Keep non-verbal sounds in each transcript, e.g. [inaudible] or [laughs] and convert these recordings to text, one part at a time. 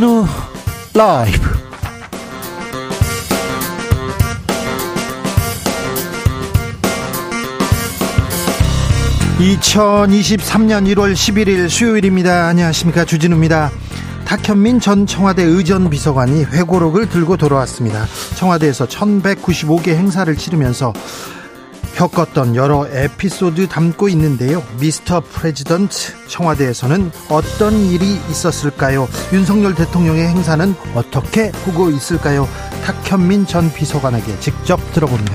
주진우 라이브. (2023년 1월 11일) 수요일입니다. 안녕하십니까. 주진우입니다. 탁현민 전 청와대 의전 비서관이 회고록을 들고 돌아왔습니다. 청와대에서 1195개 행사를 치르면서 겪었던 여러 에피소드 담고 있는데요. 미스터 프레지던트 청와대에서는 어떤 일이 있었을까요? 윤석열 대통령의 행사는 어떻게 보고 있을까요? 탁현민 전 비서관에게 직접 들어봅니다.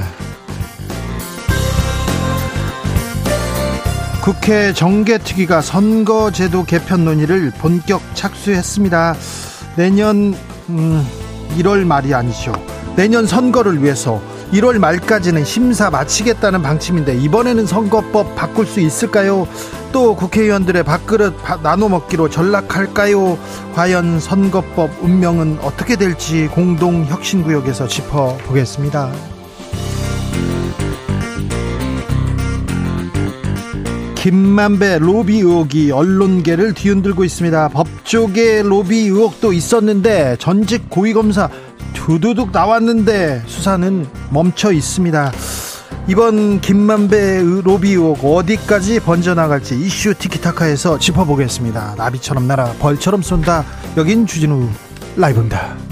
국회 정개특위가 선거제도 개편 논의를 본격 착수했습니다. 내년 음, 1월 말이 아니죠. 내년 선거를 위해서 1월 말까지는 심사 마치겠다는 방침인데 이번에는 선거법 바꿀 수 있을까요? 또 국회의원들의 밥그릇 나눠 먹기로 전락할까요? 과연 선거법 운명은 어떻게 될지 공동 혁신구역에서 짚어 보겠습니다. 김만배 로비 의혹이 언론계를 뒤흔들고 있습니다. 법조계 로비 의혹도 있었는데 전직 고위검사 두두둑 나왔는데 수사는 멈춰 있습니다. 이번 김만배 로비 의혹 어디까지 번져나갈지 이슈 티키타카에서 짚어보겠습니다. 나비처럼 날아 벌처럼 쏜다. 여긴 주진우 라이브입니다.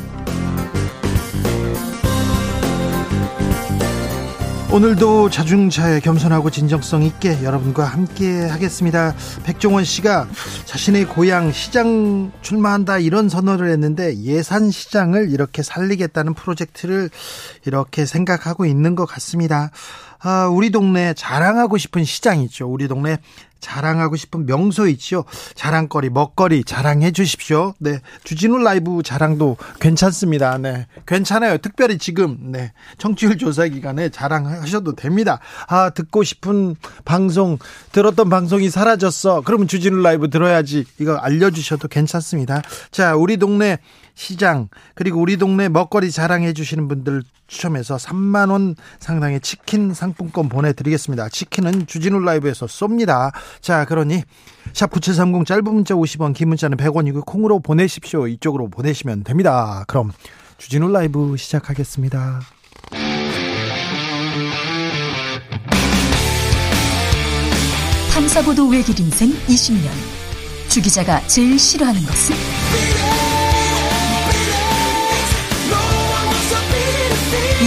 오늘도 자중차에 겸손하고 진정성 있게 여러분과 함께 하겠습니다. 백종원 씨가 자신의 고향 시장 출마한다 이런 선언을 했는데 예산 시장을 이렇게 살리겠다는 프로젝트를 이렇게 생각하고 있는 것 같습니다. 아, 우리 동네 자랑하고 싶은 시장 있죠. 우리 동네 자랑하고 싶은 명소 있죠. 자랑거리, 먹거리 자랑해 주십시오. 네. 주진우 라이브 자랑도 괜찮습니다. 네. 괜찮아요. 특별히 지금, 네. 청취율 조사 기간에 자랑하셔도 됩니다. 아, 듣고 싶은 방송, 들었던 방송이 사라졌어. 그러면 주진우 라이브 들어야지. 이거 알려주셔도 괜찮습니다. 자, 우리 동네 시장 그리고 우리 동네 먹거리 자랑해 주시는 분들 추첨해서 3만 원 상당의 치킨 상품권 보내드리겠습니다. 치킨은 주진우 라이브에서 쏩니다. 자 그러니 샵 9730 짧은 문자 50원 긴 문자는 100원이고 콩으로 보내십시오. 이쪽으로 보내시면 됩니다. 그럼 주진우 라이브 시작하겠습니다. 탐사보도 외길 인생 20년 주 기자가 제일 싫어하는 것은?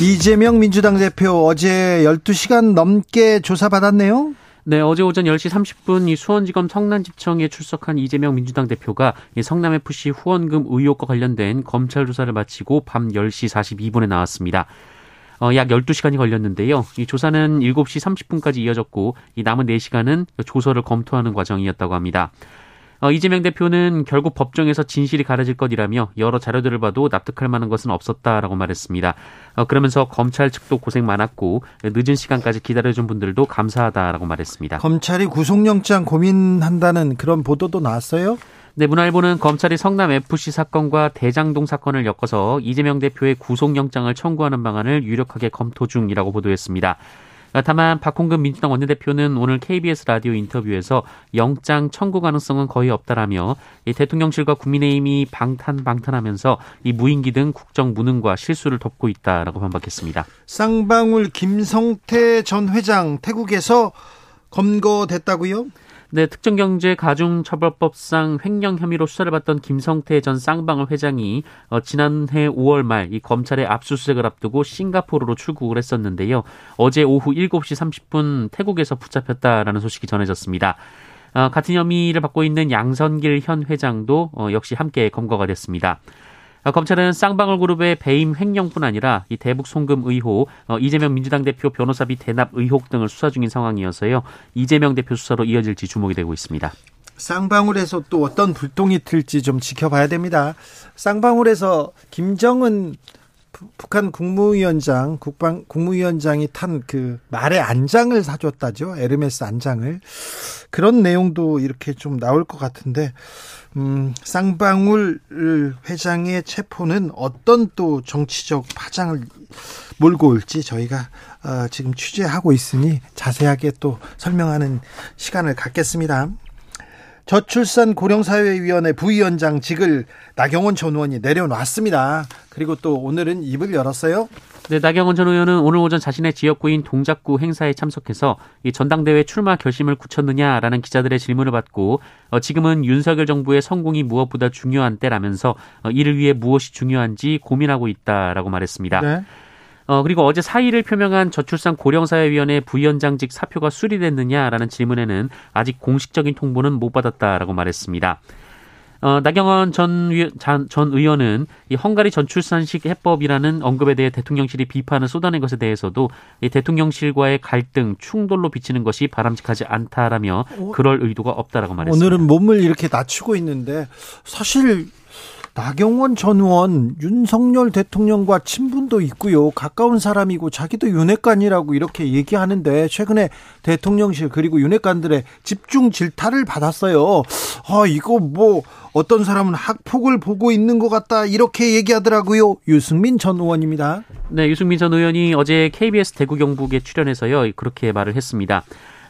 이재명 민주당 대표 어제 12시간 넘게 조사받았네요. 네, 어제 오전 10시 30분 이 수원지검 성남지청에 출석한 이재명 민주당 대표가 이 성남FC 후원금 의혹과 관련된 검찰 조사를 마치고 밤 10시 42분에 나왔습니다. 어, 약 12시간이 걸렸는데요. 이 조사는 7시 30분까지 이어졌고 이 남은 4시간은 조서를 검토하는 과정이었다고 합니다. 어, 이재명 대표는 결국 법정에서 진실이 가려질 것이라며 여러 자료들을 봐도 납득할 만한 것은 없었다라고 말했습니다. 어, 그러면서 검찰 측도 고생 많았고 늦은 시간까지 기다려준 분들도 감사하다라고 말했습니다. 검찰이 구속영장 고민한다는 그런 보도도 나왔어요? 네, 문화일보는 검찰이 성남 FC 사건과 대장동 사건을 엮어서 이재명 대표의 구속영장을 청구하는 방안을 유력하게 검토 중이라고 보도했습니다. 다만 박홍근 민주당 원내대표는 오늘 KBS 라디오 인터뷰에서 영장 청구 가능성은 거의 없다라며 대통령실과 국민의힘이 방탄 방탄하면서 이 무인기 등 국정 무능과 실수를 덮고 있다라고 반박했습니다. 쌍방울 김성태 전 회장 태국에서 검거됐다고요? 네, 특정경제 가중처벌법상 횡령 혐의로 수사를 받던 김성태 전 쌍방울 회장이 어, 지난해 5월 말 이 검찰의 압수수색을 앞두고 싱가포르로 출국을 했었는데요. 어제 오후 7시 30분 태국에서 붙잡혔다라는 소식이 전해졌습니다. 어, 같은 혐의를 받고 있는 양선길 현 회장도 어, 역시 함께 검거가 됐습니다. 어, 검찰은 쌍방울 그룹의 배임 횡령뿐 아니라 이 대북 송금 의혹, 어, 이재명 민주당 대표 변호사비 대납 의혹 등을 수사 중인 상황이어서요. 이재명 대표 수사로 이어질지 주목이 되고 있습니다. 쌍방울에서 또 어떤 불똥이 틀지 좀 지켜봐야 됩니다. 쌍방울에서 김정은 북한 국무위원장 국방 국무위원장이 탄 그 말의 안장을 사줬다죠 에르메스 안장을 그런 내용도 이렇게 좀 나올 것 같은데 음, 쌍방울 회장의 체포는 어떤 또 정치적 파장을 몰고 올지 저희가 어, 지금 취재하고 있으니 자세하게 또 설명하는 시간을 갖겠습니다. 저출산 고령사회위원회 부위원장직을 나경원 전 의원이 내려놨습니다. 그리고 또 오늘은 입을 열었어요. 네, 나경원 전 의원은 오늘 오전 자신의 지역구인 동작구 행사에 참석해서 이 전당대회 출마 결심을 굳혔느냐라는 기자들의 질문을 받고 어, 지금은 윤석열 정부의 성공이 무엇보다 중요한 때라면서 어, 이를 위해 무엇이 중요한지 고민하고 있다라고 말했습니다. 네. 어, 그리고 어제 사의를 표명한 저출산 고령사회위원회 부위원장직 사표가 수리됐느냐라는 질문에는 아직 공식적인 통보는 못 받았다라고 말했습니다. 어, 나경원 전, 전 의원은 이 헝가리 전출산식 해법이라는 언급에 대해 대통령실이 비판을 쏟아낸 것에 대해서도 이 대통령실과의 갈등, 충돌로 비치는 것이 바람직하지 않다라며 어? 그럴 의도가 없다라고 말했습니다. 오늘은 몸을 이렇게 낮추고 있는데 사실 나경원 전 의원 윤석열 대통령과 친분도 있고요. 가까운 사람이고 자기도 윤핵관이라고 이렇게 얘기하는데 최근에 대통령실 그리고 윤핵관들의 집중 질타를 받았어요. 아, 이거 뭐 어떤 사람은 학폭을 보고 있는 것 같다 이렇게 얘기하더라고요. 유승민 전 의원입니다. 네, 유승민 전 의원이 어제 KBS 대구 경북에 출연해서요. 그렇게 말을 했습니다.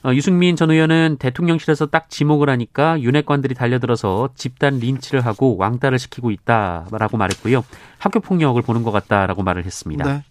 어, 유승민 전 의원은 대통령실에서 딱 지목을 하니까 윤핵관들이 달려들어서 집단 린치를 하고 왕따를 시키고 있다라고 말했고요. 학교 폭력을 보는 것 같다라고 말을 했습니다. 네.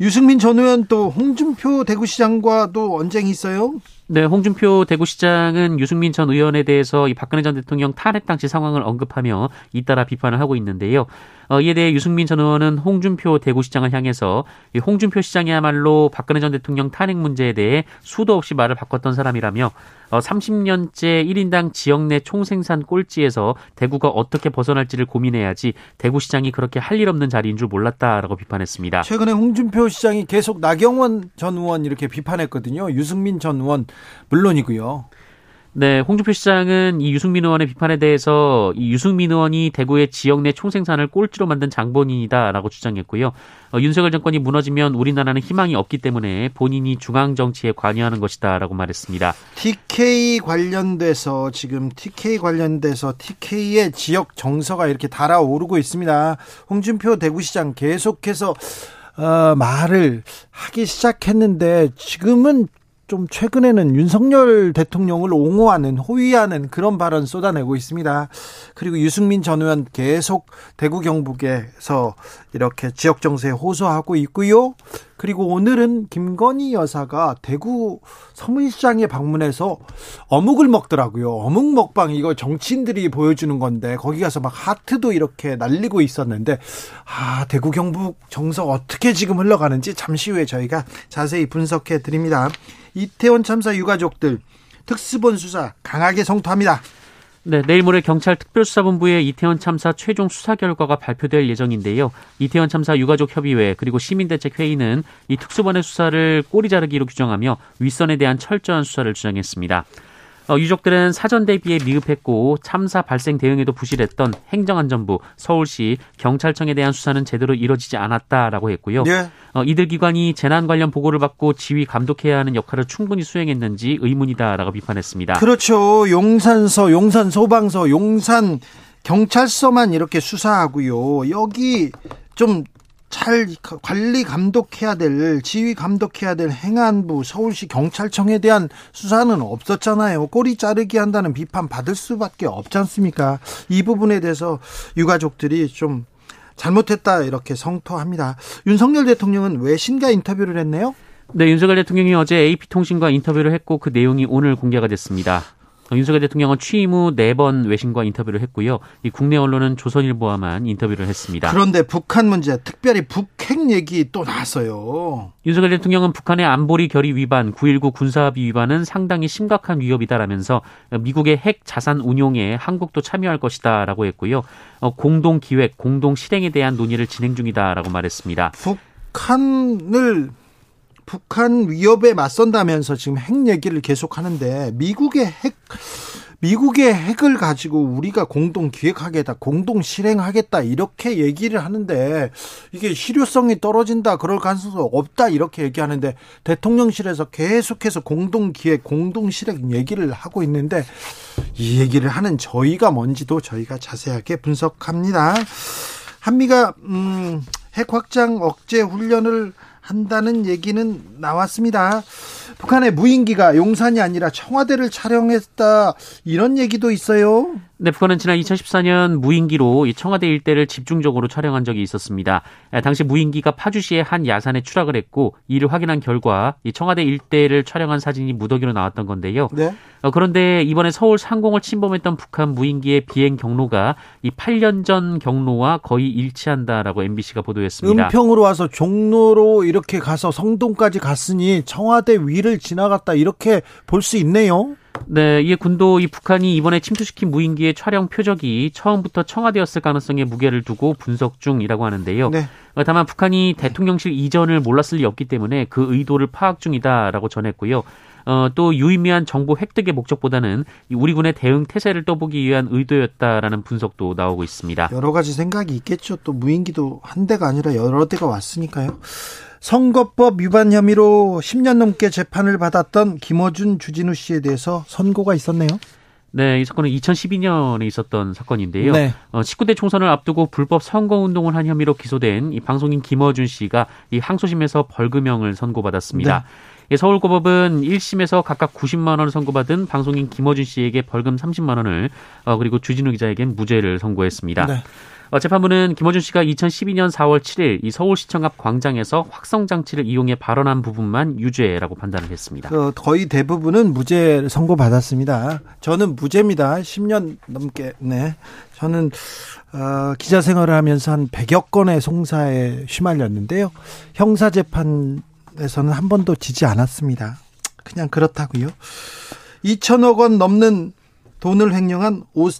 유승민 전 의원 또 홍준표 대구시장과도 언쟁이 있어요? 네, 홍준표 대구시장은 유승민 전 의원에 대해서 이 박근혜 전 대통령 탄핵 당시 상황을 언급하며 잇따라 비판을 하고 있는데요. 어, 이에 대해 유승민 전 의원은 홍준표 대구시장을 향해서 이 홍준표 시장이야말로 박근혜 전 대통령 탄핵 문제에 대해 수도 없이 말을 바꿨던 사람이라며 어, 30년째 1인당 지역 내 총생산 꼴찌에서 대구가 어떻게 벗어날지를 고민해야지 대구시장이 그렇게 할 일 없는 자리인 줄 몰랐다라고 비판했습니다. 최근에 홍준표 시장이 계속 나경원 전 의원 이렇게 비판했거든요. 유승민 전 의원 물론이고요. 네, 홍준표 시장은 이 유승민 의원의 비판에 대해서 이 유승민 의원이 대구의 지역 내 총생산을 꼴찌로 만든 장본인이다라고 주장했고요. 어, 윤석열 정권이 무너지면 우리나라는 희망이 없기 때문에 본인이 중앙 정치에 관여하는 것이다라고 말했습니다. TK 관련돼서 지금 TK 관련돼서 TK의 지역 정서가 이렇게 달아오르고 있습니다. 홍준표 대구시장 계속해서 어, 말을 하기 시작했는데 지금은 좀 최근에는 윤석열 대통령을 옹호하는 호위하는 그런 발언 쏟아내고 있습니다. 그리고 유승민 전 의원 계속 대구 경북에서 이렇게 지역 정세에 호소하고 있고요. 그리고 오늘은 김건희 여사가 대구 서문시장에 방문해서 어묵을 먹더라고요. 어묵 먹방 이거 정치인들이 보여주는 건데 거기 가서 막 하트도 이렇게 날리고 있었는데 아 대구 경북 정서 어떻게 지금 흘러가는지 잠시 후에 저희가 자세히 분석해 드립니다. 이태원 참사 유가족들 특수본 수사 강하게 성토합니다. 네, 내일 모레 경찰 특별수사본부의 이태원 참사 최종 수사 결과가 발표될 예정인데요. 이태원 참사 유가족 협의회 그리고 시민대책회의는 이 특수본의 수사를 꼬리 자르기로 규정하며 윗선에 대한 철저한 수사를 주장했습니다. 어, 유족들은 사전 대비에 미흡했고 참사 발생 대응에도 부실했던 행정안전부, 서울시, 경찰청에 대한 수사는 제대로 이뤄지지 않았다라고 했고요. 네. 어, 이들 기관이 재난 관련 보고를 받고 지휘 감독해야 하는 역할을 충분히 수행했는지 의문이다라고 비판했습니다. 그렇죠. 용산서, 용산 소방서, 용산 경찰서만 이렇게 수사하고요. 여기 좀 잘 관리 감독해야 될 지휘 감독해야 될 행안부 서울시 경찰청에 대한 수사는 없었잖아요. 꼬리 자르기 한다는 비판 받을 수밖에 없지 않습니까? 이 부분에 대해서 유가족들이 좀 잘못했다 이렇게 성토합니다. 윤석열 대통령은 외신과 인터뷰를 했네요. 네, 윤석열 대통령이 어제 AP통신과 인터뷰를 했고 그 내용이 오늘 공개가 됐습니다. 윤석열 대통령은 취임 후 네 번 외신과 인터뷰를 했고요. 이 국내 언론은 조선일보와만 인터뷰를 했습니다. 그런데 북한 문제, 특별히 북핵 얘기 또 나왔어요. 윤석열 대통령은 북한의 안보리 결의 위반, 9.19 군사합의 위반은 상당히 심각한 위협이다라면서 미국의 핵 자산 운용에 한국도 참여할 것이다라고 했고요. 어, 공동 기획, 공동 실행에 대한 논의를 진행 중이다라고 말했습니다. 북한을 북한 위협에 맞선다면서 지금 핵 얘기를 계속 하는데 미국의 핵 미국의 핵을 가지고 우리가 공동 기획하겠다, 공동 실행하겠다 이렇게 얘기를 하는데 이게 실효성이 떨어진다, 그럴 가능성이 없다 이렇게 얘기하는데 대통령실에서 계속해서 공동 기획, 공동 실행 얘기를 하고 있는데 이 얘기를 하는 저희가 뭔지도 저희가 자세하게 분석합니다. 한미가 음, 핵 확장 억제 훈련을 한다는 얘기는 나왔습니다. 북한의 무인기가 용산이 아니라 청와대를 촬영했다 이런 얘기도 있어요. 네, 북한은 지난 2014년 무인기로 이 청와대 일대를 집중적으로 촬영한 적이 있었습니다. 당시 무인기가 파주시의 한 야산에 추락을 했고 이를 확인한 결과 이 청와대 일대를 촬영한 사진이 무더기로 나왔던 건데요. 네. 어, 그런데 이번에 서울 상공을 침범했던 북한 무인기의 비행 경로가 이 8년 전 경로와 거의 일치한다라고 MBC가 보도했습니다. 은평으로 와서 종로로 이렇게 가서 성동까지 갔으니 청와대 위를 지나갔다 이렇게 볼 수 있네요. 네, 이에 군도 이 북한이 이번에 침투시킨 무인기의 촬영 표적이 처음부터 청와대였을 가능성에 무게를 두고 분석 중이라고 하는데요. 네. 어, 다만 북한이 대통령실 이전을 몰랐을 리 없기 때문에 그 의도를 파악 중이다라고 전했고요. 어, 또 유의미한 정보 획득의 목적보다는 우리 군의 대응 태세를 떠보기 위한 의도였다라는 분석도 나오고 있습니다. 여러 가지 생각이 있겠죠. 또 무인기도 한 대가 아니라 여러 대가 왔으니까요. 선거법 위반 혐의로 10년 넘게 재판을 받았던 김어준 주진우 씨에 대해서 선고가 있었네요. 네, 이 사건은 2012년에 있었던 사건인데요. 네. 어, 19대 총선을 앞두고 불법 선거 운동을 한 혐의로 기소된 이 방송인 김어준 씨가 이 항소심에서 벌금형을 선고받았습니다. 네. 서울고법은 1심에서 각각 90만 원을 선고받은 방송인 김어준 씨에게 벌금 30만 원을 어, 그리고 주진우 기자에겐 무죄를 선고했습니다. 네. 어, 재판부는 김어준 씨가 2012년 4월 7일 이 서울시청 앞 광장에서 확성 장치를 이용해 발언한 부분만 유죄라고 판단을 했습니다. 그 거의 대부분은 무죄 선고 받았습니다. 저는 무죄입니다. 10년 넘게. 네. 저는 어, 기자 생활을 하면서 한 100여 건의 송사에 휘말렸는데요. 형사 재판에서는 한 번도 지지 않았습니다. 그냥 그렇다고요. 2천억 원 넘는 돈을 횡령한 오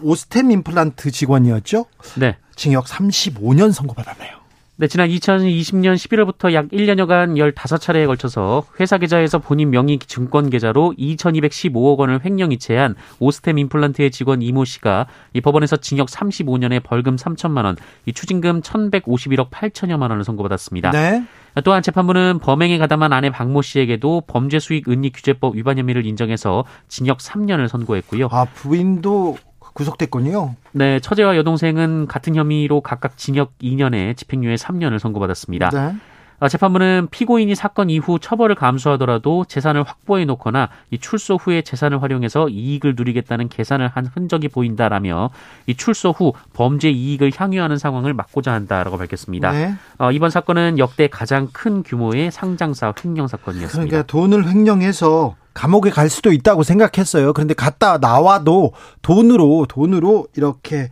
오스템 임플란트 직원이었죠? 네. 징역 35년 선고받았네요. 네, 지난 2020년 11월부터 약 1년여간 15차례에 걸쳐서 회사 계좌에서 본인 명의 증권 계좌로 2,215억 원을 횡령이체한 오스템 임플란트의 직원 이모 씨가 이 법원에서 징역 35년에 벌금 3천만 원, 이 추징금 1,151억 8천여만 원을 선고받았습니다. 네. 또한 재판부는 범행에 가담한 아내 박모 씨에게도 범죄 수익 은닉 규제법 위반 혐의를 인정해서 징역 3년을 선고했고요. 아, 부인도 구속됐군요. 네, 처제와 여동생은 같은 혐의로 각각 징역 2년에 집행유예 3년을 선고받았습니다. 네. 아, 재판부는 피고인이 사건 이후 처벌을 감수하더라도 재산을 확보해 놓거나 이 출소 후에 재산을 활용해서 이익을 누리겠다는 계산을 한 흔적이 보인다라며 이 출소 후 범죄 이익을 향유하는 상황을 막고자 한다라고 밝혔습니다. 네. 어, 이번 사건은 역대 가장 큰 규모의 상장사 횡령 사건이었습니다. 그러니까 돈을 횡령해서 감옥에 갈 수도 있다고 생각했어요. 그런데 갔다 나와도 돈으로 돈으로 이렇게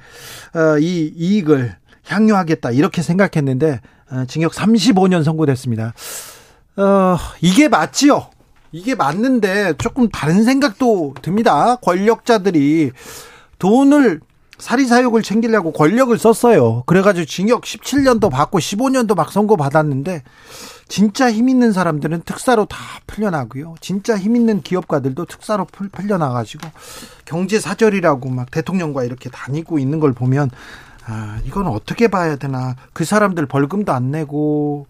어, 이 이익을 향유하겠다 이렇게 생각했는데 어, 징역 35년 선고됐습니다. 어, 이게 맞지요? 이게 맞는데 조금 다른 생각도 듭니다. 권력자들이 돈을 사리사욕을 챙기려고 권력을 썼어요. 그래가지고 징역 17년도 받고 15년도 막 선고 받았는데 진짜 힘 있는 사람들은 특사로 다 풀려나고요. 진짜 힘 있는 기업가들도 특사로 풀려나가지고 경제 사절이라고 막 대통령과 이렇게 다니고 있는 걸 보면 아, 이건 어떻게 봐야 되나. 그 사람들 벌금도 안 내고,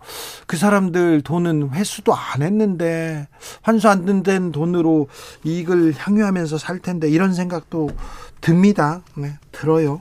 그 사람들 돈은 회수도 안 했는데, 환수 안 된 돈으로 이익을 향유하면서 살 텐데, 이런 생각도 듭니다. 네, 들어요.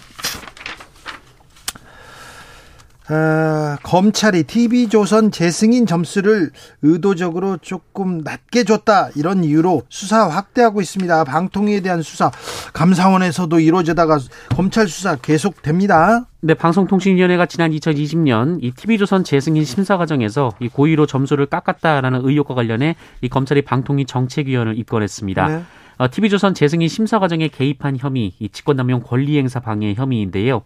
아, 검찰이 TV조선 재승인 점수를 의도적으로 조금 낮게 줬다 이런 이유로 수사 확대하고 있습니다. 방통위에 대한 수사 감사원에서도 이루어지다가 검찰 수사 계속됩니다. 네, 방송통신위원회가 지난 2020년 이 TV조선 재승인 심사 과정에서 이 고의로 점수를 깎았다라는 의혹과 관련해 이 검찰이 방통위 정책위원을 입건했습니다. 네. 어, TV조선 재승인 심사 과정에 개입한 혐의, 이 직권남용 권리행사 방해 혐의인데요.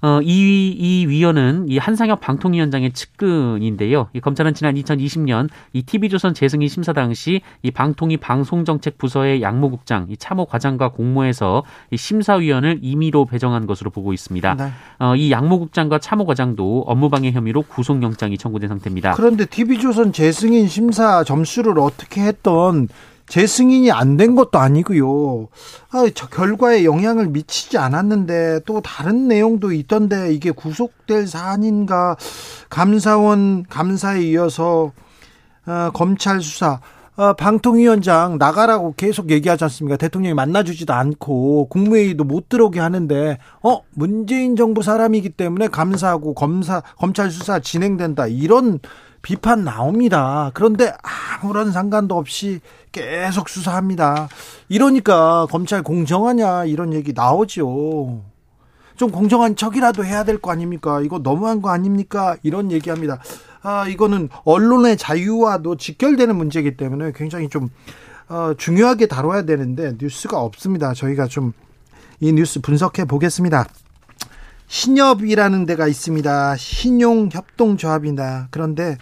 어, 이, 이 위원은 이 한상혁 방통위원장의 측근인데요. 이 검찰은 지난 2020년 이 TV조선 재승인 심사 당시 이 방통위 방송정책 부서의 양모국장, 이 참모과장과 공모해서 이 심사위원을 임의로 배정한 것으로 보고 있습니다. 네. 어, 이 양모국장과 참모과장도 업무방해 혐의로 구속영장이 청구된 상태입니다. 그런데 TV조선 재승인 심사 점수를 어떻게 했던 재승인이 안 된 것도 아니고요. 아, 저 결과에 영향을 미치지 않았는데 또 다른 내용도 있던데 이게 구속될 사안인가? 감사원 감사에 이어서 어, 검찰 수사 어, 방통위원장 나가라고 계속 얘기하지 않습니까? 대통령이 만나주지도 않고 국무회의도 못 들어오게 하는데 어 문재인 정부 사람이기 때문에 감사하고 검사 검찰 수사 진행된다 이런 비판 나옵니다. 그런데 아무런 상관도 없이 계속 수사합니다. 이러니까 검찰 공정하냐 이런 얘기 나오죠. 좀 공정한 척이라도 해야 될 거 아닙니까? 이거 너무한 거 아닙니까? 이런 얘기합니다. 아, 이거는 언론의 자유와도 직결되는 문제이기 때문에 굉장히 좀 어, 중요하게 다뤄야 되는데 뉴스가 없습니다. 저희가 좀 이 뉴스 분석해 보겠습니다. 신협이라는 데가 있습니다. 신용협동조합이다. 그런데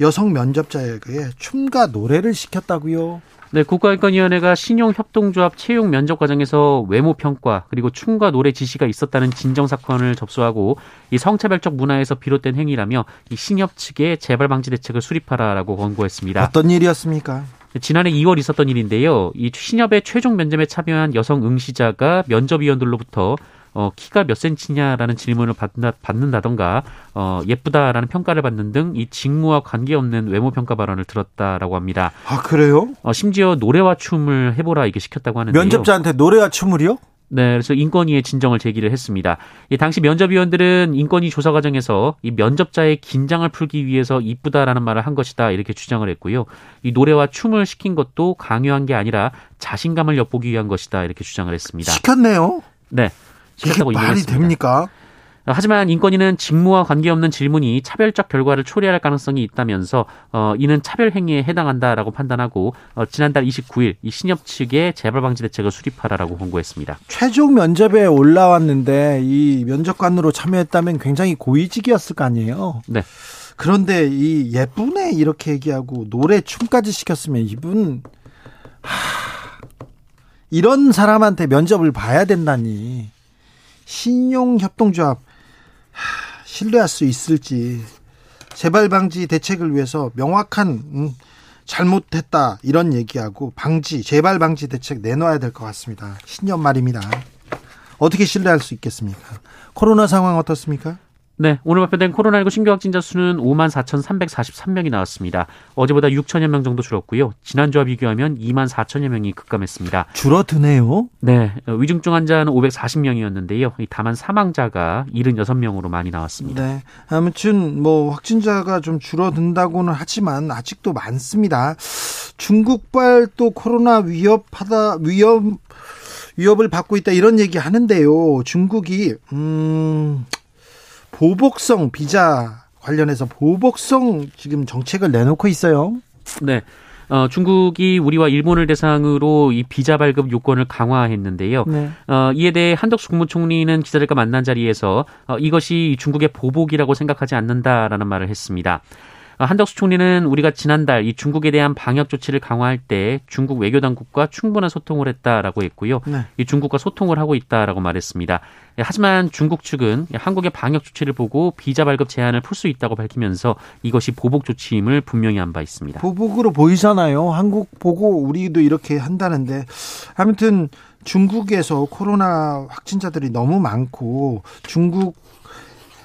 여성 면접자에게 춤과 노래를 시켰다고요. 네, 국가인권위원회가 신용협동조합 채용 면접 과정에서 외모 평가 그리고 춤과 노래 지시가 있었다는 진정 사건을 접수하고 이 성차별적 문화에서 비롯된 행위라며 이 신협 측에 재발 방지 대책을 수립하라라고 권고했습니다. 어떤 일이었습니까? 지난해 2월 있었던 일인데요. 이 신협의 최종 면접에 참여한 여성 응시자가 면접위원들로부터 어, 키가 몇 센치냐라는 질문을 받는다, 받는다던가, 어, 예쁘다라는 평가를 받는 등 이 직무와 관계없는 외모 평가 발언을 들었다라고 합니다. 아, 그래요? 어, 심지어 노래와 춤을 해보라 이게 시켰다고 하는데요. 면접자한테 노래와 춤을요? 네, 그래서 인권위에 진정을 제기를 했습니다. 이 당시 면접위원들은 인권위 조사 과정에서 이 면접자의 긴장을 풀기 위해서 이쁘다라는 말을 한 것이다 이렇게 주장을 했고요. 이 노래와 춤을 시킨 것도 강요한 게 아니라 자신감을 엿보기 위한 것이다 이렇게 주장을 했습니다. 시켰네요. 네. 이게 말이 됩니까? 하지만 인권위는 직무와 관계없는 질문이 차별적 결과를 초래할 가능성이 있다면서 어, 이는 차별 행위에 해당한다라고 판단하고 어, 지난달 29일 이 신협 측에 재발 방지 대책을 수립하라라고 권고했습니다. 최종 면접에 올라왔는데 이 면접관으로 참여했다면 굉장히 고위직이었을 거 아니에요. 네. 그런데 이 예쁘네 이렇게 얘기하고 노래 춤까지 시켰으면 이분 하, 이런 사람한테 면접을 봐야 된다니. 신용협동조합 신뢰할 수 있을지 재발 방지 대책을 위해서 명확한 음, 잘못했다 이런 얘기하고 방지 재발 방지 대책 내놔야 될 것 같습니다. 신년 말입니다. 어떻게 신뢰할 수 있겠습니까? 코로나 상황 어떻습니까? 네, 오늘 발표된 코로나19 신규 확진자 수는 5만 4,343명이 나왔습니다. 어제보다 6천여 명 정도 줄었고요. 지난주와 비교하면 2만 4천여 명이 급감했습니다. 줄어드네요. 네, 위중증 환자는 540명이었는데요. 다만 사망자가 76명으로 많이 나왔습니다. 네, 아무튼 뭐 확진자가 좀 줄어든다고는 하지만 아직도 많습니다. 중국발 또 코로나 위협하다 위협 위협을 받고 있다 이런 얘기 하는데요. 중국이 음 보복성 비자 관련해서 보복성 지금 정책을 내놓고 있어요. 네. 어, 중국이 우리와 일본을 대상으로 이 비자 발급 요건을 강화했는데요. 네. 어, 이에 대해 한덕수 국무총리는 기자들과 만난 자리에서 어, 이것이 중국의 보복이라고 생각하지 않는다라는 말을 했습니다. 어, 한덕수 총리는 우리가 지난달 이 중국에 대한 방역 조치를 강화할 때 중국 외교 당국과 충분한 소통을 했다라고 했고요. 네. 이 중국과 소통을 하고 있다라고 말했습니다. 예, 하지만 중국 측은 한국의 방역 조치를 보고 비자 발급 제한을 풀 수 있다고 밝히면서 이것이 보복 조치임을 분명히 한 바 있습니다. 보복으로 보이잖아요. 한국 보고 우리도 이렇게 한다는데 아무튼 중국에서 코로나 확진자들이 너무 많고 중국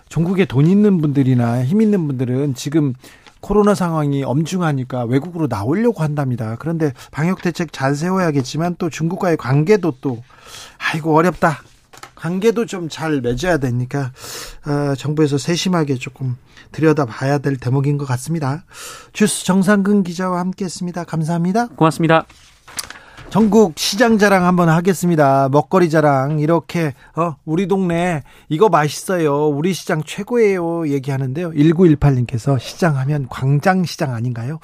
중국에 돈 있는 분들이나 힘 있는 분들은 지금 코로나 상황이 엄중하니까 외국으로 나오려고 한답니다. 그런데 방역 대책 잘 세워야겠지만 또 중국과의 관계도 또 아이고 어렵다. 관계도 좀 잘 맺어야 되니까 어, 정부에서 세심하게 조금 들여다봐야 될 대목인 것 같습니다. 주스 정상근 기자와 함께했습니다. 감사합니다. 고맙습니다. 전국 시장 자랑 한번 하겠습니다. 먹거리 자랑 이렇게 어 우리 동네 이거 맛있어요. 우리 시장 최고예요. 얘기하는데요. 1918님께서 시장 하면 광장 시장 아닌가요?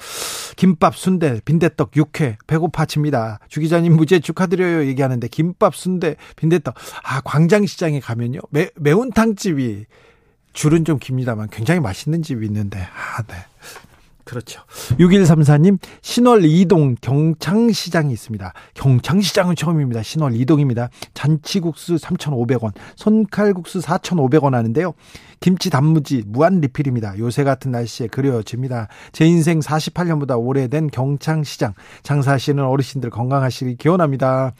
김밥, 순대, 빈대떡, 육회 배고파집니다. 주 기자님 무죄 축하드려요. 얘기하는데 김밥, 순대, 빈대떡. 아, 광장 시장에 가면요. 매, 매운탕 집이 줄은 좀 깁니다만 굉장히 맛있는 집이 있는데 아, 네. 그렇죠. 6134님, 신월 이동 경창시장이 있습니다. 경창시장은 처음입니다. 신월 이동입니다. 잔치국수 3,500원, 손칼국수 4,500원 하는데요. 김치 단무지 무한 리필입니다. 요새 같은 날씨에 그려집니다. 제 인생 48년보다 오래된 경창시장. 장사하시는 어르신들 건강하시길 기원합니다.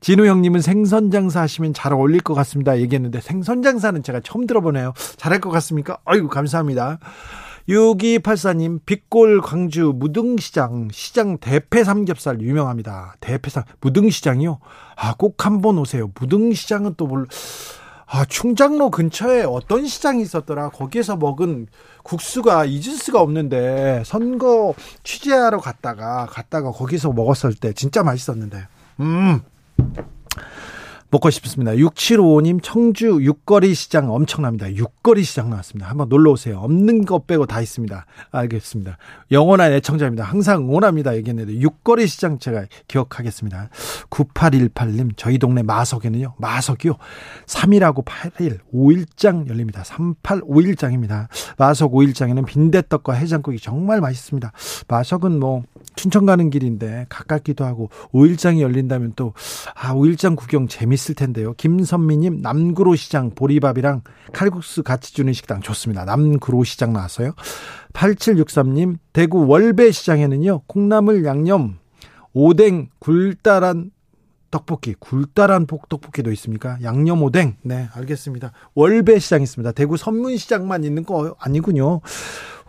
진우 형님은 생선 장사 하시면 잘 어울릴 것 같습니다. 얘기했는데 생선 장사는 제가 처음 들어보네요. 잘할 것 같습니까? 아이고, 감사합니다. 6284님, 빛골 광주 무등시장, 시장 대패 삼겹살 유명합니다. 대패 삼, 무등시장이요? 아, 꼭 한번 오세요. 무등시장은 또 뭘, 아, 충장로 근처에 어떤 시장이 있었더라. 거기에서 먹은 국수가 잊을 수가 없는데, 선거 취재하러 갔다가, 갔다가 거기서 먹었을 때 진짜 맛있었는데, 음. 먹고 싶습니다. 6755님 청주 육거리 시장 엄청납니다. 육거리 시장 나왔습니다. 한번 놀러 오세요. 없는 것 빼고 다 있습니다. 알겠습니다. 영원한 애청자입니다. 항상 응원합니다. 얘기했는데 육거리 시장 제가 기억하겠습니다. 9818님 저희 동네 마석에는요. 마석이요. 3일하고 8일 5일장 열립니다. 38 5일장입니다. 마석 5일장에는 빈대떡과 해장국이 정말 맛있습니다. 마석은 뭐 춘천 가는 길인데 가깝기도 하고 5일장이 열린다면 또 아, 5일장 구경 재밌 을 텐데요. 김선미님 남구로 시장 보리밥이랑 칼국수 같이 주는 식당 좋습니다. 남구로 시장 나왔어요. 8763님 대구 월배 시장에는요. 콩나물 양념 오뎅 굴다란 떡볶이, 굴다란 복떡볶이도 있습니까? 양념 오뎅. 네, 알겠습니다. 월배 시장 있습니다. 대구 선문시장만 있는 거 아니군요.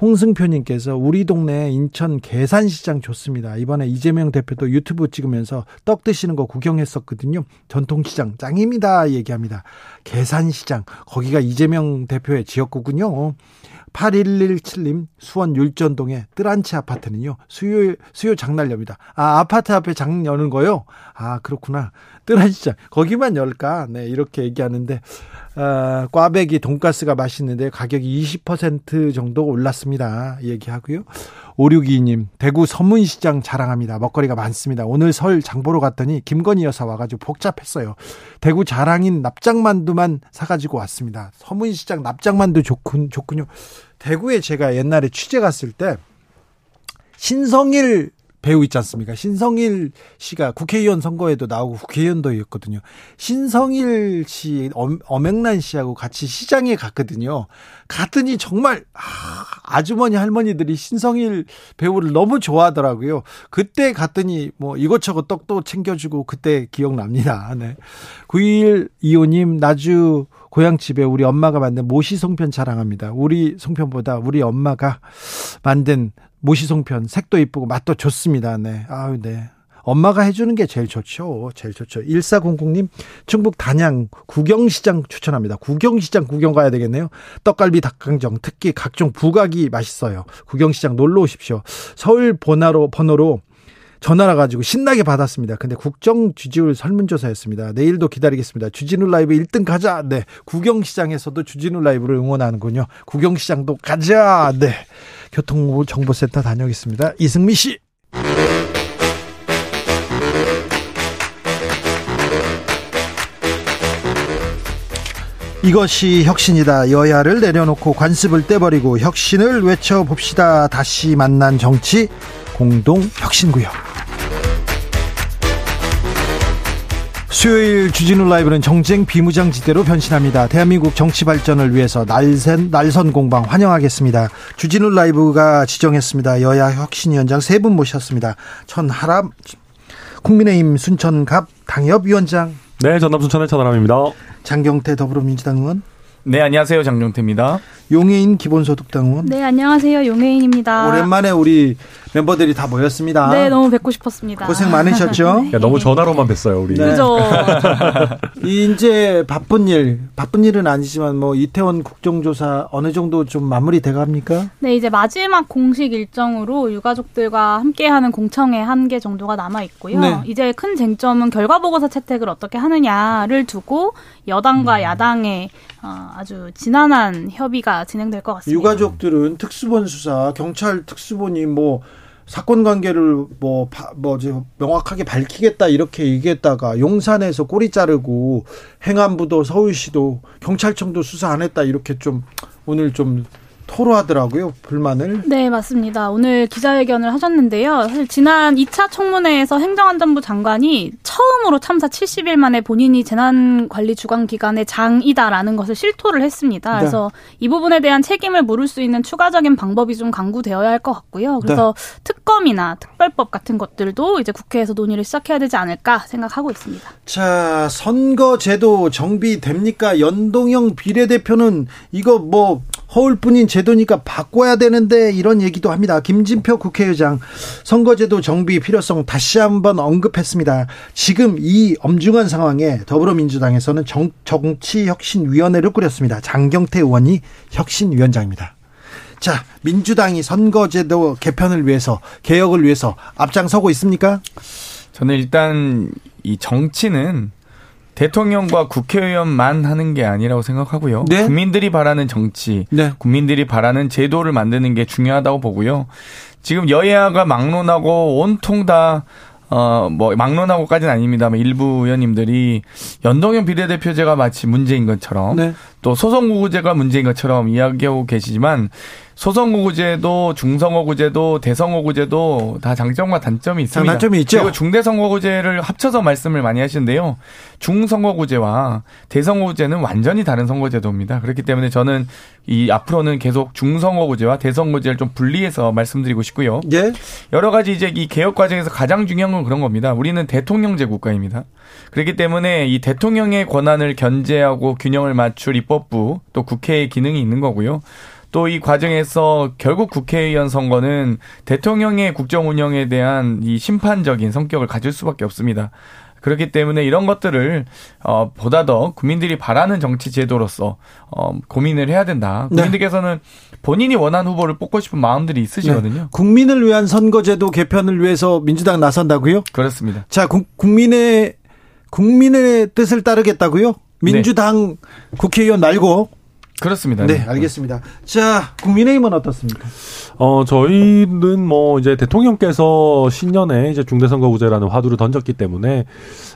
홍승표님께서 우리 동네 인천 계산시장 좋습니다. 이번에 이재명 대표도 유튜브 찍으면서 떡 드시는 거 구경했었거든요. 전통시장 짱입니다. 얘기합니다. 계산시장 거기가 이재명 대표의 지역구군요. 8117님 수원 율전동의 뜨란치 아파트는요 수요 수요 장날렵니다. 아 아파트 앞에 장 여는 거요? 아 그렇구나. 뜨란치장 거기만 열까? 네 이렇게 얘기하는데 어, 꽈배기 돈가스가 맛있는데 가격이 20% 정도 올랐습니다. 얘기하고요. 5622님, 대구 서문시장 자랑합니다. 먹거리가 많습니다. 오늘 설 장보러 갔더니 김건희 여사 와가지고 복잡했어요. 대구 자랑인 납작만두만 사가지고 왔습니다. 서문시장 납작만두 좋군, 좋군요. 대구에 제가 옛날에 취재 갔을 때 신성일 배우 있지 않습니까? 신성일 씨가 국회의원 선거에도 나오고 국회의원도였거든요. 신성일 씨, 엄행란 씨하고 같이 시장에 갔거든요. 갔더니 정말 아, 주머니 할머니들이 신성일 배우를 너무 좋아하더라고요. 그때 갔더니 뭐 이것저것 떡도 챙겨주고 그때 기억납니다. 네. 9125님 나주 고향집에 우리 엄마가 만든 모시 송편 자랑합니다. 우리 송편보다 우리 엄마가 만든 모시 송편 색도 이쁘고 맛도 좋습니다. 네. 아유, 네. 엄마가 해주는 게 제일 좋죠. 제일 좋죠. 1400님, 충북 단양 구경시장 추천합니다. 구경시장 구경 가야 되겠네요. 떡갈비 닭강정, 특히 각종 부각이 맛있어요. 구경시장 놀러 오십시오. 서울 번호로, 번호로 전화라 가지고 신나게 받았습니다. 근데 국정 지지율 설문조사였습니다. 내일도 기다리겠습니다. 주진우 라이브 1등 가자. 네. 구경시장에서도 주진우 라이브를 응원하는군요. 구경시장도 가자. 네. 교통정보센터 다녀오겠습니다. 이승미 씨. 이것이 혁신이다. 여야를 내려놓고 관습을 떼버리고 혁신을 외쳐봅시다. 다시 만난 정치 공동 혁신구역. 수요일 주진우 라이브는 정쟁 비무장지대로 변신합니다. 대한민국 정치 발전을 위해서 날선, 날선 공방 환영하겠습니다. 주진우 라이브가 지정했습니다. 여야 혁신위원장 세 분 모셨습니다. 천하람 국민의힘 순천갑 당협위원장. 네, 전남 순천의 천하람입니다. 장경태 더불어민주당 의원. 네, 안녕하세요. 장경태입니다. 용해인 기본소득당 의원. 네, 안녕하세요. 용해인입니다. 오랜만에 우리 멤버들이 다 모였습니다. 네, 너무 뵙고 싶었습니다. 고생 많으셨죠? [laughs] 네. 야, 너무 전화로만 뵀어요, 우리. 네. 그죠. [laughs] 이제 바쁜 일, 바쁜 일은 아니지만 뭐 이태원 국정조사 어느 정도 좀 마무리 돼 갑니까? 네, 이제 마지막 공식 일정으로 유가족들과 함께하는 공청회 한 개 정도가 남아 있고요. 네. 이제 큰 쟁점은 결과 보고서 채택을 어떻게 하느냐를 두고 여당과 음. 야당의 어, 아주 지난한 협의가 진행될 것 같습니다. 유가족들은 특수본 수사, 경찰 특수본이 뭐 사건 관계를 뭐, 뭐, 명확하게 밝히겠다 이렇게 얘기했다가 용산에서 꼬리 자르고 행안부도 서울시도 경찰청도 수사 안 했다 이렇게 좀 오늘 좀 토로하더라고요, 불만을. 네, 맞습니다. 오늘 기자회견을 하셨는데요. 사실 지난 2차 청문회에서 행정안전부 장관이 처음으로 참사 70일 만에 본인이 재난관리 주관기관의 장이다라는 것을 실토를 했습니다. 네. 그래서 네. 이 부분에 대한 책임을 물을 수 있는 추가적인 방법이 좀 강구되어야 할 것 같고요. 그래서 네. 특검이나 특별법 같은 것들도 이제 국회에서 논의를 시작해야 되지 않을까 생각하고 있습니다. 자, 선거제도 정비됩니까? 연동형 비례대표는 이거 뭐 허울뿐인 제 도니까 바꿔야 되는데 이런 얘기도 합니다. 김진표 국회의장 선거제도 정비 필요성 다시 한번 언급했습니다. 지금 이 엄중한 상황에 더불어민주당에서는 정, 정치혁신위원회를 꾸렸습니다. 장경태 의원이 혁신위원장입니다. 자, 민주당이 선거제도 개편을 위해서 개혁을 위해서 앞장서고 있습니까? 저는 일단 이 정치는 대통령과 국회의원만 하는 게 아니라고 생각하고요. 네? 국민들이 바라는 정치, 네. 국민들이 바라는 제도를 만드는 게 중요하다고 보고요. 지금 여야가 막론하고 온통 다 어, 뭐, 막론하고까지는 아닙니다만 일부 의원님들이 연동형 비례대표제가 마치 문제인 것처럼 네. 또 소선구구제가 문제인 것처럼 이야기하고 계시지만 소선거구제도 중선거구제도 대선거구제도 다 장점과 단점이 있습니다. 장단점이 있죠. 그리고 중대선거구제를 합쳐서 말씀을 많이 하시는데요. 중선거구제와 대선거구제는 완전히 다른 선거제도입니다. 그렇기 때문에 저는 이 앞으로는 계속 중선거구제와 대선거구제를 좀 분리해서 말씀드리고 싶고요. 예. 여러 가지 이제 이 개혁 과정에서 가장 중요한 건 그런 겁니다. 우리는 대통령제 국가입니다. 그렇기 때문에 이 대통령의 권한을 견제하고 균형을 맞출 입법부 또 국회의 기능이 있는 거고요. 또 이 과정에서 결국 국회의원 선거는 대통령의 국정 운영에 대한 이 심판적인 성격을 가질 수밖에 없습니다. 그렇기 때문에 이런 것들을 어 보다 더 국민들이 바라는 정치 제도로서 어 고민을 해야 된다. 네. 국민들께서는 본인이 원하는 후보를 뽑고 싶은 마음들이 있으시거든요. 네. 국민을 위한 선거제도 개편을 위해서 민주당 나선다고요? 그렇습니다. 자, 국, 민의 국민의 뜻을 따르겠다고요? 민주당 네. 국회의원 말고 그렇습니다. 네, 알겠습니다. 자, 국민의힘은 어떻습니까? 어, 저희는 뭐 이제 대통령께서 신년에 이제 중대선거구제라는 화두를 던졌기 때문에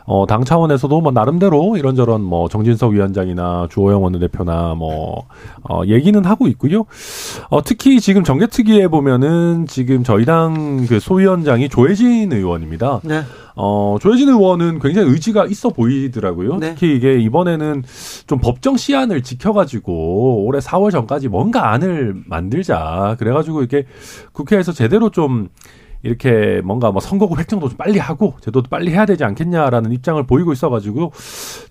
어, 당 차원에서도 뭐 나름대로 이런저런 뭐 정진석 위원장이나 주호영 원내대표나 뭐 어, 얘기는 하고 있고요. 어, 특히 지금 정계특위에 보면은 지금 저희 당 그 소위원장이 조혜진 의원입니다. 네. 어, 조혜진 의원은 굉장히 의지가 있어 보이더라고요. 네. 특히 이게 이번에는 좀 법정 시한을 지켜가지고 올해 4월 전까지 뭔가 안을 만들자. 그래가지고 이렇게 국회에서 제대로 좀 이렇게 뭔가 뭐 선거구 획정도 좀 빨리 하고 제도도 빨리 해야 되지 않겠냐라는 입장을 보이고 있어가지고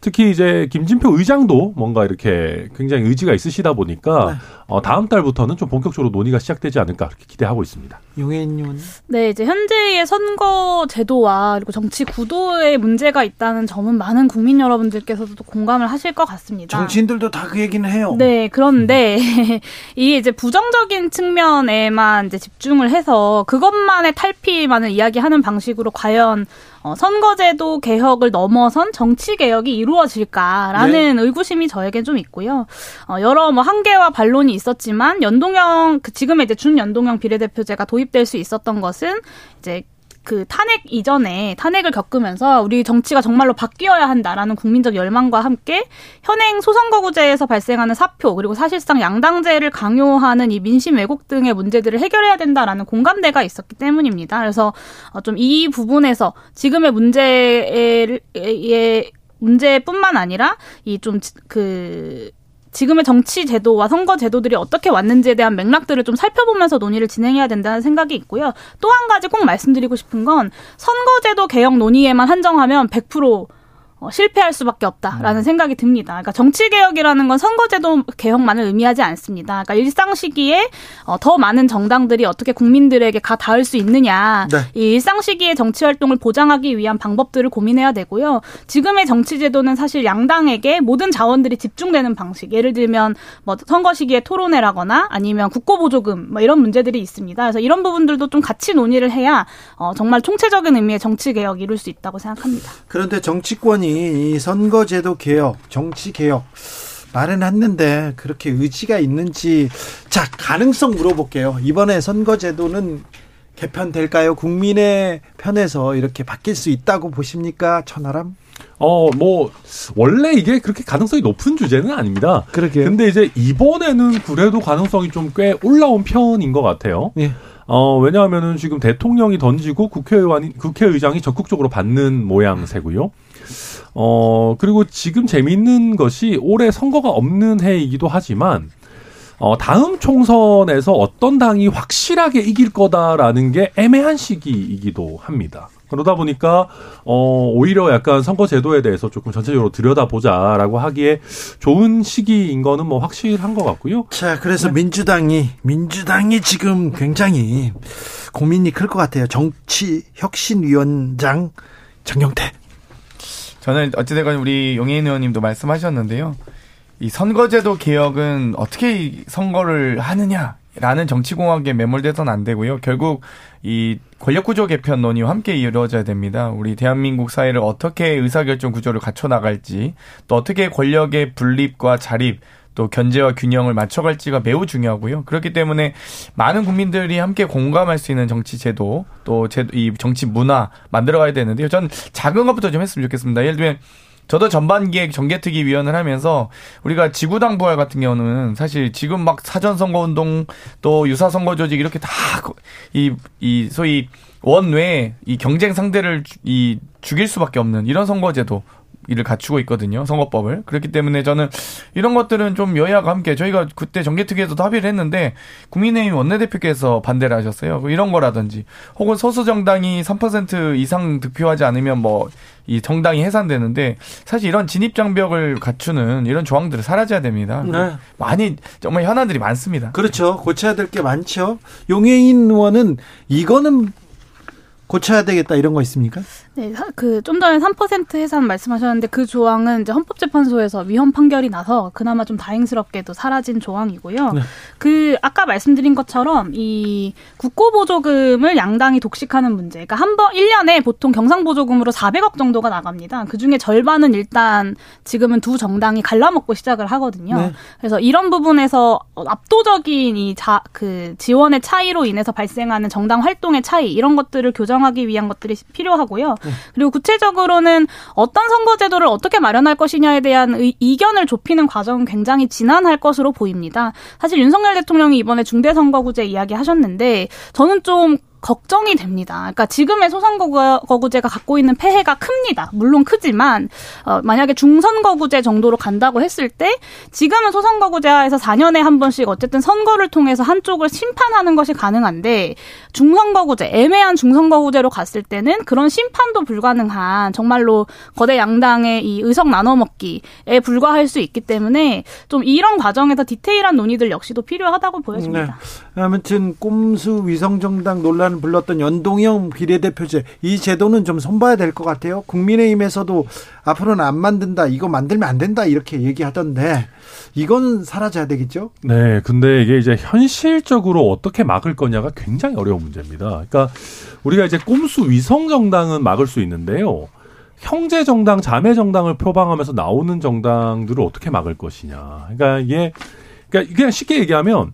특히 이제 김진표 의장도 뭔가 이렇게 굉장히 의지가 있으시다 보니까 네. 어, 다음 달부터는 좀 본격적으로 논의가 시작되지 않을까 그렇게 기대하고 있습니다. 용혜인 의원. 네, 이제 현재의 선거 제도와 그리고 정치 구도에 문제가 있다는 점은 많은 국민 여러분들께서도 공감을 하실 것 같습니다. 정치인들도 다 그 얘기는 해요. 네, 그런데 [laughs] 이 이제 부정적인 측면에만 이제 집중을 해서 그것만의 탈피만을 이야기하는 방식으로 과연 어, 선거제도 개혁을 넘어선 정치 개혁이 이루어질까라는 네. 의구심이 저에겐 좀 있고요. 어, 여러 뭐 한계와 반론이 있었지만 연동형 그 지금의 이제 준연동형 비례대표제가 도입될 수 있었던 것은 이제 그 탄핵 이전에 탄핵을 겪으면서 우리 정치가 정말로 바뀌어야 한다라는 국민적 열망과 함께 현행 소선거구제에서 발생하는 사표 그리고 사실상 양당제를 강요하는 이 민심 왜곡 등의 문제들을 해결해야 된다라는 공감대가 있었기 때문입니다. 그래서 어, 좀이 부분에서 지금의 문제의 문제뿐만 아니라 이 좀 그 지금의 정치 제도와 선거 제도들이 어떻게 왔는지에 대한 맥락들을 좀 살펴보면서 논의를 진행해야 된다는 생각이 있고요. 또 한 가지 꼭 말씀드리고 싶은 건 선거제도 개혁 논의에만 한정하면 100% 어, 실패할 수밖에 없다라는 음. 생각이 듭니다. 그러니까 정치 개혁이라는 건 선거제도 개혁만을 의미하지 않습니다. 그러니까 일상 시기에 어, 더 많은 정당들이 어떻게 국민들에게 가 닿을 수 있느냐, 네. 이 일상 시기의 정치 활동을 보장하기 위한 방법들을 고민해야 되고요. 지금의 정치 제도는 사실 양당에게 모든 자원들이 집중되는 방식. 예를 들면 뭐 선거 시기에 토론회라거나 아니면 국고보조금 뭐 이런 문제들이 있습니다. 그래서 이런 부분들도 좀 같이 논의를 해야 어, 정말 총체적인 의미의 정치 개혁 이룰 수 있다고 생각합니다. 그런데 정치권이 이 선거제도 개혁, 정치 개혁 마련했는데 그렇게 의지가 있는지 자 가능성 물어볼게요. 이번에 선거제도는 개편될까요? 국민의 편에서 이렇게 바뀔 수 있다고 보십니까? 천하람? 어, 뭐, 원래 이게 그렇게 가능성이 높은 주제는 아닙니다. 그러게요. 근데 이제 이번에는 그래도 가능성이 좀 꽤 올라온 편인 것 같아요. 예. 어, 왜냐하면은 지금 대통령이 던지고 국회의원이, 국회의장이 적극적으로 받는 모양새고요. 어, 그리고 지금 재미있는 것이 올해 선거가 없는 해이기도 하지만, 어, 다음 총선에서 어떤 당이 확실하게 이길 거다라는 게 애매한 시기이기도 합니다. 그러다 보니까 어 오히려 약간 선거 제도에 대해서 조금 전체적으로 들여다보자라고 하기에 좋은 시기인 거는 뭐 확실한 것 같고요. 자, 그래서 네. 민주당이 민주당이 지금 굉장히 고민이 클 것 같아요. 정치 혁신위원장 정영태. 저는 어찌되건 우리 용혜인 의원님도 말씀하셨는데요. 이 선거제도 개혁은 어떻게 선거를 하느냐 라는 정치공학에 매몰돼서는 안 되고요. 결국 이 권력구조 개편 논의와 함께 이루어져야 됩니다. 우리 대한민국 사회를 어떻게 의사결정 구조를 갖춰 나갈지, 또 어떻게 권력의 분립과 자립, 또 견제와 균형을 맞춰갈지가 매우 중요하고요. 그렇기 때문에 많은 국민들이 함께 공감할 수 있는 정치 제도, 또 이 정치 문화 만들어가야 되는데요. 전 작은 것부터 좀 했으면 좋겠습니다. 예를 들면 저도 전반기획 정개특위 위원을 하면서 우리가 지구당 부활 같은 경우는 사실 지금 막 사전 선거 운동 또 유사 선거 조직 이렇게 다 이이 이 소위 원외 이 경쟁 상대를 이 죽일 수밖에 없는 이런 선거제도 이를 갖추고 있거든요. 선거법을. 그렇기 때문에 저는 이런 것들은 좀 여야가 함께 저희가 그때 정개특위에서도 합의를 했는데 국민의힘 원내대표께서 반대를 하셨어요. 뭐 이런 거라든지 혹은 소수 정당이 3% 이상 득표하지 않으면 뭐 이 정당이 해산되는데 사실 이런 진입 장벽을 갖추는 이런 조항들을 사라져야 됩니다. 네. 많이 정말 현안들이 많습니다. 그렇죠. 고쳐야 될 게 많죠. 용해인 의원은 이거는 고쳐야 되겠다 이런 거 있습니까? 네, 그 좀 전에 3% 해산 말씀하셨는데 그 조항은 이제 헌법재판소에서 위헌 판결이 나서 그나마 좀 다행스럽게도 사라진 조항이고요. 네. 그 아까 말씀드린 것처럼 이 국고보조금을 양당이 독식하는 문제. 그러니까 한 번 1년에 보통 경상보조금으로 400억 정도가 나갑니다. 그중에 절반은 일단 지금은 두 정당이 갈라먹고 시작을 하거든요. 네. 그래서 이런 부분에서 압도적인 이 자 그 지원의 차이로 인해서 발생하는 정당 활동의 차이 이런 것들을 교정하기 위한 것들이 필요하고요. 네. 그리고 구체적으로는 어떤 선거제도를 어떻게 마련할 것이냐에 대한 의, 이견을 좁히는 과정은 굉장히 지난할 것으로 보입니다. 사실 윤석열 대통령이 이번에 중대선거구제 이야기 하셨는데 저는 좀 걱정이 됩니다. 그러니까 지금의 소선거구제가 갖고 있는 폐해가 큽니다. 물론 크지만 어, 만약에 중선거구제 정도로 간다고 했을 때 지금은 소선거구제하에서 4년에 한 번씩 어쨌든 선거를 통해서 한쪽을 심판하는 것이 가능한데 중선거구제 애매한 중선거구제로 갔을 때는 그런 심판도 불가능한 정말로 거대 양당의 이 의석 나눠먹기에 불과할 수 있기 때문에 좀 이런 과정에서 디테일한 논의들 역시도 필요하다고 보여집니다. 네. 아무튼 꼼수 위성정당 논란 논란을 불렀던 연동형 비례대표제 이 제도는 좀 손봐야 될 것 같아요. 국민의힘에서도 앞으로는 안 만든다, 이거 만들면 안 된다 이렇게 얘기하던데 이거는 사라져야 되겠죠? 네, 근데 이게 이제 현실적으로 어떻게 막을 거냐가 굉장히 어려운 문제입니다. 그러니까 우리가 이제 꼼수 위성 정당은 막을 수 있는데요. 형제 정당, 자매 정당을 표방하면서 나오는 정당들을 어떻게 막을 것이냐. 그러니까 이게 그러니까 그냥 쉽게 얘기하면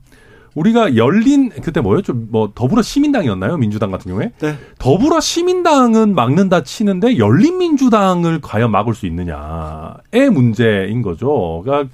우리가 열린 그때 뭐였죠? 뭐 더불어 시민당이었나요? 민주당 같은 경우에 네. 더불어 시민당은 막는다 치는데 열린 민주당을 과연 막을 수 있느냐의 문제인 거죠. 그러니까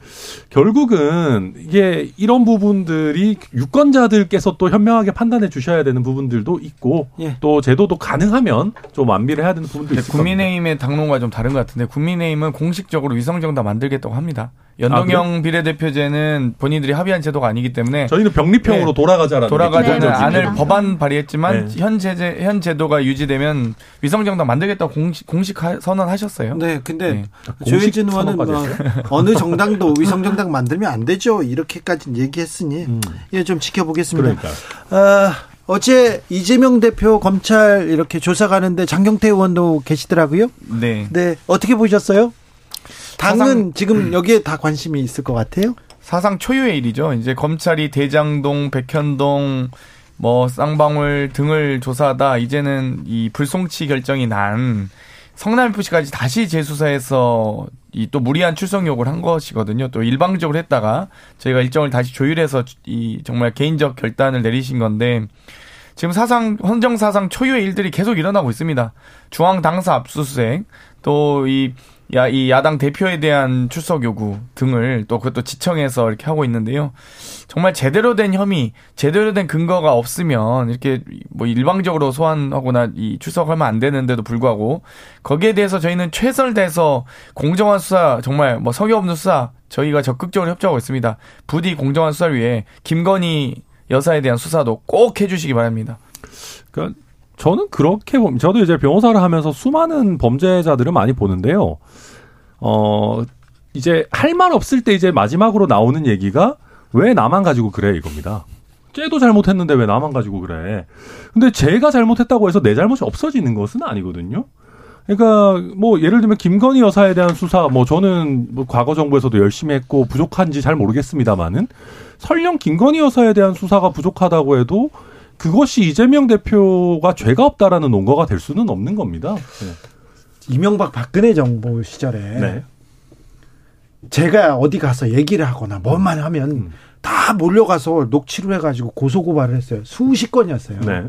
결국은 이게 이런 부분들이 유권자들께서 또 현명하게 판단해 주셔야 되는 부분들도 있고 예. 또 제도도 가능하면 좀 완비를 해야 되는 부분도 있습니다. 국민의힘의 당론과 좀 다른 것 같은데 국민의힘은 공식적으로 위성정당 만들겠다고 합니다. 연동형 아, 비례대표제는 본인들이 합의한 제도가 아니기 때문에 저희는 병립형으로 네. 돌아가자라는 돌아가자는 네. 안을 법안 발의했지만 네. 현 제재 현 제도가 유지되면 위성정당 만들겠다고 공식, 공식 선언하셨어요. 네, 근데 네. 조현진 의원은 뭐 어느 정당도 위성정당 만들면 안 되죠 이렇게까지 얘기했으니 음. 예, 좀 지켜보겠습니다. 그러니까. 아, 어제 이재명 대표 검찰 이렇게 조사 가는데 장경태 의원도 계시더라고요. 네. 네, 어떻게 보셨어요? 당은 사상, 지금 여기에 다 관심이 있을 것 같아요. 사상 초유의 일이죠. 이제 검찰이 대장동, 백현동, 뭐 쌍방울 등을 조사하다 이제는 이 불송치 결정이 난 성남 FC까지 다시 재수사해서 이 또 무리한 출석 요구를 한 것이거든요. 또 일방적으로 했다가 저희가 일정을 다시 조율해서 이 정말 개인적 결단을 내리신 건데 지금 사상 헌정 사상 초유의 일들이 계속 일어나고 있습니다. 중앙 당사 압수수색 또 이 야, 이 야당 대표에 대한 출석 요구 등을 또 그것도 지청해서 이렇게 하고 있는데요. 정말 제대로 된 혐의, 제대로 된 근거가 없으면 이렇게 뭐 일방적으로 소환하거나 이 출석하면 안 되는데도 불구하고 거기에 대해서 저희는 최선을 다해서 공정한 수사, 정말 뭐 석유 없는 수사 저희가 적극적으로 협조하고 있습니다. 부디 공정한 수사를 위해 김건희 여사에 대한 수사도 꼭 해주시기 바랍니다. 그러니까 저는 그렇게. 저도 이제 변호사를 하면서 수많은 범죄자들을 많이 보는데요. 어, 이제 할 말 없을 때 이제 마지막으로 나오는 얘기가 왜 나만 가지고 그래 이겁니다. 쟤도 잘못했는데 왜 나만 가지고 그래. 근데 제가 잘못했다고 해서 내 잘못이 없어지는 것은 아니거든요. 그러니까 뭐 예를 들면 김건희 여사에 대한 수사 뭐 저는 뭐 과거 정부에서도 열심히 했고 부족한지 잘 모르겠습니다만은 설령 김건희 여사에 대한 수사가 부족하다고 해도 그것이 이재명 대표가 죄가 없다라는 논거가 될 수는 없는 겁니다. 네. 이명박 박근혜 정부 시절에 네. 제가 어디 가서 얘기를 하거나 뭐만 하면 음. 다 몰려가서 녹취를 해가지고 고소고발을 했어요. 수십 건이었어요. 네.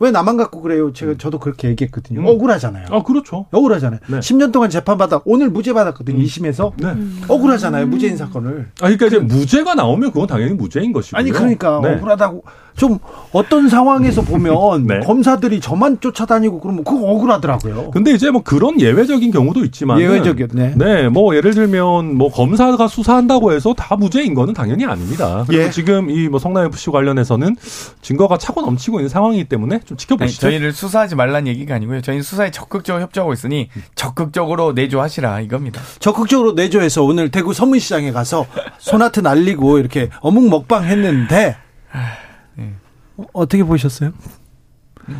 왜 나만 갖고 그래요? 제가 음. 저도 그렇게 얘기했거든요. 음. 억울하잖아요. 아, 그렇죠. 억울하잖아요. 네. 10년 동안 재판받아 오늘 무죄 받았거든요. 음. 2심에서. 네. 억울하잖아요. 무죄인 사건을. 아, 그러니까 이제 무죄가 나오면 그건 당연히 무죄인 것이고. 아니 그러니까 네. 억울하다고 좀 어떤 상황에서 [laughs] 보면 네. 검사들이 저만 쫓아다니고 그러면 그거 억울하더라고요. 근데 이제 뭐 그런 예외적인 경우도 있지만 예외적이었네. 네, 뭐 예를 들면 뭐 검사가 수사한다고 해서 다 무죄인 거는 당연히 아닙니다. 그리고 예. 지금 이 뭐 성남 FC 관련해서는 증거가 차고 넘치고 있는 상황이기 때문에 좀 지켜보시죠. 아니, 저희를 수사하지 말란 얘기가 아니고요. 저희는 수사에 적극적으로 협조하고 있으니 적극적으로 내조하시라 이겁니다. 적극적으로 내조해서 오늘 대구 서문시장에 가서 소나트 날리고 이렇게 어묵 먹방 했는데 네. 어, 떻게 보셨어요?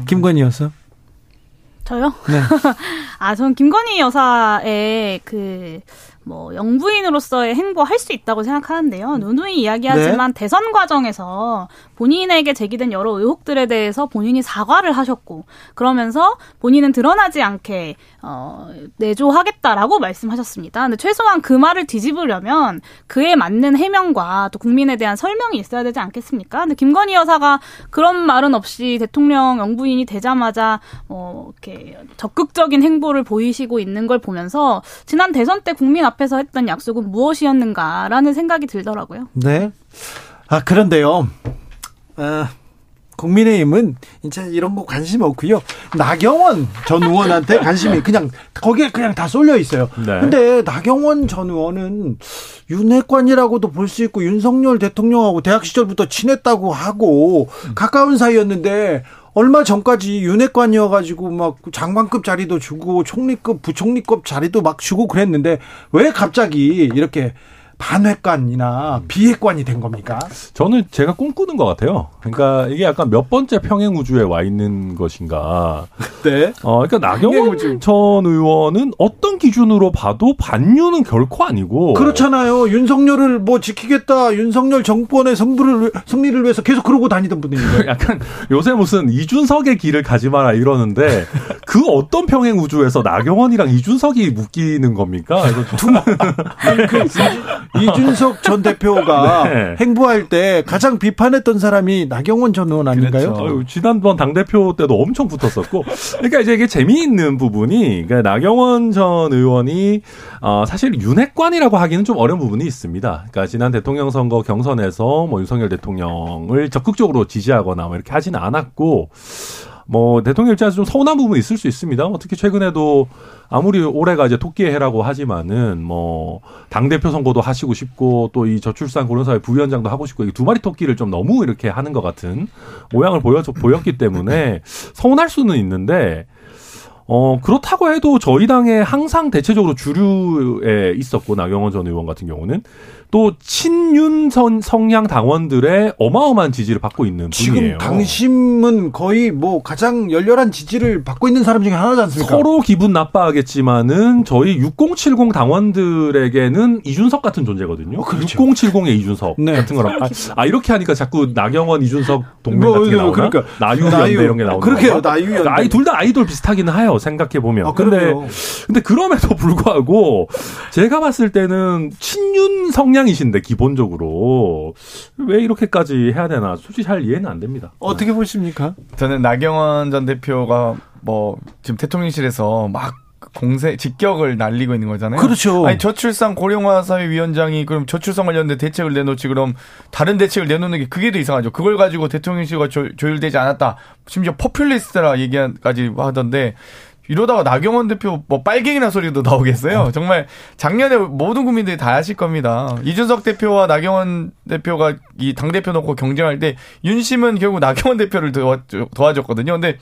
김건희 여사? 저요? 네. [laughs] 아, 전 김건희 여사의 그, 뭐 영부인으로서의 행보할 수 있다고 생각하는데요. 누누이 이야기하지만 네. 대선 과정에서 본인에게 제기된 여러 의혹들에 대해서 본인이 사과를 하셨고 그러면서 본인은 드러나지 않게 어, 내조하겠다라고 말씀하셨습니다. 근데 최소한 그 말을 뒤집으려면 그에 맞는 해명과 또 국민에 대한 설명이 있어야 되지 않겠습니까? 근데 김건희 여사가 그런 말은 없이 대통령 영부인이 되자마자 뭐 이렇게 적극적인 행보를 보이시고 있는 걸 보면서 지난 대선 때 국민 앞 앞에서 했던 약속은 무엇이었는가라는 생각이 들더라고요. 네. 아, 그런데요. 아, 국민의힘은 이제 이런 거 관심 없고요. 나경원 전 의원한테 관심이 그냥 거기에 그냥 다 쏠려 있어요. 네. 근데 나경원 전 의원은 윤핵관이라고도 볼 수 있고 윤석열 대통령하고 대학 시절부터 친했다고 하고 가까운 사이였는데 얼마 전까지 윤핵관이어가지고 막 장관급 자리도 주고 총리급 부총리급 자리도 막 주고 그랬는데 왜 갑자기 이렇게 반회관이나 비회관이 된 겁니까? 저는 제가 꿈꾸는 것 같아요. 그러니까 이게 약간 몇 번째 평행 우주에 와 있는 것인가. 네. 어, 그러니까 나경원 전 의원은 어떤 기준으로 봐도 반윤은 결코 아니고. 그렇잖아요. 윤석열을 뭐 지키겠다. 윤석열 정권의 승부를 승리를 위해서 계속 그러고 다니던 분인데. [laughs] 약간 요새 무슨 이준석의 길을 가지 마라 이러는데 그 어떤 평행 우주에서 나경원이랑 이준석이 묶이는 겁니까? 이거 좀. [laughs] 그 이준석 전 대표가 [laughs] 네. 행보할 때 가장 비판했던 사람이 나경원 전 의원 아닌가요? 그렇죠. 지난번 당 대표 때도 엄청 붙었었고, 그러니까 이제 이게 재미있는 부분이 그러니까 나경원 전 의원이 어, 사실 윤핵관이라고 하기는 좀 어려운 부분이 있습니다. 그러니까 지난 대통령 선거 경선에서 뭐 윤석열 대통령을 적극적으로 지지하거나 뭐 이렇게 하지는 않았고. 뭐 대통령 입장에서 좀 서운한 부분이 있을 수 있습니다. 뭐 특히 최근에도 아무리 올해가 이제 토끼의 해라고 하지만은 뭐 당 대표 선거도 하시고 싶고 또 이 저출산 고령사회 부위원장도 하고 싶고 두 마리 토끼를 좀 너무 이렇게 하는 것 같은 모양을 보여 보였기 때문에 서운할 수는 있는데 어, 그렇다고 해도 저희 당에 항상 대체적으로 주류에 있었고, 나경원 전 의원 같은 경우는 또 친윤선 성향 당원들의 어마어마한 지지를 받고 있는 지금 분이에요. 당심은 거의 뭐 가장 열렬한 지지를 받고 있는 사람 중에 하나지 않습니까? 서로 기분 나빠하겠지만은 저희 6070 당원들에게는 이준석 같은 존재거든요. 어, 그렇죠. 6070의 이준석 네. 같은 거랑 아, [laughs] 아, 이렇게 하니까 자꾸 나경원 이준석 동맹 뭐, 같은 게 나오나? 그러니까 나유 연대 이런 게 나오는 그렇게요. 나유연 아이 둘 다 아이돌 비슷하기는 해요. 해요. 생각해 보면. 아, 근데 그럼요. 근데 그럼에도 불구하고 제가 봤을 때는 친윤 성향 이신데 기본적으로 왜 이렇게까지 해야 되나 솔직히 잘 이해는 안 됩니다. 어떻게 보십니까? 저는 나경원 전 대표가 뭐 지금 대통령실에서 막 공세 직격을 날리고 있는 거잖아요. 그렇죠. 아니 저출산 고령화 사회 위원장이 그럼 저출산 관련된 대책을 내놓지 그럼 다른 대책을 내놓는 게 그게 더 이상하죠. 그걸 가지고 대통령실과 조, 조율되지 않았다. 심지어 포퓰리스트라 얘기까지 하던데 이러다가 나경원 대표 뭐 빨갱이나 소리도 나오겠어요. 정말 작년에 모든 국민들이 다 아실 겁니다. 이준석 대표와 나경원 대표가 이 당 대표 놓고 경쟁할 때 윤심은 결국 나경원 대표를 도와, 도와줬거든요. 근데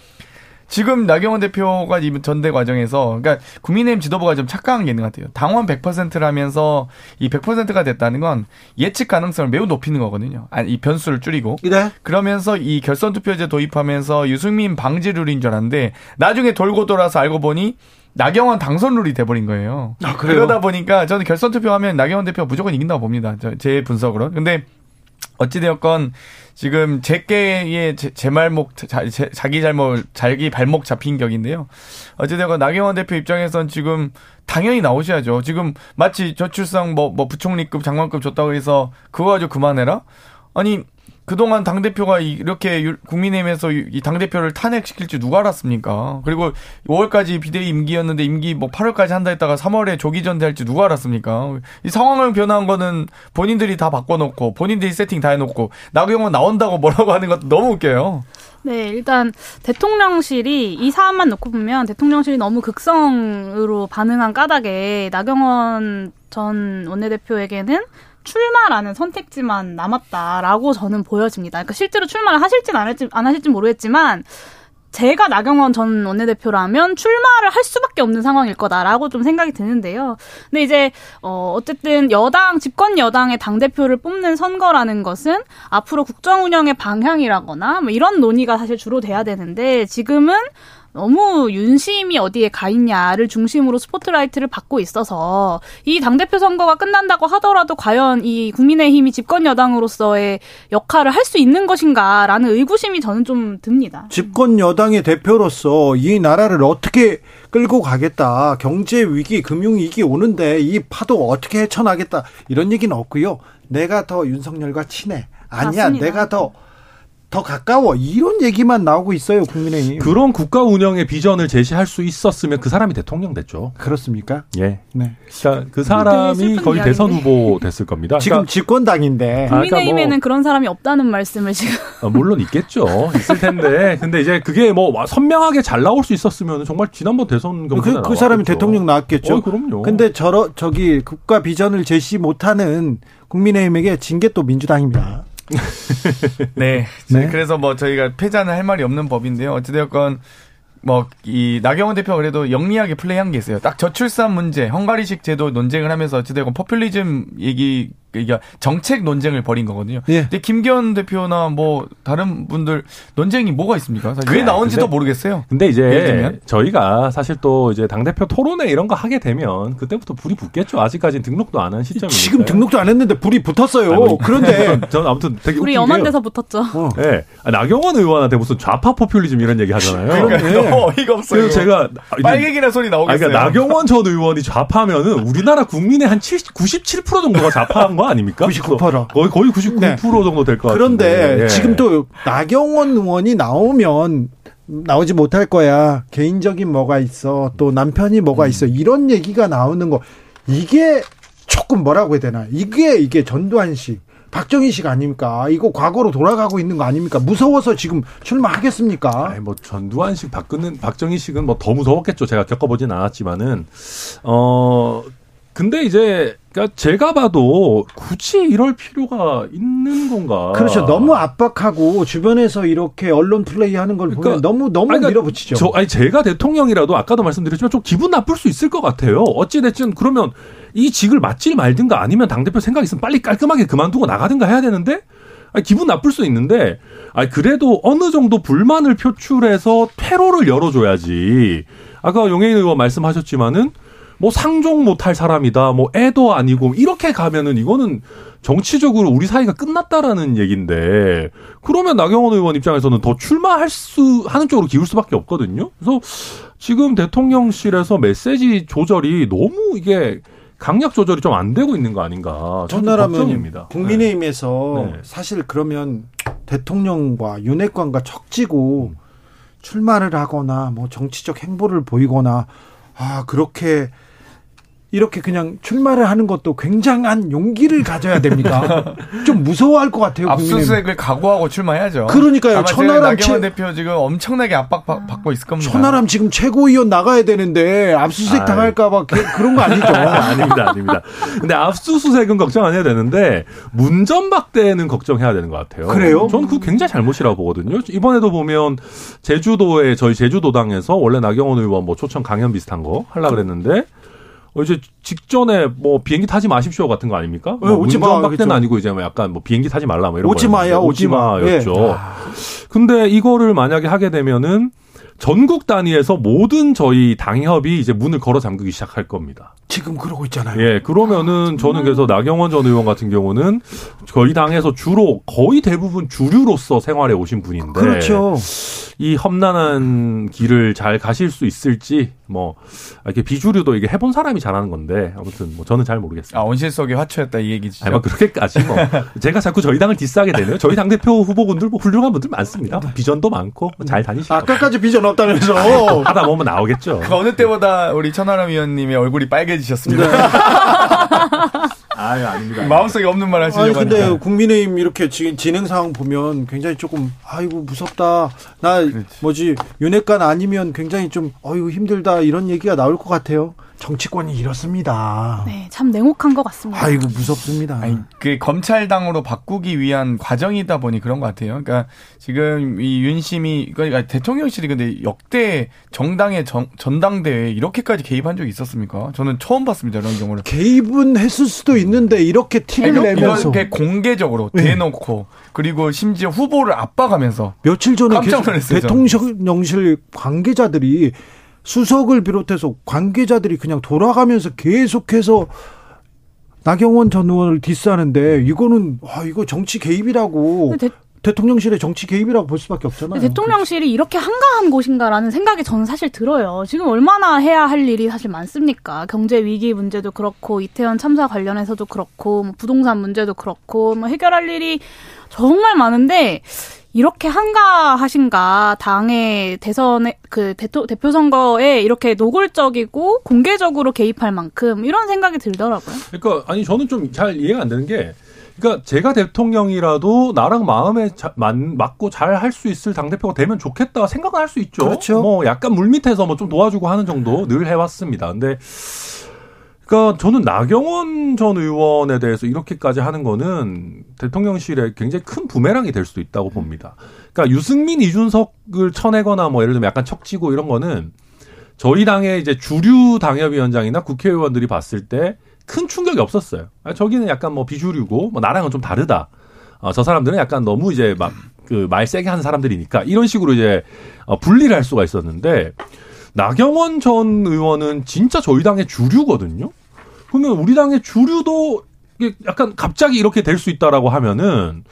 지금 나경원 대표가 이 전대 과정에서 그러니까 국민의힘 지도부가 좀 착각한 게 있는 것 같아요. 당원 100%라면서 이 100%가 됐다는 건 예측 가능성을 매우 높이는 거거든요. 아니 이 변수를 줄이고 네. 그러면서 이 결선 투표제 도입하면서 유승민 방지 룰인 줄 알았는데 나중에 돌고 돌아서 알고 보니 나경원 당선 룰이 돼버린 거예요. 아? 그러다 보니까 저는 결선 투표하면 나경원 대표가 무조건 이긴다고 봅니다. 저- 제 분석으로. 근데 어찌되었건 지금 제게의 제, 제 말목 자, 제- 자기 잘못 자기 발목 잡힌 격인데요. 어찌되건 나경원 대표 입장에선 지금 당연히 나오셔야죠. 지금 마치 저출산 뭐, 뭐 부총리급 장관급 줬다고 해서 그거 가지고 그만해라? 아니 그동안 당대표가 이렇게 유- 국민의힘에서 이 당대표를 탄핵시킬 줄 누가 알았습니까? 그리고 5월까지 비대위 임기였는데 임기 뭐 8월까지 한다 했다가 3월에 조기 전대할 줄 누가 알았습니까? 이 상황을 변화한 거는 본인들이 다 바꿔놓고 본인들이 세팅 다 해놓고 나경원 나온다고 뭐라고 하는 것도 너무 웃겨요. 네, 일단 대통령실이 이 사안만 놓고 보면 대통령실이 너무 극성으로 반응한 까닭에 나경원 전 원내대표에게는 출마라는 선택지만 남았다라고 저는 보여집니다. 그러니까 실제로 출마를 하실진 안, 할지, 안 하실진 모르겠지만 제가 나경원 전 원내대표라면 출마를 할 수밖에 없는 상황일 거다라고 좀 생각이 드는데요. 근데 이제 어 어쨌든 여당 집권 여당의 당 대표를 뽑는 선거라는 것은 앞으로 국정 운영의 방향이라거나 뭐 이런 논의가 사실 주로 돼야 되는데 지금은 너무 윤심이 어디에 가 있냐를 중심으로 스포트라이트를 받고 있어서 이 당대표 선거가 끝난다고 하더라도 과연 이 국민의힘이 집권 여당으로서의 역할을 할 수 있는 것인가라는 의구심이 저는 좀 듭니다. 집권 여당의 대표로서 이 나라를 어떻게 끌고 가겠다. 경제 위기, 금융 위기 오는데 이 파도 어떻게 헤쳐나겠다. 이런 얘기는 없고요. 내가 더 윤석열과 친해. 아니야, 맞습니다. 내가 더 더 가까워. 이런 얘기만 나오고 있어요, 국민의힘. 그런 국가 운영의 비전을 제시할 수 있었으면 그 사람이 대통령 됐죠. 그렇습니까? 예. 네. 그러니까 그 사람이 거의 대선. 후보 됐을 겁니다. 지금 그러니까 집권당인데. 아, 그러니까 국민의힘에는 뭐- 그런 사람이 없다는 말씀을 지금 어, 물론 있겠죠. 있을 텐데. 근데 이제 그게 뭐 선명하게 잘 나올 수 있었으면 정말 지난번 대선 경선에 그, 그 사람이. 대통령 나왔겠죠. 어, 그럼요. 근데 저러, 저기 국가 비전을 제시 못하는 국민의힘에게 진게또 민주당입니다. 네. 네. 그래서 뭐 저희가 패자는 할 말이 없는 법인데요. 어찌되었건 뭐 이 나경원 대표가 그래도 영리하게 플레이한 게 있어요. 딱 저출산 문제, 헝가리식 제도 논쟁을 하면서 어찌되건 포퓰리즘 얘기 그러니까 정책 논쟁을 벌인 거거든요. 예. 근데 김기현 대표나 뭐 다른 분들 논쟁이 뭐가 있습니까? 사실 왜 그래, 나온지도 근데- 모르겠어요. 근데 이제? 저희가 사실 또 이제 당 대표 토론회 이런 거 하게 되면 그때부터 불이 붙겠죠. 아직까지는 등록도 안 한 시점이니까. 지금 등록도 안 했는데 불이 붙었어요. 아니, 뭐, 그런데 [laughs] 저는 아무튼 되게 우리 엄한 게요. 데서 붙었죠. 어, 예. 아, 나경원 의원한테 무슨 좌파 포퓰리즘 이런 얘기 하잖아요. 그러니까 네. 너무 어이가 없어요. 그래서 제가 아, 빨갱이나 소리 아, 나오겠어요. 그러니까 나경원 전 의원이 좌파면은 우리나라 국민의 한 70, 97% 정도가 좌파한 거 아닙니까? 99%. 거의 거의 99% 네. 정도 될 것 같은데. 그런데 예. 지금 또 나경원 의원이 나오면 나오지 못할 거야. 개인적인 뭐가 있어. 또 남편이 뭐가 있어. 이런 얘기가 나오는 거. 이게 조금 뭐라고 해야 되나. 이게 이게 전두환 씨. 박정희 씨가 아닙니까? 이거 과거로 돌아가고 있는 거 아닙니까? 무서워서 지금 출마하겠습니까? 아니 뭐 전두환식 박근혜 박정희식은 뭐 더 무서웠겠죠. 제가 겪어보진 않았지만은 어 근데 이제 그러니까 제가 봐도 굳이 이럴 필요가 있는 건가? 그렇죠. 너무 압박하고 주변에서 이렇게 언론 플레이하는 걸 보면 그러니까- 너무 너무 아니, 그러니까 밀어붙이죠. 저, 아니 제가 대통령이라도 아까도 말씀드렸지만 좀 기분 나쁠 수 있을 것 같아요. 어찌 됐든 그러면 이 직을 맡질 말든가 아니면 당 대표 생각 있으면 빨리 깔끔하게 그만두고 나가든가 해야 되는데 아니, 기분 나쁠 수 있는데 아니 그래도 어느 정도 불만을 표출해서 퇴로를 열어줘야지. 아까 용해인 의원 말씀하셨지만은 뭐 상종 못할 사람이다, 뭐 애도 아니고 이렇게 가면은 이거는 정치적으로 우리 사이가 끝났다라는 얘기인데 그러면 나경원 의원 입장에서는 더 출마할 수 하는 쪽으로 기울 수밖에 없거든요. 그래서 지금 대통령실에서 메시지 조절이 너무 이게 강약 조절이 좀 안 되고 있는 거 아닌가. 전나라면 국민의힘에서 네. 네. 사실 그러면 대통령과 윤핵관과 척지고 출마를 하거나 뭐 정치적 행보를 보이거나 아 그렇게 이렇게 그냥 출마를 하는 것도 굉장한 용기를 가져야 됩니다. [laughs] 좀 무서워할 것 같아요. 압수수색을 각오하고 출마해야죠. 그러니까요. 천하람 나경원 최... 대표 지금 엄청나게 압박 받고 있을 겁니다. 천하람 지금 최고위원 나가야 되는데 압수수색 당할까봐 그런 거 아니죠? [laughs] 아닙니다, 아닙니다. 근데 압수수색은 걱정 안 해야 되는데 문전박대는 걱정해야 되는 것 같아요. 그래요? 저는 그거 굉장히 잘못이라고 보거든요. 이번에도 보면 제주도에 저희 제주도당에서 원래 나경원 의원 뭐 초청 강연 비슷한 거 하려 그랬는데. 어, 이제 직전에 뭐 비행기 타지 마십시오 같은 거 아닙니까? 네, 뭐 오지 마. 박대는 아니고 이제 뭐 약간 뭐 비행기 타지 말라 뭐 이런 오지 마야, 오지 마였죠. 네. 근데 이거를 만약에 하게 되면은 전국 단위에서 모든 저희 당협이 이제 문을 걸어 잠그기 시작할 겁니다. 지금 그러고 있잖아요. 예, 그러면은 저는 그래서 나경원 전 의원 같은 경우는 저희 당에서 주로 거의 대부분 주류로서 생활해 오신 분인데 그렇죠. 이 험난한 길을 잘 가실 수 있을지 뭐 이렇게 비주류도 이게 해본 사람이 잘하는 건데 아무튼 뭐 저는 잘 모르겠습니다. 아 온실 속에 화초였다 이 얘기죠. 아니 뭐 그렇게까지 뭐 [laughs] 제가 자꾸 저희 당을 디스하게 되네요. 저희 당 대표 후보분들 뭐 훌륭한 분들 많습니다. 비전도 많고 잘 다니시고 아까까지 비전 없다면서 [laughs] 하다 보면 나오겠죠. 그 어느 때보다 우리 천하람 위원님의 얼굴이 빨개지셨습니다. [laughs] 네. 아유, 아닙니다. 마음속에 없는 말 하시려고 아니, 근데 하니까. 국민의힘 이렇게 지금 진행 상황 보면 굉장히 조금 아이고 무섭다. 나 그렇지. 뭐지 윤핵관 아니면 굉장히 좀 어이구 힘들다 이런 얘기가 나올 것 같아요. 정치권이 이렇습니다. 네, 참 냉혹한 것 같습니다. 아이고 무섭습니다. 아니, 그 검찰당으로 바꾸기 위한 과정이다 보니 그런 것 같아요. 그러니까 지금 이 윤심이 그러니까 대통령실이 근데 역대 정당의 정, 전당대회에 이렇게까지 개입한 적이 있었습니까? 저는 처음 봤습니다 이런 경우를. 개입은 했을 수도 있는데 이렇게 티를 아니, 내면서 이렇게 공개적으로 네. 대놓고 그리고 심지어 후보를 압박하면서 며칠 전에 대통령실 관계자들이 수석을 비롯해서 관계자들이 그냥 돌아가면서 계속해서 나경원 전 의원을 디스하는데 이거는 와 이거 정치 개입이라고 대, 대통령실의 정치 개입이라고 볼 수밖에 없잖아요. 대통령실이 이렇게 한가한 곳인가라는 생각이 저는 사실 들어요. 지금 얼마나 해야 할 일이 사실 많습니까? 경제 위기 문제도 그렇고 이태원 참사 관련해서도 그렇고 뭐 부동산 문제도 그렇고 뭐 해결할 일이 정말 많은데 이렇게 한가하신가 당의 대선의 그 대토, 대표 선거에 이렇게 노골적이고 공개적으로 개입할 만큼 이런 생각이 들더라고요. 그러니까 아니 저는 좀 잘 이해가 안 되는 게 그러니까 제가 대통령이라도 나랑 마음에 자, 맞, 맞고 잘 할 수 있을 당 대표가 되면 좋겠다 생각은 할 수 있죠. 그렇죠. 뭐 약간 물 밑에서 뭐 좀 도와주고 하는 정도 늘 해왔습니다. 근데 그러니까 저는 나경원 전 의원에 대해서 이렇게까지 하는 거는 대통령실에 굉장히 큰 부메랑이 될 수도 있다고 봅니다. 그러니까 유승민, 이준석을 쳐내거나 뭐 예를 들면 약간 척지고 이런 거는 저희 당의 이제 주류 당협위원장이나 국회의원들이 봤을 때 큰 충격이 없었어요. 아, 저기는 약간 뭐 비주류고 뭐 나랑은 좀 다르다. 어, 저 사람들은 약간 너무 이제 막 그 말 세게 하는 사람들이니까 이런 식으로 이제 어, 분리를 할 수가 있었는데 나경원 전 의원은 진짜 저희 당의 주류거든요. 그러면 우리 당의 주류도 약간 갑자기 이렇게 될 수 있다라고 하면은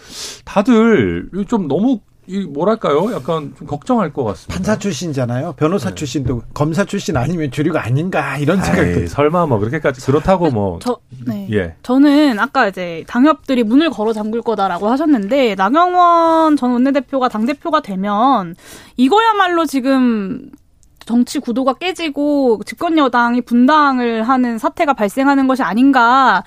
다들 좀 너무 이 뭐랄까요? 약간 좀 걱정할 것 같습니다. 판사 출신잖아요. 변호사 네. 출신도 검사 출신 아니면 주류가 아닌가 이런 생각도. 설마 뭐 그렇게까지 그렇다고 뭐. [laughs] 저, 네. 예. 저는 아까 이제 당협들이 문을 걸어 잠글 거다라고 하셨는데 나경원 전 원내대표가 당 대표가 되면 이거야말로 지금 정치 구도가 깨지고 집권 여당이 분당을 하는 사태가 발생하는 것이 아닌가라는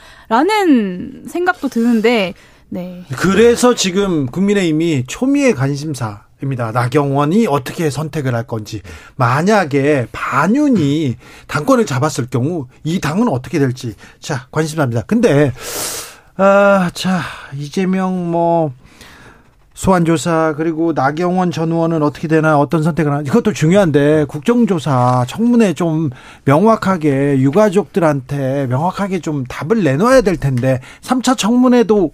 생각도 드는데 네. 그래서 지금 국민의힘이 초미의 관심사 입니다. 나경원이 어떻게 선택을 할 건지 만약에 반윤이 당권을 잡았을 경우 이 당은 어떻게 될지 자 관심사입니다. 근데 아자 이재명 뭐 소환조사 그리고 나경원 전 의원은 어떻게 되나 어떤 선택을 하나 이것도 중요한데 국정조사 청문회 좀 명확하게 유가족들한테 명확하게 좀 답을 내놔야 될 텐데 3차 청문회도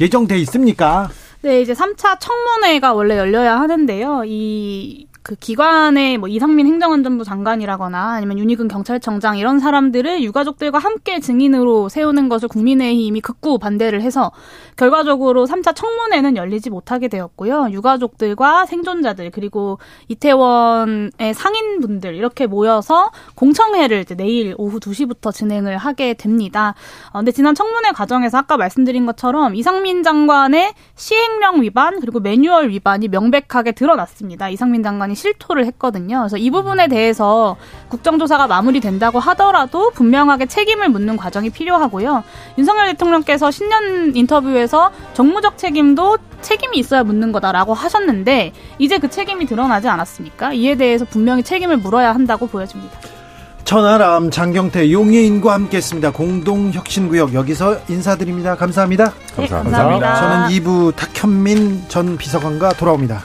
예정돼 있습니까? 네, 이제 3차 청문회가 원래 열려야 하는데요. 이 그 기관의 뭐 이상민 행정안전부 장관이라거나 아니면 윤희근 경찰청장 이런 사람들을 유가족들과 함께 증인으로 세우는 것을 국민의힘이 극구 반대를 해서 결과적으로 3차 청문회는 열리지 못하게 되었고요. 유가족들과 생존자들 그리고 이태원의 상인분들 이렇게 모여서 공청회를 내일 오후 2시부터 진행을 하게 됩니다. 어, 근데 지난 청문회 과정에서 아까 말씀드린 것처럼 이상민 장관의 시행령 위반 그리고 매뉴얼 위반이 명백하게 드러났습니다. 이상민 장관이 실토를 했거든요. 그래서 이 부분에 대해서 국정조사가 마무리된다고 하더라도 분명하게 책임을 묻는 과정이 필요하고요. 윤석열 대통령께서 신년 인터뷰에서 정무적 책임도 책임이 있어야 묻는 거다라고 하셨는데 이제 그 책임이 드러나지 않았습니까? 이에 대해서 분명히 책임을 물어야 한다고 보여집니다. 천하람 장경태 용예인과 함께했습니다. 공동혁신구역 여기서 인사드립니다. 감사합니다. 네, 감사합니다. 저는 2부 탁현민 전 비서관과 돌아옵니다.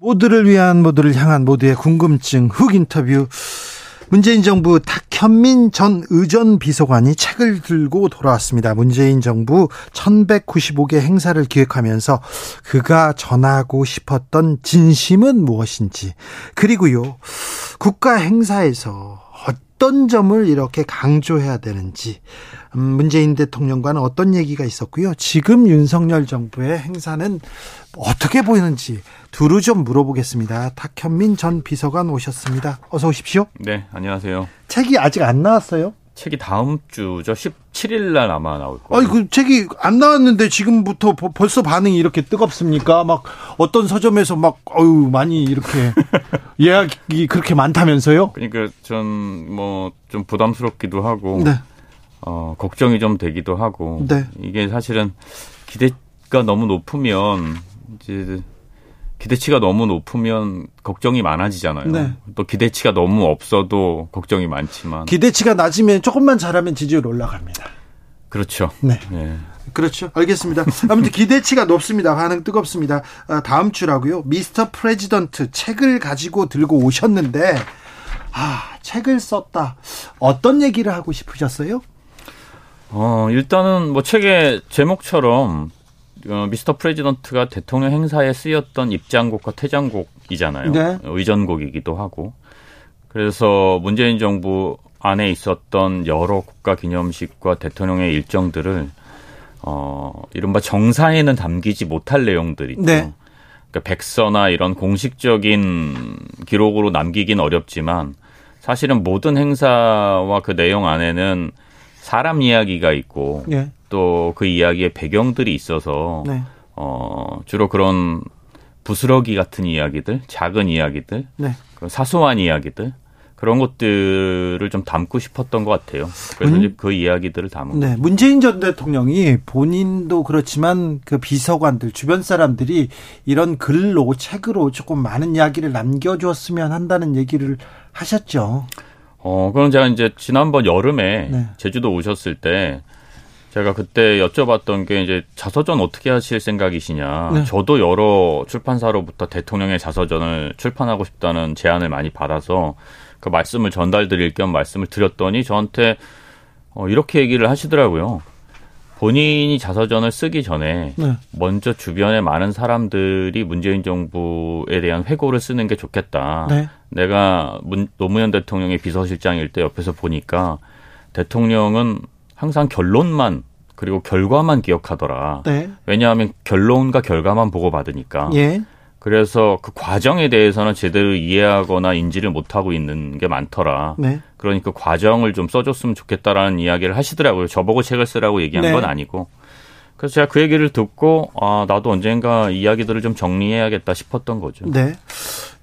모두를 위한 모두를 향한 모두의 궁금증 훅 인터뷰 문재인 정부 탁현민 전 의전 비서관이 책을 들고 돌아왔습니다. 문재인 정부 1195개 행사를 기획하면서 그가 전하고 싶었던 진심은 무엇인지 그리고요 국가 행사에서 어떤 점을 이렇게 강조해야 되는지 음, 문재인 대통령과는 어떤 얘기가 있었고요. 지금 윤석열 정부의 행사는 어떻게 보이는지 두루 좀 물어보겠습니다. 탁현민 전 비서관 오셨습니다. 어서 오십시오. 네, 안녕하세요. 책이 아직 안 나왔어요? 책이 다음 주죠. 17일 날 아마 나올 거예요. 아니 그 책이 안 나왔는데 지금부터 버- 벌써 반응이 이렇게 뜨겁습니까? 막 어떤 서점에서 막 어유 많이 이렇게 [laughs] 예약이 그렇게 많다면서요? 그러니까 전 뭐 좀 부담스럽기도 하고 네. 어, 걱정이 좀 되기도 하고 네. 이게 사실은 기대가 너무 높으면 이제 기대치가 너무 높으면 걱정이 많아지잖아요. 네. 또 기대치가 너무 없어도 걱정이 많지만 기대치가 낮으면 조금만 잘하면 지지율 올라갑니다. 그렇죠. 네. 네. 그렇죠. 알겠습니다. 아무튼 기대치가 높습니다. 반응 뜨겁습니다. 아, 다음 주라고요. 미스터 프레지던트 책을 가지고 들고 오셨는데 아, 책을 썼다. 어떤 얘기를 하고 싶으셨어요? 어, 일단은 뭐 책의 제목처럼 어, 미스터 프레지던트가 대통령 행사에 쓰였던 입장곡과 퇴장곡이잖아요. 네. 의전곡이기도 하고. 그래서 문재인 정부 안에 있었던 여러 국가 기념식과 대통령의 일정들을 어, 이른바 정사에는 담기지 못할 내용들이 있죠. 네. 그러니까 백서나 이런 공식적인 기록으로 남기긴 어렵지만 사실은 모든 행사와 그 내용 안에는 사람 이야기가 있고 예. 또 그 이야기의 배경들이 있어서 네. 어 주로 그런 부스러기 같은 이야기들, 작은 이야기들, 네. 그 사소한 이야기들 그런 것들을 좀 담고 싶었던 것 같아요. 그래서 음? 이제 그 이야기들을 담은 네, 문재인 전 대통령이 본인도 그렇지만 그 비서관들 주변 사람들이 이런 글로 책으로 조금 많은 이야기를 남겨주었으면 한다는 얘기를 하셨죠. 어, 그럼 제가 이제 지난번 여름에 네. 제주도 오셨을 때 제가 그때 여쭤봤던 게 이제 자서전 어떻게 하실 생각이시냐. 네. 저도 여러 출판사로부터 대통령의 자서전을 출판하고 싶다는 제안을 많이 받아서 그 말씀을 전달드릴 겸 말씀을 드렸더니 저한테 어, 이렇게 얘기를 하시더라고요. 본인이 자서전을 쓰기 전에 네. 먼저 주변에 많은 사람들이 문재인 정부에 대한 회고를 쓰는 게 좋겠다. 네. 내가 문, 노무현 대통령의 비서실장일 때 옆에서 보니까 대통령은 항상 결론만 그리고 결과만 기억하더라. 네. 왜냐하면 결론과 결과만 보고 받으니까. 예. 그래서 그 과정에 대해서는 제대로 이해하거나 인지를 못하고 있는 게 많더라. 네. 그러니까 그 과정을 좀 써줬으면 좋겠다라는 이야기를 하시더라고요. 저보고 책을 쓰라고 얘기한 네. 건 아니고. 그래서 제가 그 얘기를 듣고 아 나도 언젠가 이야기들을 좀 정리해야겠다 싶었던 거죠. 네.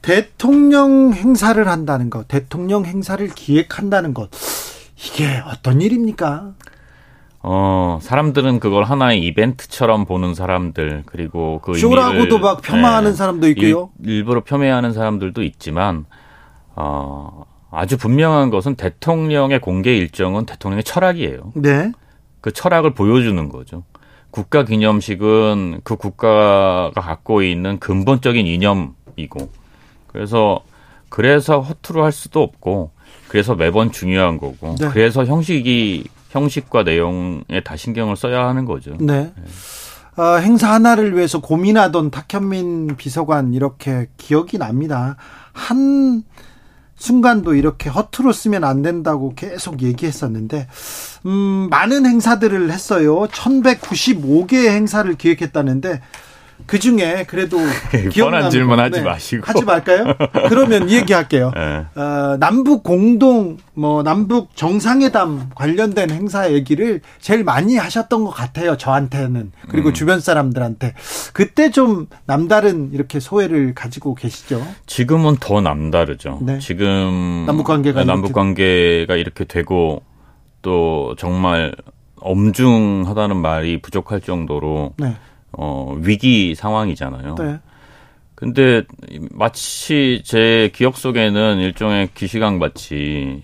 대통령 행사를 한다는 것, 대통령 행사를 기획한다는 것, 이게 어떤 일입니까? 어, 사람들은 그걸 하나의 이벤트처럼 보는 사람들, 그리고 그 쇼라고도 막 폄하하는 네, 사람도 있고요. 일, 부러 폄훼하는 사람들도 있지만, 어, 아주 분명한 것은 대통령의 공개 일정은 대통령의 철학이에요. 네. 그 철학을 보여주는 거죠. 국가 기념식은 그 국가가 갖고 있는 근본적인 이념이고, 그래서, 그래서 허투루 할 수도 없고, 그래서 매번 중요한 거고, 네. 그래서 형식이 형식과 내용에 다 신경을 써야 하는 거죠. 네. 네. 어, 행사 하나를 위해서 고민하던 탁현민 비서관 이렇게 기억이 납니다. 한 순간도 이렇게 허투루 쓰면 안 된다고 계속 얘기했었는데, 음, 많은 행사들을 했어요. 1195개의 행사를 기획했다는데, 그 중에 그래도 [laughs] 뻔한 질문 하지 네. 마시고 하지 말까요? 그러면 [laughs] 얘기할게요. 네. 어, 남북 공동 뭐 남북 정상회담 관련된 행사 얘기를 제일 많이 하셨던 것 같아요. 저한테는 그리고 음. 주변 사람들한테 그때 좀 남다른 이렇게 소회를 가지고 계시죠. 지금은 더 남다르죠. 네. 지금 남북 관계가 남북 관계가 이렇게 되고 또 정말 엄중하다는 말이 부족할 정도로. 네. 어, 위기 상황이잖아요. 네. 근데 마치 제 기억 속에는 일종의 기시강 같이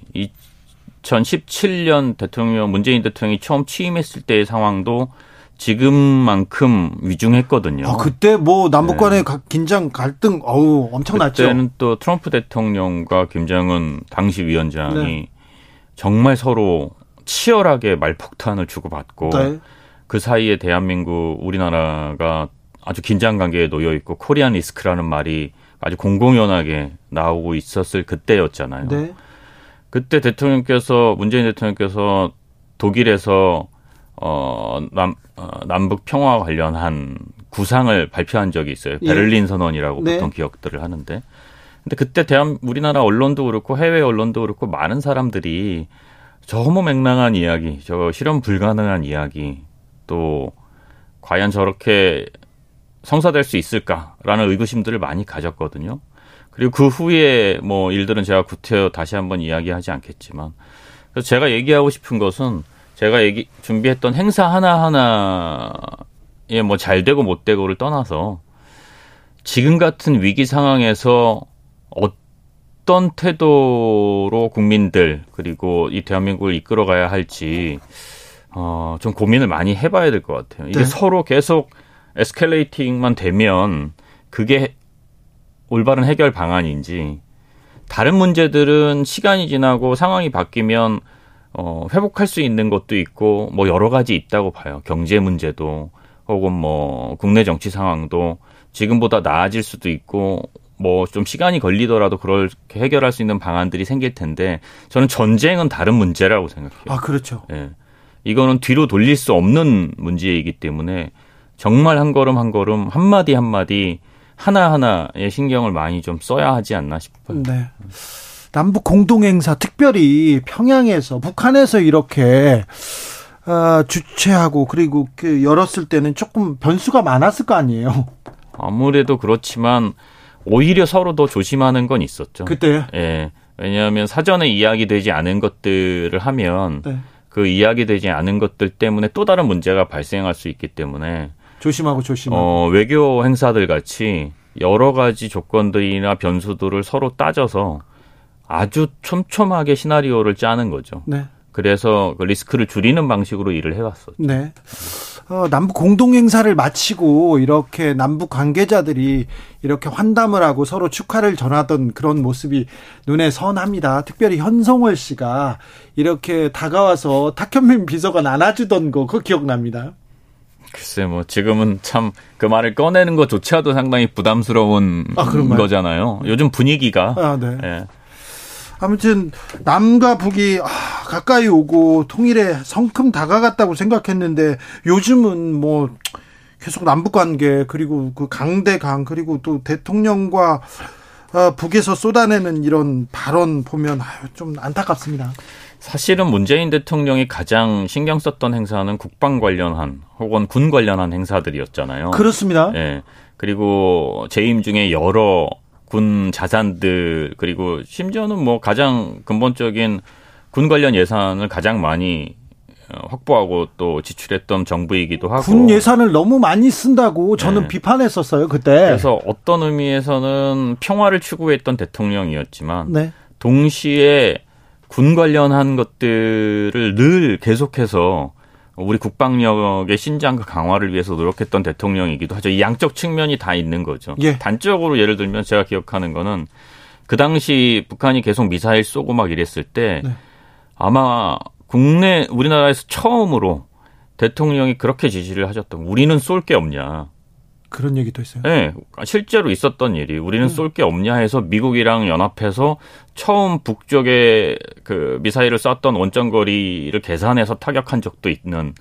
2017년 대통령 문재인 대통령이 처음 취임했을 때의 상황도 지금만큼 위중했거든요. 아, 그때 뭐 남북 간의 네. 긴장 갈등 어우 엄청났죠. 그때는 또 트럼프 대통령과 김정은 당시 위원장이 네. 정말 서로 치열하게 말폭탄을 주고받고 네. 그 사이에 대한민국 우리나라가 아주 긴장 관계에 놓여 있고 코리안 리스크라는 말이 아주 공공연하게 나오고 있었을 그때였잖아요. 네. 그때 대통령께서 문재인 대통령께서 독일에서 어, 남, 어, 남북 평화 관련한 구상을 발표한 적이 있어요. 예. 베를린 선언이라고 네. 보통 기억들을 하는데. 근데 그때 대한 우리나라 언론도 그렇고 해외 언론도 그렇고 많은 사람들이 저 허무맹랑한 이야기, 저 실현 불가능한 이야기, 또 과연 저렇게 성사될 수 있을까라는 의구심들을 많이 가졌거든요. 그리고 그 후에 뭐 일들은 제가 구태여 다시 한번 이야기하지 않겠지만 그래서 제가 얘기하고 싶은 것은 제가 얘기 준비했던 행사 하나 하나에 뭐 잘 되고 못 되고를 떠나서 지금 같은 위기 상황에서 어떤 태도로 국민들 그리고 이 대한민국을 이끌어가야 할지 어, 좀 고민을 많이 해봐야 될 것 같아요. 이게 네. 서로 계속 에스컬레이팅만 되면 그게 올바른 해결 방안인지 다른 문제들은 시간이 지나고 상황이 바뀌면 어, 회복할 수 있는 것도 있고 뭐 여러 가지 있다고 봐요. 경제 문제도 혹은 뭐 국내 정치 상황도 지금보다 나아질 수도 있고 뭐 좀 시간이 걸리더라도 그렇게 해결할 수 있는 방안들이 생길 텐데 저는 전쟁은 다른 문제라고 생각해요. 아 그렇죠. 예. 이거는 뒤로 돌릴 수 없는 문제이기 때문에 정말 한 걸음 한 걸음 한 마디 한 마디 하나 하나에 신경을 많이 좀 써야 하지 않나 싶어요. 네. 남북 공동행사 특별히 평양에서 북한에서 이렇게 어, 주최하고 그리고 그 열었을 때는 조금 변수가 많았을 거 아니에요. 아무래도 그렇지만 오히려 서로 더 조심하는 건 있었죠. 그때. 예. 왜냐하면 사전에 이야기되지 않은 것들을 하면 네. 그 이야기되지 않은 것들 때문에 또 다른 문제가 발생할 수 있기 때문에 조심하고 조심하고 어, 외교 행사들 같이 여러 가지 조건들이나 변수들을 서로 따져서 아주 촘촘하게 시나리오를 짜는 거죠. 네. 그래서 그 리스크를 줄이는 방식으로 일을 해왔었죠. 네. 어, 남북 공동 행사를 마치고 이렇게 남북 관계자들이 이렇게 환담을 하고 서로 축하를 전하던 그런 모습이 눈에 선합니다. 특별히 현성월 씨가 이렇게 다가와서 탁현민 비서관 안아주던 거 그거 기억납니다. 글쎄 뭐 지금은 참 그 말을 꺼내는 것조차도 상당히 부담스러운 아, 거잖아요. 요즘 분위기가 아, 네. 예. 아무튼 남과 북이 아, 가까이 오고 통일에 성큼 다가갔다고 생각했는데 요즘은 뭐 계속 남북 관계 그리고 그 강대강 그리고 또 대통령과 어, 북에서 쏟아내는 이런 발언 보면 좀 안타깝습니다. 사실은 문재인 대통령이 가장 신경 썼던 행사는 국방 관련한 혹은 군 관련한 행사들이었잖아요. 그렇습니다. 예. 그리고 재임 중에 여러 군 자산들 그리고 심지어는 뭐 가장 근본적인 군 관련 예산을 가장 많이 확보하고 또 지출했던 정부이기도 하고 군 예산을 너무 많이 쓴다고 저는 네. 비판했었어요 그때. 그래서 어떤 의미에서는 평화를 추구했던 대통령이었지만 네. 동시에 군 관련한 것들을 늘 계속해서 우리 국방력의 신장과 강화를 위해서 노력했던 대통령이기도 하죠. 이 양적 측면이 다 있는 거죠. 예. 단적으로 예를 들면 제가 기억하는 거는 그 당시 북한이 계속 미사일 쏘고 막 이랬을 때 네. 아마 국내 우리나라에서 처음으로 대통령이 그렇게 지시를 하셨던 우리는 쏠 게 없냐. 그런 얘기도 있어요. 네, 실제로 있었던 일이 우리는 음. 쏠게 없냐 해서 미국이랑 연합해서 처음 북쪽에 그 미사일을 쐈던 원점거리를 계산해서 타격한 적도 있는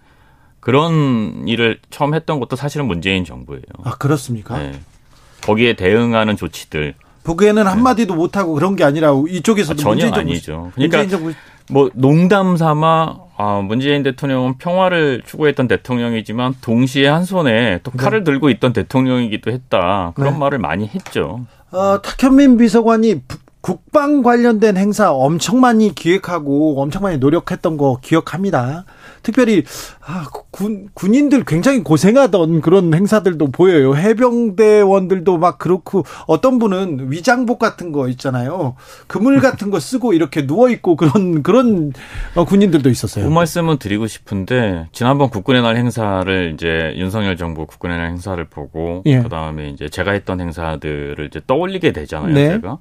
그런 일을 처음 했던 것도 사실은 문재인 정부예요. 아 그렇습니까? 네. 거기에 대응하는 조치들. 북에는 한마디도 못하고 그런 게 아니라 이쪽에서도 아, 전혀 아니죠. 그러니까 정부 뭐 농담 삼아 아, 문재인 대통령은 평화를 추구했던 대통령이지만 동시에 한 손에 또 칼을 네. 들고 있던 대통령이기도 했다. 그런 네. 말을 많이 했죠. 어, 탁현민 비서관이 국방 관련된 행사 엄청 많이 기획하고 엄청 많이 노력했던 거 기억합니다. 특별히 아, 군 군인들 굉장히 고생하던 그런 행사들도 보여요. 해병대원들도 막 그렇고 어떤 분은 위장복 같은 거 있잖아요. 그물 같은 거 쓰고 이렇게 누워 있고 그런 그런 어, 군인들도 있었어요. 그 말씀은 드리고 싶은데 지난번 국군의 날 행사를 이제 윤석열 정부 국군의 날 행사를 보고 예. 그다음에 이제 제가 했던 행사들을 이제 떠올리게 되잖아요. 네. 제가.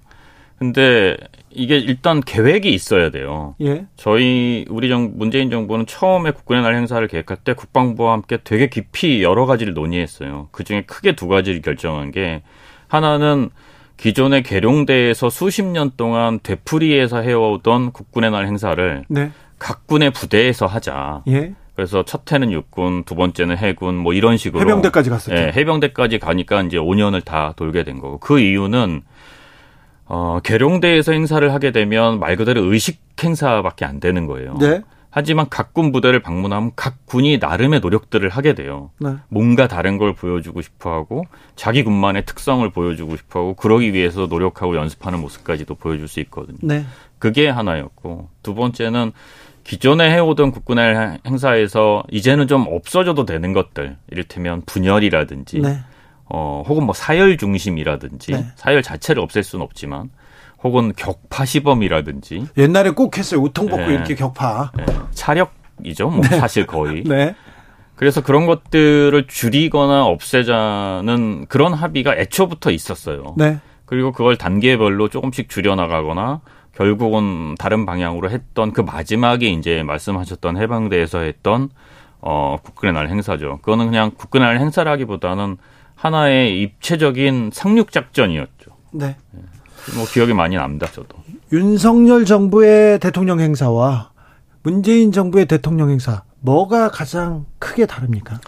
근데 이게 일단 계획이 있어야 돼요. 예. 저희 우리 정 문재인 정부는 처음에 국군의 날 행사를 계획할 때 국방부와 함께 되게 깊이 여러 가지를 논의했어요. 그 중에 크게 두 가지를 결정한 게 하나는 기존의 계룡대에서 수십 년 동안 되풀이해서 해오던 국군의 날 행사를 네. 각 군의 부대에서 하자. 예. 그래서 첫 해는 육군, 두 번째는 해군, 뭐 이런 식으로 해병대까지 갔었죠. 예, 해병대까지 가니까 이제 5년을 다 돌게 된 거고 그 이유는 어, 계룡대에서 행사를 하게 되면 말 그대로 의식 행사밖에 안 되는 거예요. 네. 하지만 각 군 부대를 방문하면 각 군이 나름의 노력들을 하게 돼요. 네. 뭔가 다른 걸 보여주고 싶어 하고 자기 군만의 특성을 보여주고 싶어 하고 그러기 위해서 노력하고 연습하는 모습까지도 보여줄 수 있거든요. 네. 그게 하나였고 두 번째는 기존에 해오던 국군의 행사에서 이제는 좀 없어져도 되는 것들 이를테면 분열이라든지 네. 어, 혹은 뭐 사열 중심이라든지 네. 사열 자체를 없앨 수는 없지만 혹은 격파 시범이라든지 옛날에 꼭 했어요. 우통 벗고 네. 이렇게 격파. 네. 차력이죠. 뭐 네. 사실 거의. [laughs] 네. 그래서 그런 것들을 줄이거나 없애자는 그런 합의가 애초부터 있었어요. 네. 그리고 그걸 단계별로 조금씩 줄여나가거나 결국은 다른 방향으로 했던 그 마지막에 이제 말씀하셨던 해방대에서 했던 어 국군의 날 행사죠. 그거는 그냥 국군의 날 행사라기보다는 하나의 입체적인 상륙 작전이었죠. 네. 네. 뭐 기억이 많이 납니다, 저도. 윤석열 정부의 대통령 행사와 문재인 정부의 대통령 행사 뭐가 가장 크게 다릅니까?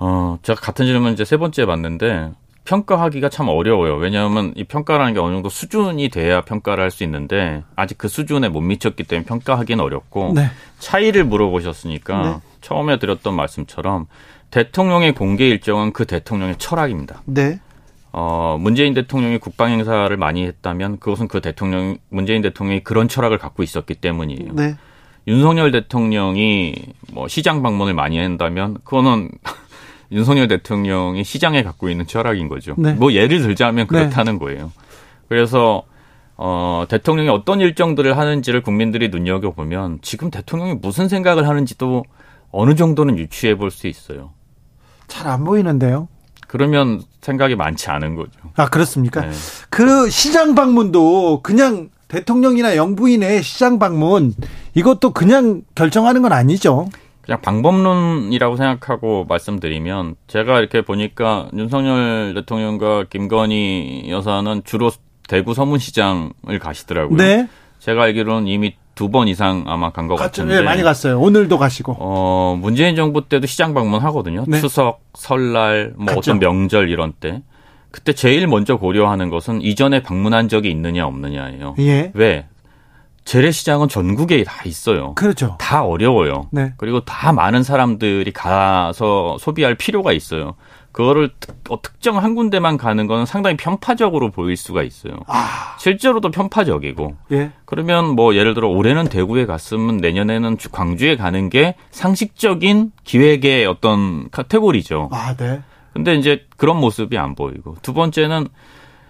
어, 제가 같은 질문 이제 세 번째 봤는데 평가하기가 참 어려워요. 왜냐하면 이 평가라는 게 어느 정도 수준이 돼야 평가를 할 수 있는데 아직 그 수준에 못 미쳤기 때문에 평가하기는 어렵고 네. 차이를 물어보셨으니까 네. 처음에 드렸던 말씀처럼 대통령의 공개 일정은 그 대통령의 철학입니다. 네. 어, 문재인 대통령이 국방 행사를 많이 했다면 그것은 그 대통령 문재인 대통령이 그런 철학을 갖고 있었기 때문이에요. 네. 윤석열 대통령이 뭐 시장 방문을 많이 한다면 그거는 [laughs] 윤석열 대통령이 시장에 갖고 있는 철학인 거죠. 네. 뭐 예를 들자면 그렇다는 네. 거예요. 그래서 어, 대통령이 어떤 일정들을 하는지를 국민들이 눈여겨보면 지금 대통령이 무슨 생각을 하는지도 어느 정도는 유추해 볼 수 있어요. 잘 안 보이는데요. 그러면 생각이 많지 않은 거죠. 아, 그렇습니까? 네. 그 시장 방문도 그냥 대통령이나 영부인의 시장 방문 이것도 그냥 결정하는 건 아니죠. 그냥 방법론이라고 생각하고 말씀드리면 제가 이렇게 보니까 윤석열 대통령과 김건희 여사는 주로 대구 서문시장을 가시더라고요. 네. 제가 알기로는 이미 두 번 이상 아마 간 것 같은데. 네, 많이 갔어요. 오늘도 가시고. 어, 문재인 정부 때도 시장 방문하거든요. 네. 추석, 설날, 뭐 갔죠. 어떤 명절 이런 때. 그때 제일 먼저 고려하는 것은 이전에 방문한 적이 있느냐 없느냐예요. 예. 왜? 재래시장은 전국에 다 있어요. 그렇죠. 다 어려워요. 네. 그리고 다 많은 사람들이 가서 소비할 필요가 있어요. 그거를 특, 어, 특정 한 군데만 가는 거는 상당히 편파적으로 보일 수가 있어요. 아. 실제로도 편파적이고. 예. 그러면 뭐 예를 들어 올해는 대구에 갔으면 내년에는 광주에 가는 게 상식적인 기획의 어떤 카테고리죠. 아, 네. 근데 이제 그런 모습이 안 보이고 두 번째는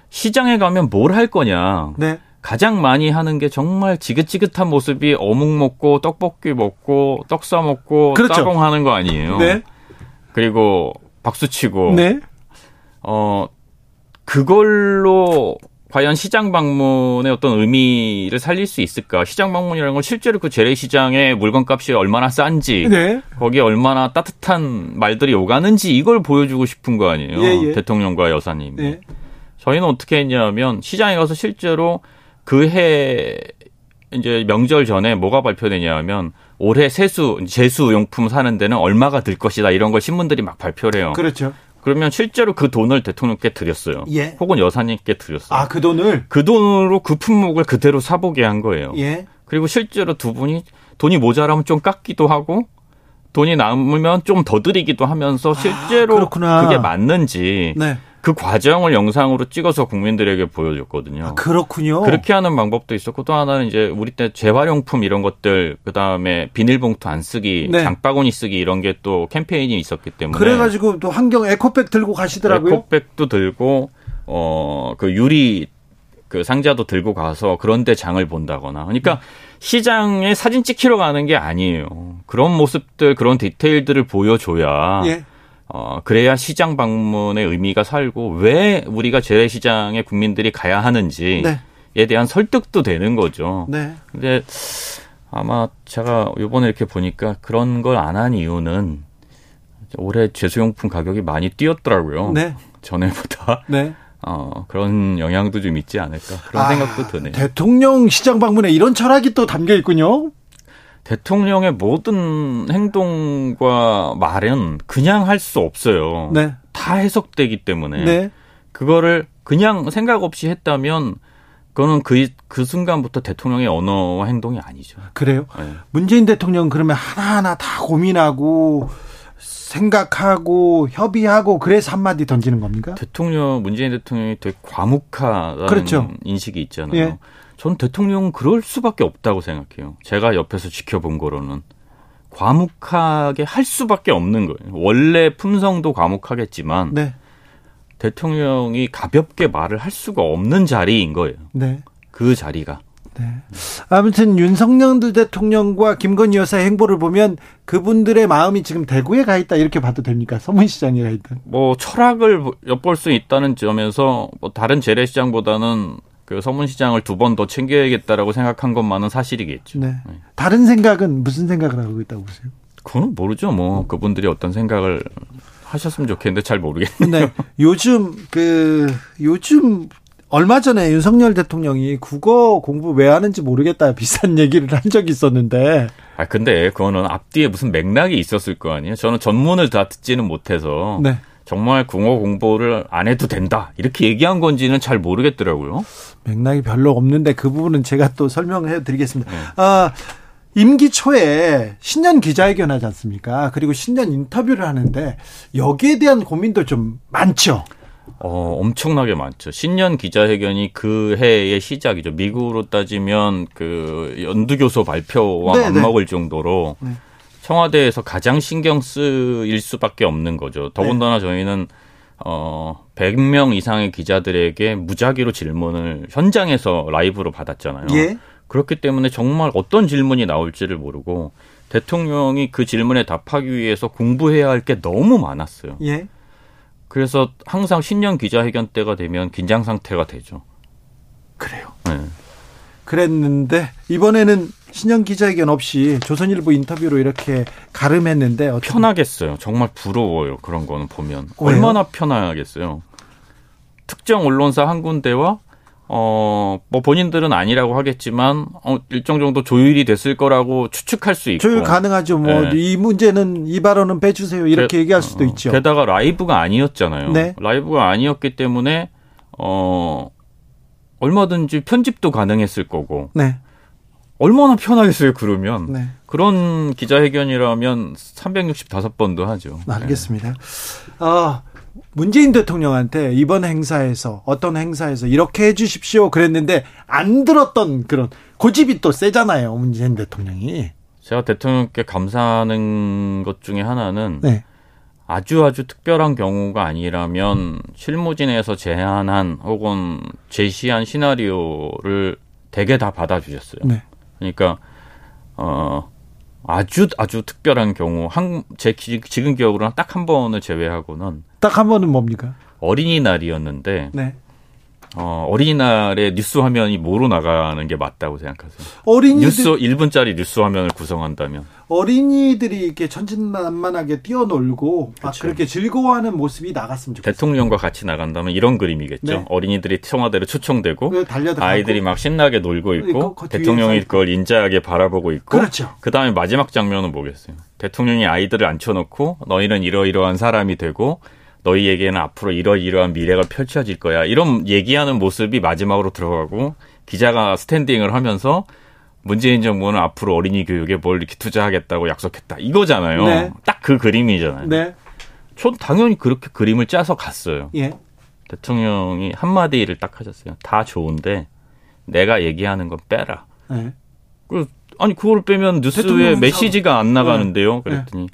시장에 가면 뭘 할 거냐. 네. 가장 많이 하는 게 정말 지긋지긋한 모습이 어묵 먹고 떡볶이 먹고 떡 싸 먹고 그렇죠. 따봉 하는 거 아니에요. 네. 그리고 박수 치고 네. 어 그걸로 과연 시장 방문의 어떤 의미를 살릴 수 있을까? 시장 방문이라는 건 실제로 그 재래시장의 물건값이 얼마나 싼지, 네. 거기에 얼마나 따뜻한 말들이 오가는지 이걸 보여주고 싶은 거 아니에요. 예, 예. 대통령과 여사님이. 네. 저희는 어떻게 했냐면 시장에 가서 실제로 그 해 이제 명절 전에 뭐가 발표되냐면 올해 세수 제수 용품 사는 데는 얼마가 들 것이다 이런 걸 신문들이 막 발표를 해요. 그렇죠. 그러면 실제로 그 돈을 대통령께 드렸어요. 예. 혹은 여사님께 드렸어요. 아, 그 돈을 그 돈으로 그 품목을 그대로 사보게 한 거예요. 예. 그리고 실제로 두 분이 돈이 모자라면 좀 깎기도 하고 돈이 남으면 좀 더 드리기도 하면서 실제로 아. 그게 맞는지 네. 그 과정을 영상으로 찍어서 국민들에게 보여줬거든요. 아, 그렇군요. 그렇게 하는 방법도 있었고 또 하나는 이제 우리 때 재활용품 이런 것들 그다음에 비닐봉투 안 쓰기, 네. 장바구니 쓰기 이런 게 또 캠페인이 있었기 때문에 그래 가지고 또 환경 에코백 들고 가시더라고요. 에코백도 들고 어 그 유리 그 상자도 들고 가서 그런데 장을 본다거나 그러니까 시장에 사진 찍히러 가는 게 아니에요. 그런 모습들 그런 디테일들을 보여줘야 예. 어 그래야 시장 방문의 의미가 살고 왜 우리가 재래시장에 국민들이 가야 하는지에 네. 대한 설득도 되는 거죠. 네. 근데 아마 제가 요번에 이렇게 보니까 그런 걸 안 한 이유는 올해 제수용품 가격이 많이 뛰었더라고요. 네. 전에보다 네. [laughs] 어, 그런 영향도 좀 있지 않을까 그런 아, 생각도 드네요. 대통령 시장 방문에 이런 철학이 또 담겨 있군요. 대통령의 모든 행동과 말은 그냥 할 수 없어요. 네. 다 해석되기 때문에 네. 그거를 그냥 생각 없이 했다면 그거는 그, 그 순간부터 대통령의 언어와 행동이 아니죠. 그래요. 네. 문재인 대통령 그러면 하나하나 다 고민하고 생각하고 협의하고 그래서 한마디 던지는 겁니까? 대통령 문재인 대통령이 되게 과묵하다는 그렇죠. 인식이 있잖아요. 예. 전 대통령은 그럴 수밖에 없다고 생각해요. 제가 옆에서 지켜본 거로는 과묵하게 할 수밖에 없는 거예요. 원래 품성도 과묵하겠지만 네. 대통령이 가볍게 말을 할 수가 없는 자리인 거예요. 네. 그 자리가. 네. 아무튼 윤석열 대통령과 김건희 여사의 행보를 보면 그분들의 마음이 지금 대구에 가 있다 이렇게 봐도 됩니까? 서문시장에 가 있다. 뭐 철학을 엿볼 수 있다는 점에서 뭐 다른 재래시장보다는 그 서문시장을 두 번 더 챙겨야겠다라고 생각한 것만은 사실이겠죠. 네. 다른 생각은 무슨 생각을 하고 있다고 보세요? 그건 모르죠. 뭐 그분들이 어떤 생각을 하셨으면 좋겠는데 잘 모르겠네요. 네. 요즘 그 요즘 얼마 전에 윤석열 대통령이 국어 공부 왜 하는지 모르겠다 비싼 얘기를 한 적이 있었는데 아 근데 그거는 앞뒤에 무슨 맥락이 있었을 거 아니에요. 저는 전문을 다 듣지는 못해서 네. 정말 국어 공부를 안 해도 된다 이렇게 얘기한 건지는 잘 모르겠더라고요. 맥락이 별로 없는데 그 부분은 제가 또 설명해 드리겠습니다. 네. 아, 임기 초에 신년 기자회견 하지 않습니까? 그리고 신년 인터뷰를 하는데 여기에 대한 고민도 좀 많죠. 어, 엄청나게 많죠. 신년 기자회견이 그 해의 시작이죠. 미국으로 따지면 그 연두교소 발표와 네, 네. 맞먹을 정도로 네. 청와대에서 가장 신경 쓰일 수밖에 없는 거죠. 더군다나 저희는 어 100명 이상의 기자들에게 무작위로 질문을 현장에서 라이브로 받았잖아요. 예. 그렇기 때문에 정말 어떤 질문이 나올지를 모르고 대통령이 그 질문에 답하기 위해서 공부해야 할 게 너무 많았어요. 예. 그래서 항상 신년 기자회견 때가 되면 긴장 상태가 되죠. 그래요. 네. 그랬는데 이번에는 신년 기자회견 없이 조선일보 인터뷰로 이렇게 가름했는데 어떻게- 편하겠어요. 정말 부러워요. 그런 거는 보면 왜요? 얼마나 편하겠어요. 특정 언론사 한 군데와 어, 뭐 본인들은 아니라고 하겠지만 어, 일정 정도 조율이 됐을 거라고 추측할 수 있고 조율 가능하죠. 뭐이 네. 문제는 이 발언은 빼주세요. 이렇게 게- 얘기할 수도 어, 있죠. 게다가 라이브가 아니었잖아요. 네. 라이브가 아니었기 때문에 어 얼마든지 편집도 가능했을 거고 네, 얼마나 편하겠어요. 그러면 네, 그런 기자회견이라면 365번도 하죠. 알겠습니다. 어, 문재인 대통령한테 이번 행사에서 어떤 행사에서 이렇게 해 주십시오 그랬는데 안 들었던 그런 고집이 또 세잖아요 문재인 대통령이. 제가 대통령께 감사하는 것 중에 하나는 네. 아주 아주 특별한 경우가 아니라면 실무진에서 제안한 혹은 제시한 시나리오를 대개 다 받아주셨어요. 네. 그러니까 어 아주 아주 특별한 경우 한제 지금 기억으로는 딱 한 번을 제외하고는 딱 한 번은 뭡니까? 어린이날이었는데 네. 어, 어린이날에 뉴스 화면이 뭐로 나가는 게 맞다고 생각하세요? 어린이들 뉴스 1분짜리 뉴스 화면을 구성한다면 어린이들이 이렇게 천진난만하게 뛰어놀고 막 그렇게 즐거워하는 모습이 나갔으면 좋겠어요. 대통령과 같이 나간다면 이런 그림이겠죠. 네. 어린이들이 청와대로 초청되고 아이들이 막 신나게 놀고 있고 그, 그 대통령이 그걸 인자하게 바라보고 있고 그렇죠. 그다음에 마지막 장면은 뭐겠어요? 대통령이 아이들을 앉혀놓고 너희는 이러이러한 사람이 되고 너희에게는 앞으로 이러이러한 미래가 펼쳐질 거야. 이런 얘기하는 모습이 마지막으로 들어가고 기자가 스탠딩을 하면서 문재인 정부는 앞으로 어린이 교육에 뭘 이렇게 투자하겠다고 약속했다. 이거잖아요. 네. 딱그 그림이잖아요. 네. 전 당연히 그렇게 그림을 짜서 갔어요. 예. 대통령이 한마디를 딱 하셨어요. 다 좋은데 내가 얘기하는 건 빼라. 네. 그 아니 그걸 빼면 뉴스에 메시지가 안 나가는데요. 네. 그랬더니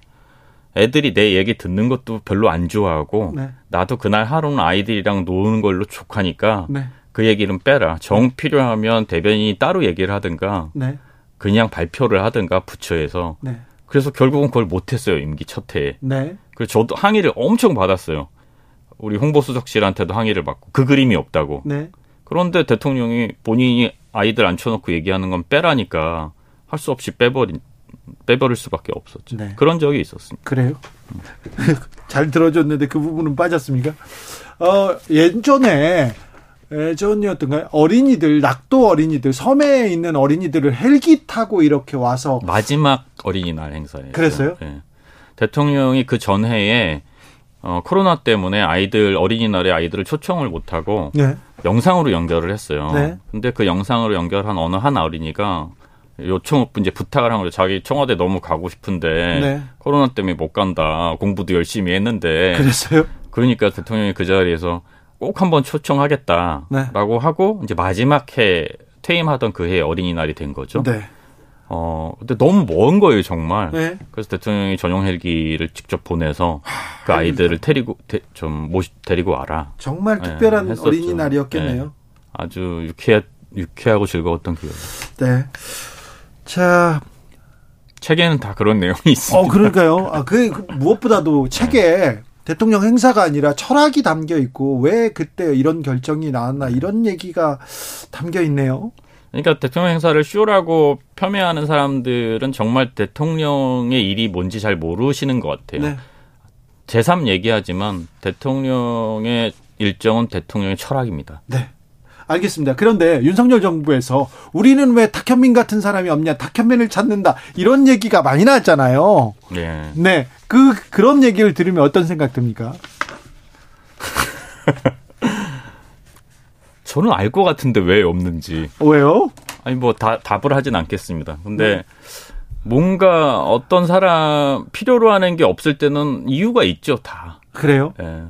애들이 내 얘기 듣는 것도 별로 안 좋아하고 네. 나도 그날 하루는 아이들이랑 노는 걸로 족하니까 네. 그 얘기는 빼라. 정 필요하면 대변인이 따로 얘기를 하든가 네. 그냥 발표를 하든가 부처에서 네. 그래서 결국은 그걸 못했어요 임기 첫 해에. 네. 그래서 저도 항의를 엄청 받았어요. 우리 홍보수석실한테도 항의를 받고 그 그림이 없다고. 네. 그런데 대통령이 본인이 아이들 앉혀놓고 얘기하는 건 빼라니까 할 수 없이 빼버린 빼버릴 수밖에 없었죠. 네. 그런 적이 있었습니다. 그래요? [laughs] 잘 들어줬는데 그 부분은 빠졌습니까? 어, 예전에 예전이었던가요? 어린이들, 낙도 어린이들, 섬에 있는 어린이들을 헬기 타고 이렇게 와서 마지막 어린이날 행사예요. 그랬어요? 네. 대통령이 그 전해에 어, 코로나 때문에 아이들 어린이날에 아이들을 초청을 못하고 네. 영상으로 연결을 했어요. 네. 근데 그 영상으로 연결한 어느 한 어린이가 요청 이제 부탁을 한 거죠. 자기 청와대 너무 가고 싶은데 네. 코로나 때문에 못 간다. 공부도 열심히 했는데. 그랬어요? 그러니까 대통령이 그 자리에서 꼭 한번 초청하겠다라고 네. 하고 이제 마지막 해 퇴임하던 그 해 어린이날이 된 거죠. 네. 어, 근데 너무 먼 거예요, 정말. 네. 그래서 대통령이 전용 헬기를 직접 보내서 그 아이들을 데리고, 데, 좀 모시, 데리고 와라. 정말 특별한 네, 어린이날이었겠네요. 네. 아주 유쾌, 유쾌하고 즐거웠던 기억. 네. 자. 책에는 다 그런 내용이 있습니다. 어, 그러니까요. 아, 그, 그 무엇보다도 책에 대통령 행사가 아니라 철학이 담겨 있고 왜 그때 이런 결정이 나왔나 이런 얘기가 담겨 있네요. 그러니까 대통령 행사를 쇼라고 폄훼하는 사람들은 정말 대통령의 일이 뭔지 잘 모르시는 것 같아요. 네. 제3 얘기하지만 대통령의 일정은 대통령의 철학입니다. 네. 알겠습니다. 그런데 윤석열 정부에서 우리는 왜 탁현민 같은 사람이 없냐, 탁현민을 찾는다 이런 얘기가 많이 나왔잖아요. 네. 네. 그 그런 얘기를 들으면 어떤 생각 듭니까? [laughs] 저는 알 것 같은데 왜 없는지. 왜요? 아니 뭐 다, 답을 하진 않겠습니다. 근데 네. 뭔가 어떤 사람 필요로 하는 게 없을 때는 이유가 있죠, 다. 그래요? 네.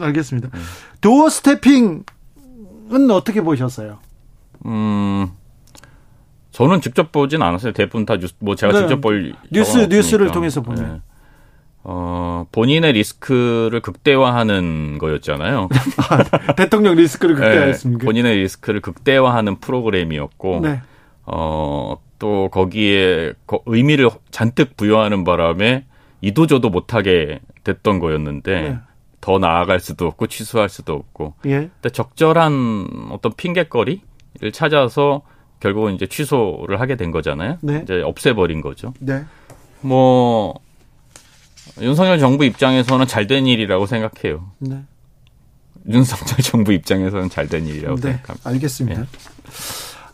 알겠습니다. 네. 도어스테핑은 어떻게 보셨어요? 음, 저는 직접 보진 않았어요. 대부분 다 뉴스, 뭐 제가 네. 직접 볼 뉴스 뉴스를 통해서 보면. 네. 어, 본인의 리스크를 극대화하는 거였잖아요. [laughs] 아, 대통령 리스크를 네. 극대화했습니까? 네, 본인의 리스크를 극대화하는 프로그램이었고, 네. 어, 또 거기에 의미를 잔뜩 부여하는 바람에 이도저도 못하게 됐던 거였는데, 네. 더 나아갈 수도 없고 취소할 수도 없고. 예. 근데 적절한 어떤 핑계거리를 찾아서 결국은 이제 취소를 하게 된 거잖아요. 네. 이제 없애버린 거죠. 네. 뭐 윤석열 정부 입장에서는 잘 된 일이라고 생각해요. 네. 윤석열 [laughs] 정부 입장에서는 잘 된 일이라고 네. 생각합니다. 알겠습니다. 네.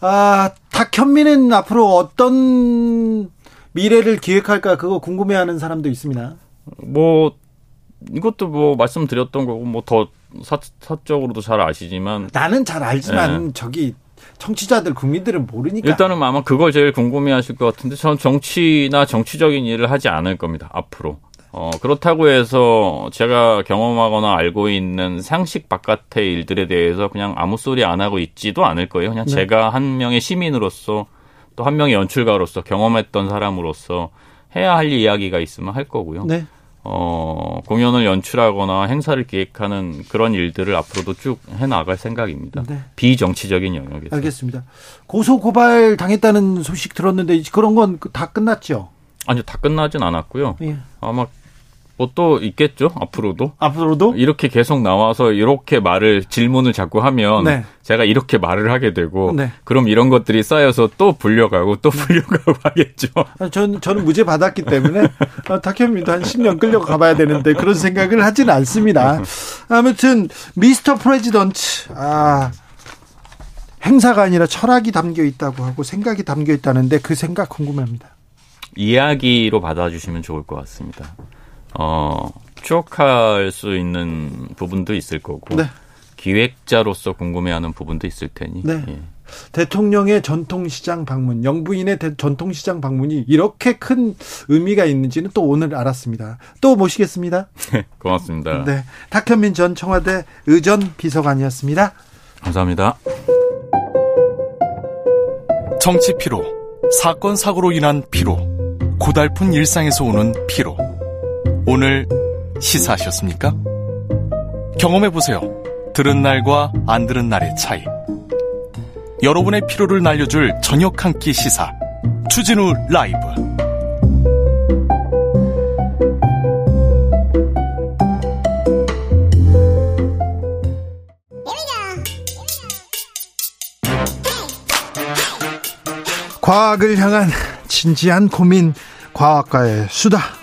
아, 탁현민은 앞으로 어떤 미래를 기획할까 그거 궁금해하는 사람도 있습니다. 뭐 이것도 뭐 말씀드렸던 거고 뭐 더 사적으로도 잘 아시지만 나는 잘 알지만 네. 저기 청취자들 국민들은 모르니까 일단은 아마 그걸 제일 궁금해하실 것 같은데 저는 정치나 정치적인 일을 하지 않을 겁니다 앞으로 어, 그렇다고 해서 제가 경험하거나 알고 있는 상식 바깥의 일들에 대해서 그냥 아무 소리 안 하고 있지도 않을 거예요. 그냥 네. 제가 한 명의 시민으로서 또 한 명의 연출가로서 경험했던 사람으로서 해야 할 이야기가 있으면 할 거고요. 네. 어, 공연을 연출하거나 행사를 기획하는 그런 일들을 앞으로도 쭉 해나갈 생각입니다. 네. 비정치적인 영역에서. 알겠습니다. 고소 고발 당했다는 소식 들었는데 그런 건 다 끝났죠. 아니요, 다 끝나진 않았고요. 예. 아마 뭐 또 있겠죠, 앞으로도. 앞으로도 이렇게 계속 나와서 이렇게 말을 질문을 자꾸 하면 네. 제가 이렇게 말을 하게 되고 네. 그럼 이런 것들이 쌓여서 또 불려가고 또 불려가고 [laughs] 하겠죠. 아, 전, 저는 무죄 받았기 때문에 아, 탁현민도 한 10년 끌려가 봐야 되는데 그런 생각을 하지는 않습니다. 아무튼 미스터 프레지던트 아 행사가 아니라 철학이 담겨 있다고 하고 생각이 담겨 있다는데 그 생각 궁금합니다. 이야기로 받아주시면 좋을 것 같습니다. 어, 추억할 수 있는 부분도 있을 거고 네. 기획자로서 궁금해하는 부분도 있을 테니. 네. 예. 대통령의 전통시장 방문, 영부인의 대- 전통시장 방문이 이렇게 큰 의미가 있는지는 또 오늘 알았습니다. 또 모시겠습니다. [laughs] 고맙습니다. 네, 탁현민 전 청와대 의전 비서관이었습니다. 감사합니다. 정치 피로, 사건 사고로 인한 피로, 고달픈 일상에서 오는 피로. 오늘 시사하셨습니까? 경험해 보세요. 들은 날과 안 들은 날의 차이. 여러분의 피로를 날려줄 저녁 한 끼 시사. 추진우 라이브. 과학을 향한 진지한 고민, 과학과의 수다.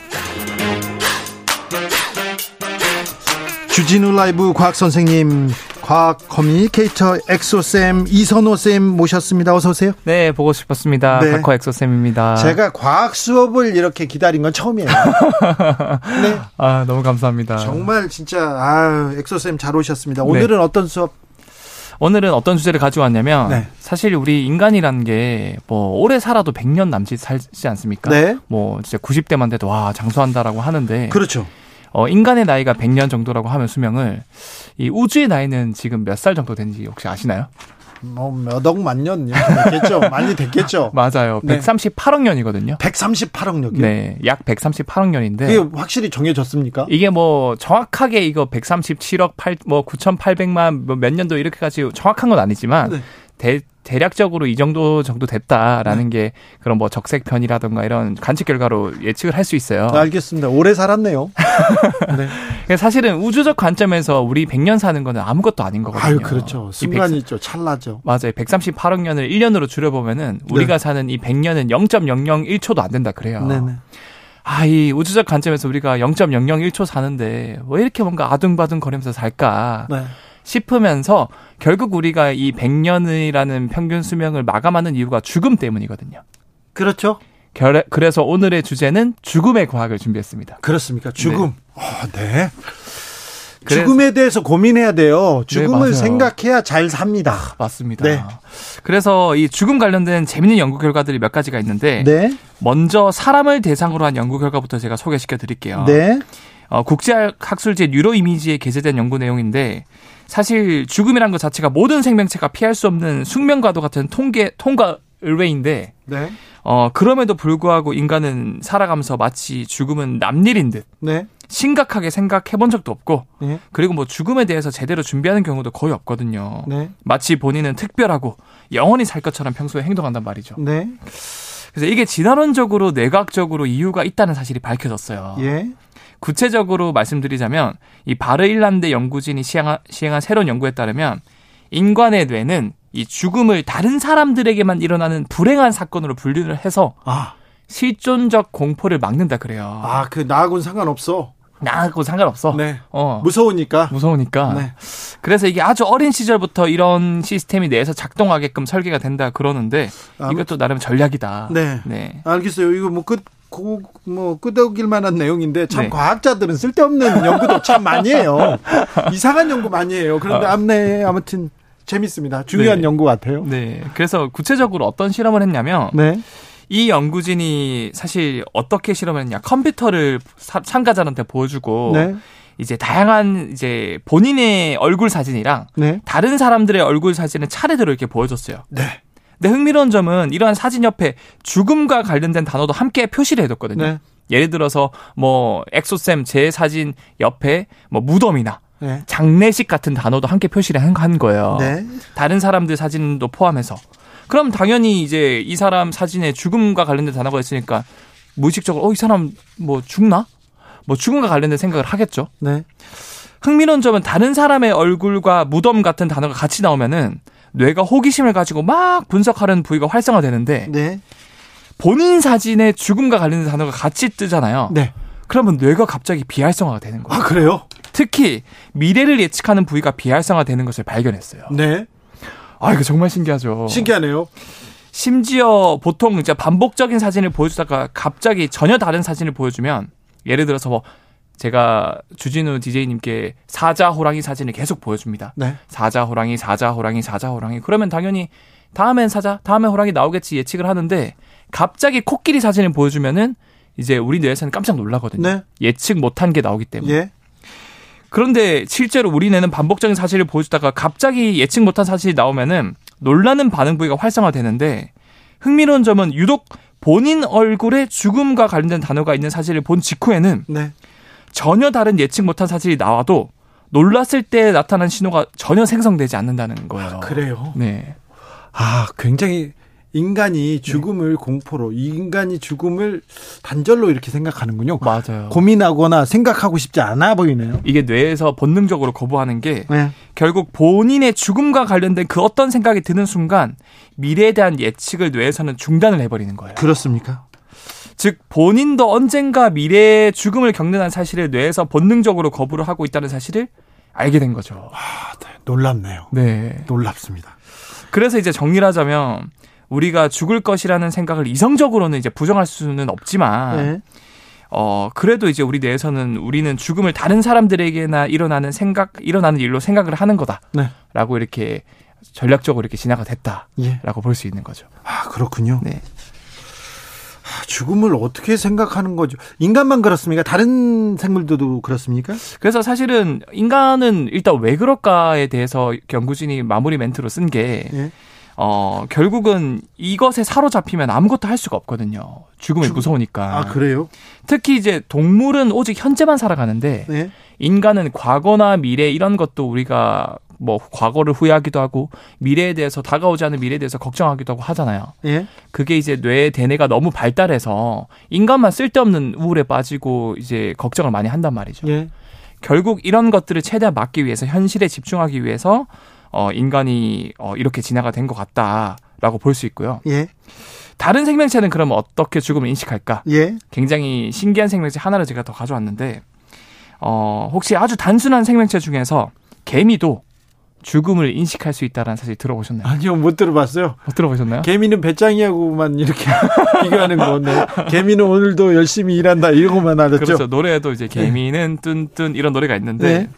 주진우 라이브 과학 선생님, 과학 커뮤니케이터 엑소쌤 이선호쌤 모셨습니다. 어서 오세요. 네, 보고 싶었습니다. 네. 과학 엑소쌤입니다. 제가 과학 수업을 이렇게 기다린 건 처음이에요. [laughs] 네. 아, 너무 감사합니다. 정말 진짜 아 엑소쌤 잘 오셨습니다. 오늘은 어떤 수업? 오늘은 어떤 주제를 가지고 왔냐면 네. 사실 우리 인간이라는 게 뭐 오래 살아도 100년 남짓 살지 않습니까? 네. 뭐 진짜 90대만 돼도 와, 장수한다라고 하는데 그렇죠. 어, 인간의 나이가 100년 정도라고 하면 수명을 이 우주의 나이는 지금 몇 살 정도 되는지 혹시 아시나요? 뭐몇억 만년 됐겠죠. [laughs] 많이 됐겠죠. 맞아요. 네. 138억 년이거든요. 138억 년. 네, 약 138억 년인데 그게 확실히 정해졌습니까? 이게 뭐 정확하게 이거 137억 8, 뭐 9,800만 뭐몇 년도 이렇게까지 정확한 건 아니지만 네. 대, 대략적으로 이 정도 정도 됐다라는 게 그런 뭐 적색 편이라든가 이런 관측 결과로 예측을 할 수 있어요. 알겠습니다. 오래 살았네요. [laughs] 네. 그러니까 사실은 우주적 관점에서 우리 100년 사는 거는 아무것도 아닌 거거든요. 아유, 그렇죠. 이 순간이 100 있죠. 찰나죠. 맞아요. 138억 년을 1년으로 줄여보면은 우리가 사는 이 100년은 0.001초도 안 된다 그래요. 네네. 아, 이 우주적 관점에서 우리가 0.001초 사는데 왜 이렇게 뭔가 아둥바둥 거리면서 살까 네. 싶으면서 결국 우리가 이 100년이라는 평균 수명을 마감하는 이유가 죽음 때문이거든요. 그렇죠. 결- 그래서 오늘의 주제는 죽음의 과학을 준비했습니다. 그렇습니까? 죽음. 아, 네. 그래서- 죽음에 대해서 고민해야 돼요. 죽음을 맞아요. 생각해야 잘 삽니다. 맞습니다. 네. 그래서 이 죽음 관련된 재밌는 연구 결과들이 몇 가지가 있는데 네. 먼저 사람을 대상으로 한 연구 결과부터 제가 소개시켜 드릴게요. 네. 어, 국제학술지 뉴로 이미지에 게재된 연구 내용인데 사실 죽음이란 것 자체가 모든 생명체가 피할 수 없는 숙명과도 같은 통계 통과 의뢰인데 네. 어 그럼에도 불구하고 인간은 살아가면서 마치 죽음은 남일인 듯 네. 심각하게 생각해 본 적도 없고 네. 그리고 뭐 죽음에 대해서 제대로 준비하는 경우도 거의 없거든요. 네. 마치 본인은 특별하고 영원히 살 것처럼 평소에 행동한단 말이죠. 네. 그래서 이게 진화론적으로 뇌과학적으로 이유가 있다는 사실이 밝혀졌어요. 예. 구체적으로 말씀드리자면 이 바르 일란드 연구진이 시행한, 시행한 새로운 연구에 따르면 인간의 뇌는 이 죽음을 다른 사람들에게만 일어나는 불행한 사건으로 분류를 해서 아, 실존적 공포를 막는다 그래요. 아, 그 나하고는 상관없어. 나하고 상관없어. 네. 어. 무서우니까. 무서우니까. 네. 그래서 이게 아주 어린 시절부터 이런 시스템이 뇌에서 작동하게끔 설계가 된다 그러는데 아무- 이것도 나름 전략이다. 네. 네. 알겠어요. 이거 뭐 끝, 고, 뭐, 끄덕일 만한 내용인데 참 네. 과학자들은 쓸데없는 [laughs] 연구도 참 많이 해요. 이상한 연구 많이 해요. 그런데 아. 암내 아무튼 재밌습니다. 중요한 네. 연구 같아요. 네. 그래서 구체적으로 어떤 실험을 했냐면 네. 이 연구진이 사실 어떻게 실험했냐 컴퓨터를 사, 참가자한테 보여주고 네. 이제 다양한 이제 본인의 얼굴 사진이랑 네. 다른 사람들의 얼굴 사진을 차례대로 이렇게 보여줬어요. 네. 근데 흥미로운 점은 이러한 사진 옆에 죽음과 관련된 단어도 함께 표시를 해뒀거든요. 네. 예를 들어서 뭐 엑소쌤 제 사진 옆에 뭐 무덤이나 네. 장례식 같은 단어도 함께 표시를 한- 한 거예요. 네. 다른 사람들 사진도 포함해서. 그럼 당연히 이제 이 사람 사진에 죽음과 관련된 단어가 있으니까 무의식적으로 어 이 사람 뭐 죽나? 뭐 죽음과 관련된 생각을 하겠죠. 네. 흥미로운 점은 다른 사람의 얼굴과 무덤 같은 단어가 같이 나오면은 뇌가 호기심을 가지고 막 분석하는 부위가 활성화되는데 네. 본인 사진에 죽음과 관련된 단어가 같이 뜨잖아요. 네. 그러면 뇌가 갑자기 비활성화가 되는 거예요. 아, 그래요? 특히 미래를 예측하는 부위가 비활성화되는 것을 발견했어요. 네. 아 이거 정말 신기하죠. 신기하네요. 심지어 보통 이제 반복적인 사진을 보여주다가 갑자기 전혀 다른 사진을 보여주면 예를 들어서 뭐 제가 주진우 DJ님께 사자 호랑이 사진을 계속 보여줍니다. 네. 사자 호랑이 사자 호랑이 사자 호랑이 그러면 당연히 다음엔 사자 다음엔 호랑이 나오겠지 예측을 하는데 갑자기 코끼리 사진을 보여주면은 이제 우리 뇌에서는 깜짝 놀라거든요. 네. 예측 못한 게 나오기 때문에. 예. 그런데 실제로 우리 뇌는 반복적인 사실을 보여주다가 갑자기 예측 못한 사실이 나오면은 놀라는 반응 부위가 활성화되는데 흥미로운 점은 유독 본인 얼굴에 죽음과 관련된 단어가 있는 사실을 본 직후에는 네. 전혀 다른 예측 못한 사실이 나와도 놀랐을 때 나타난 신호가 전혀 생성되지 않는다는 거예요. 그래요. 네. 아, 굉장히 인간이 죽음을 공포로, 인간이 죽음을 단절로 이렇게 생각하는군요. 맞아요. 고민하거나 생각하고 싶지 않아 보이네요. 이게 뇌에서 본능적으로 거부하는 게 네. 결국 본인의 죽음과 관련된 그 어떤 생각이 드는 순간 미래에 대한 예측을 뇌에서는 중단을 해버리는 거예요. 그렇습니까? 즉 본인도 언젠가 미래의 죽음을 겪는 사실을 뇌에서 본능적으로 거부를 하고 있다는 사실을 알게 된 거죠. 놀랍네요. 네. 놀랍습니다. 그래서 이제 정리를 하자면 우리가 죽을 것이라는 생각을 이성적으로는 이제 부정할 수는 없지만 네. 어 그래도 이제 우리 뇌에서는 우리는 죽음을 다른 사람들에게나 일어나는 생각 일어나는 일로 생각을 하는 네. 거다라고 이렇게 전략적으로 이렇게 진화가 됐다라고 예. 볼수 있는 거죠. 아, 그렇군요. 네. 아, 죽음을 어떻게 생각하는 거죠? 인간만 그렇습니까? 다른 생물들도 그렇습니까? 그래서 사실은 인간은 일단 왜 그럴까에 대해서 연구진이 마무리 멘트로 쓴게 예. 어, 결국은 이것에 사로잡히면 아무것도 할 수가 없거든요. 죽음이 죽- 무서우니까. 아, 그래요? 특히 이제 동물은 오직 현재만 살아가는데 네. 인간은 과거나 미래 이런 것도 우리가 뭐 과거를 후회하기도 하고 미래에 대해서 다가오지 않은 미래에 대해서 걱정하기도 하고 하잖아요. 예. 그게 이제 뇌의 대뇌가 너무 발달해서 인간만 쓸데없는 우울에 빠지고 이제 걱정을 많이 한단 말이죠. 예. 결국 이런 것들을 최대한 막기 위해서 현실에 집중하기 위해서 어 인간이 어 이렇게 진화가 된 것 같다라고 볼 수 있고요. 예. 다른 생명체는 그러면 어떻게 죽음을 인식할까? 예. 굉장히 신기한 생명체 하나를 제가 더 가져왔는데 어 혹시 아주 단순한 생명체 중에서 개미도 죽음을 인식할 수 있다라는 사실 들어보셨나요? 아니요, 못 들어봤어요. 못 들어보셨나요? 개미는 배짱이하고만 이렇게 [laughs] 비교하는 건데, 개미는 오늘도 열심히 일한다, 이러고만 알았죠? 그렇죠. 노래에도 이제 개미는 뚠뚠 이런 노래가 있는데 네.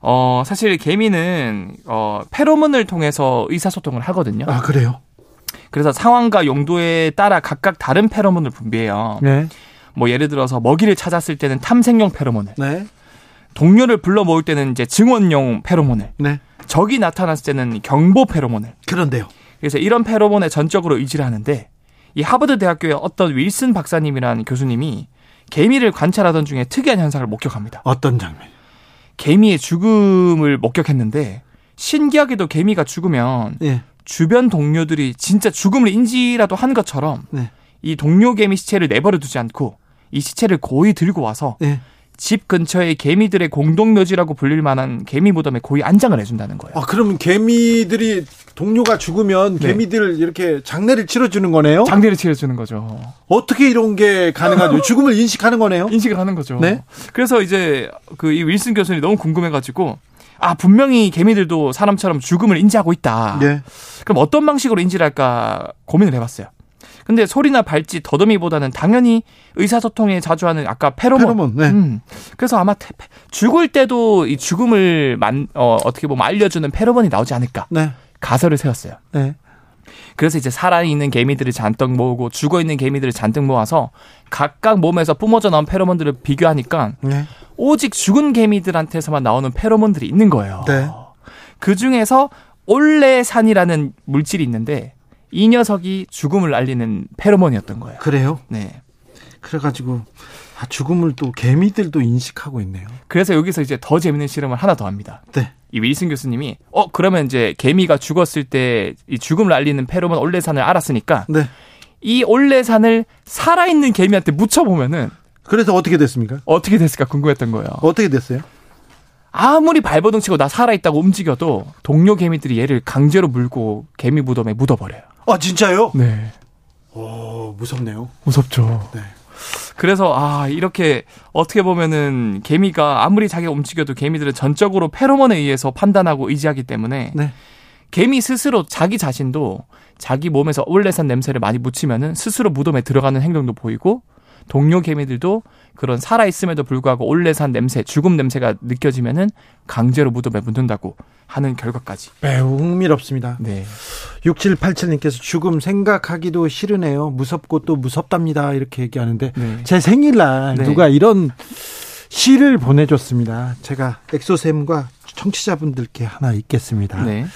어 사실 개미는 어 페로몬을 통해서 의사소통을 하거든요. 아, 그래요? 그래서 상황과 용도에 따라 각각 다른 페로몬을 분비해요. 네. 뭐 예를 들어서 먹이를 찾았을 때는 탐색용 페로몬을, 네. 동료를 불러 모을 때는 이제 증언용 페로몬을, 네. 적이 나타났을 때는 경보 페로몬을. 그런데요. 그래서 이런 페로몬에 전적으로 의지를 하는데 이 하버드 대학교의 어떤 윌슨 박사님이라는 교수님이 개미를 관찰하던 중에 특이한 현상을 목격합니다. 어떤 장면? 개미의 죽음을 목격했는데 신기하게도 개미가 죽으면 예. 주변 동료들이 진짜 죽음을 인지라도 한 것처럼 네. 이 동료 개미 시체를 내버려 두지 않고 이 시체를 고이 들고 와서 예. 집 근처의 개미들의 공동묘지라고 불릴 만한 개미 무덤에 고이 안장을 해준다는 거예요. 아, 그러면 개미들이, 동료가 죽으면 네. 개미들 이렇게 장례를 치러주는 거네요? 장례를 치러주는 거죠. 어떻게 이런 게 가능하죠? [laughs] 죽음을 인식하는 거네요? 인식을 하는 거죠. 네. 그래서 이제 그 이 윌슨 교수님이 너무 궁금해가지고 아 분명히 개미들도 사람처럼 죽음을 인지하고 있다. 예. 그럼 어떤 방식으로 인지를 할까 고민을 해봤어요. 근데 소리나 발짓, 더듬이보다는 당연히 의사소통에 자주 하는 아까 페로몬. 페로몬, 네. 음. 그래서 아마 태- 죽을 때도 이 죽음을 만, 어, 어떻게 보면 알려주는 페로몬이 나오지 않을까 네. 가설을 세웠어요. 네. 그래서 이제 살아있는 개미들을 잔뜩 모으고 죽어있는 개미들을 잔뜩 모아서 각각 몸에서 뿜어져 나온 페로몬들을 비교하니까 네. 오직 죽은 개미들한테서만 나오는 페로몬들이 있는 거예요. 네. 그 중에서 올레산이라는 물질이 있는데 이 녀석이 죽음을 알리는 페로몬이었던 거예요. 그래요? 네. 그래가지고 아, 죽음을 또 개미들도 인식하고 있네요. 그래서 여기서 이제 더 재밌는 실험을 하나 더 합니다. 네. 이 윌슨 교수님이 어 그러면 이제 개미가 죽었을 때 이 죽음을 알리는 페로몬 올레산을 알았으니까 네. 이 올레산을 살아있는 개미한테 묻혀보면은 그래서 어떻게 됐습니까? 어떻게 됐을까 궁금했던 거예요. 어떻게 됐어요? 아무리 발버둥 치고 나 살아있다고 움직여도 동료 개미들이 얘를 강제로 물고 개미 무덤에 묻어버려요. 아 진짜요? 네. 오 무섭네요. 무섭죠. 네. 그래서 아 이렇게 어떻게 보면은 개미가 아무리 자기가 움직여도 개미들은 전적으로 페로몬에 의해서 판단하고 의지하기 때문에 네. 개미 스스로 자기 자신도 자기 몸에서 올레산 냄새를 많이 묻히면은 스스로 무덤에 들어가는 행동도 보이고 동료 개미들도 그런 살아 있음에도 불구하고 올레 산 냄새, 죽음 냄새가 느껴지면은 강제로 무덤에 묻는다고 하는 결과까지. 매우 흥미롭습니다. 네. 6787님께서 죽음 생각하기도 싫으네요. 무섭고 또 무섭답니다. 이렇게 얘기하는데 네. 제 생일날 네. 누가 이런 시를 보내줬습니다. 제가 엑소쌤과 청취자분들께 하나 읽겠습니다. 네.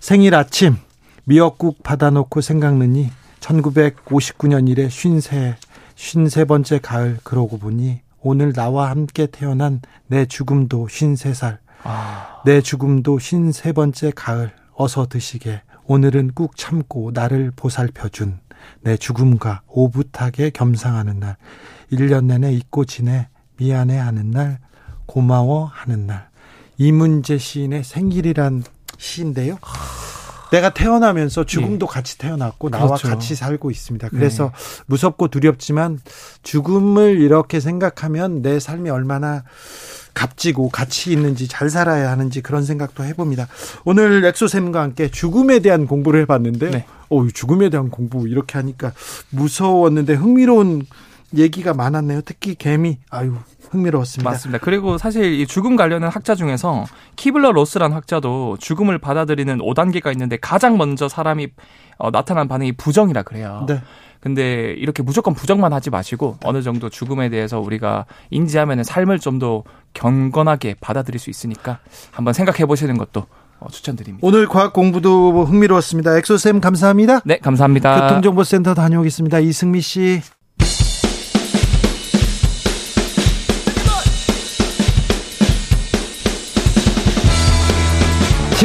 생일 아침 미역국 받아놓고 생각느니 1959년 이래 쉰세 쉰세 번째 가을 그러고 보니 오늘 나와 함께 태어난 내 죽음도 쉰세 살. 아, 내 죽음도 쉰세 번째 가을. 어서 드시게. 오늘은 꾹 참고 나를 보살펴준 내 죽음과 오붓하게 겸상하는 날. 1년 내내 잊고 지내 미안해하는 날. 고마워하는 날. 이문재 시인의 생일이란 시인데요. 내가 태어나면서 죽음도 같이 태어났고 나와 그렇죠. 같이 살고 있습니다. 그래서 무섭고 두렵지만 죽음을 이렇게 생각하면 내 삶이 얼마나 값지고 가치 있는지 잘 살아야 하는지 그런 생각도 해봅니다. 오늘 엑소쌤과 함께 죽음에 대한 공부를 해봤는데요. 네. 어, 죽음에 대한 공부 이렇게 하니까 무서웠는데 흥미로운 얘기가 많았네요. 특히 개미. 아유, 흥미로웠습니다. 맞습니다. 그리고 사실 이 죽음 관련한 학자 중에서 키블러 로스란 학자도 죽음을 받아들이는 5단계가 있는데 가장 먼저 사람이 어, 나타난 반응이 부정이라 그래요. 네. 근데 이렇게 무조건 부정만 하지 마시고 어느 정도 죽음에 대해서 우리가 인지하면 삶을 좀 더 경건하게 받아들일 수 있으니까 한번 생각해 보시는 것도 어, 추천드립니다. 오늘 과학 공부도 흥미로웠습니다. 엑소쌤 감사합니다. 네, 감사합니다. 교통정보센터 다녀오겠습니다. 이승미 씨.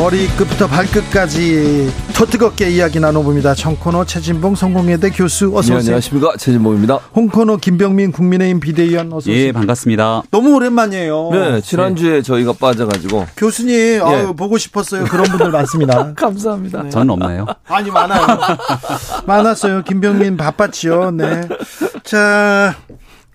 머리끝부터 발끝까지 더 뜨겁게 이야기 나눠봅니다. 청코너 최진봉 성공회대 교수 어서 네, 오세요. 안녕하십니까 최진봉입니다. 홍코너 김병민 국민의힘 비대위원 어서 오세요. 예, 반갑습니다. 너무 오랜만이에요. 네, 지난주에 저희가 빠져가지고 교수님 아유, 보고 싶었어요. 그런 분들 많습니다. [laughs] 감사합니다. 저는 없나요? [laughs] 아니 많아요. 많았어요. 김병민 바빴지요. 네. 자,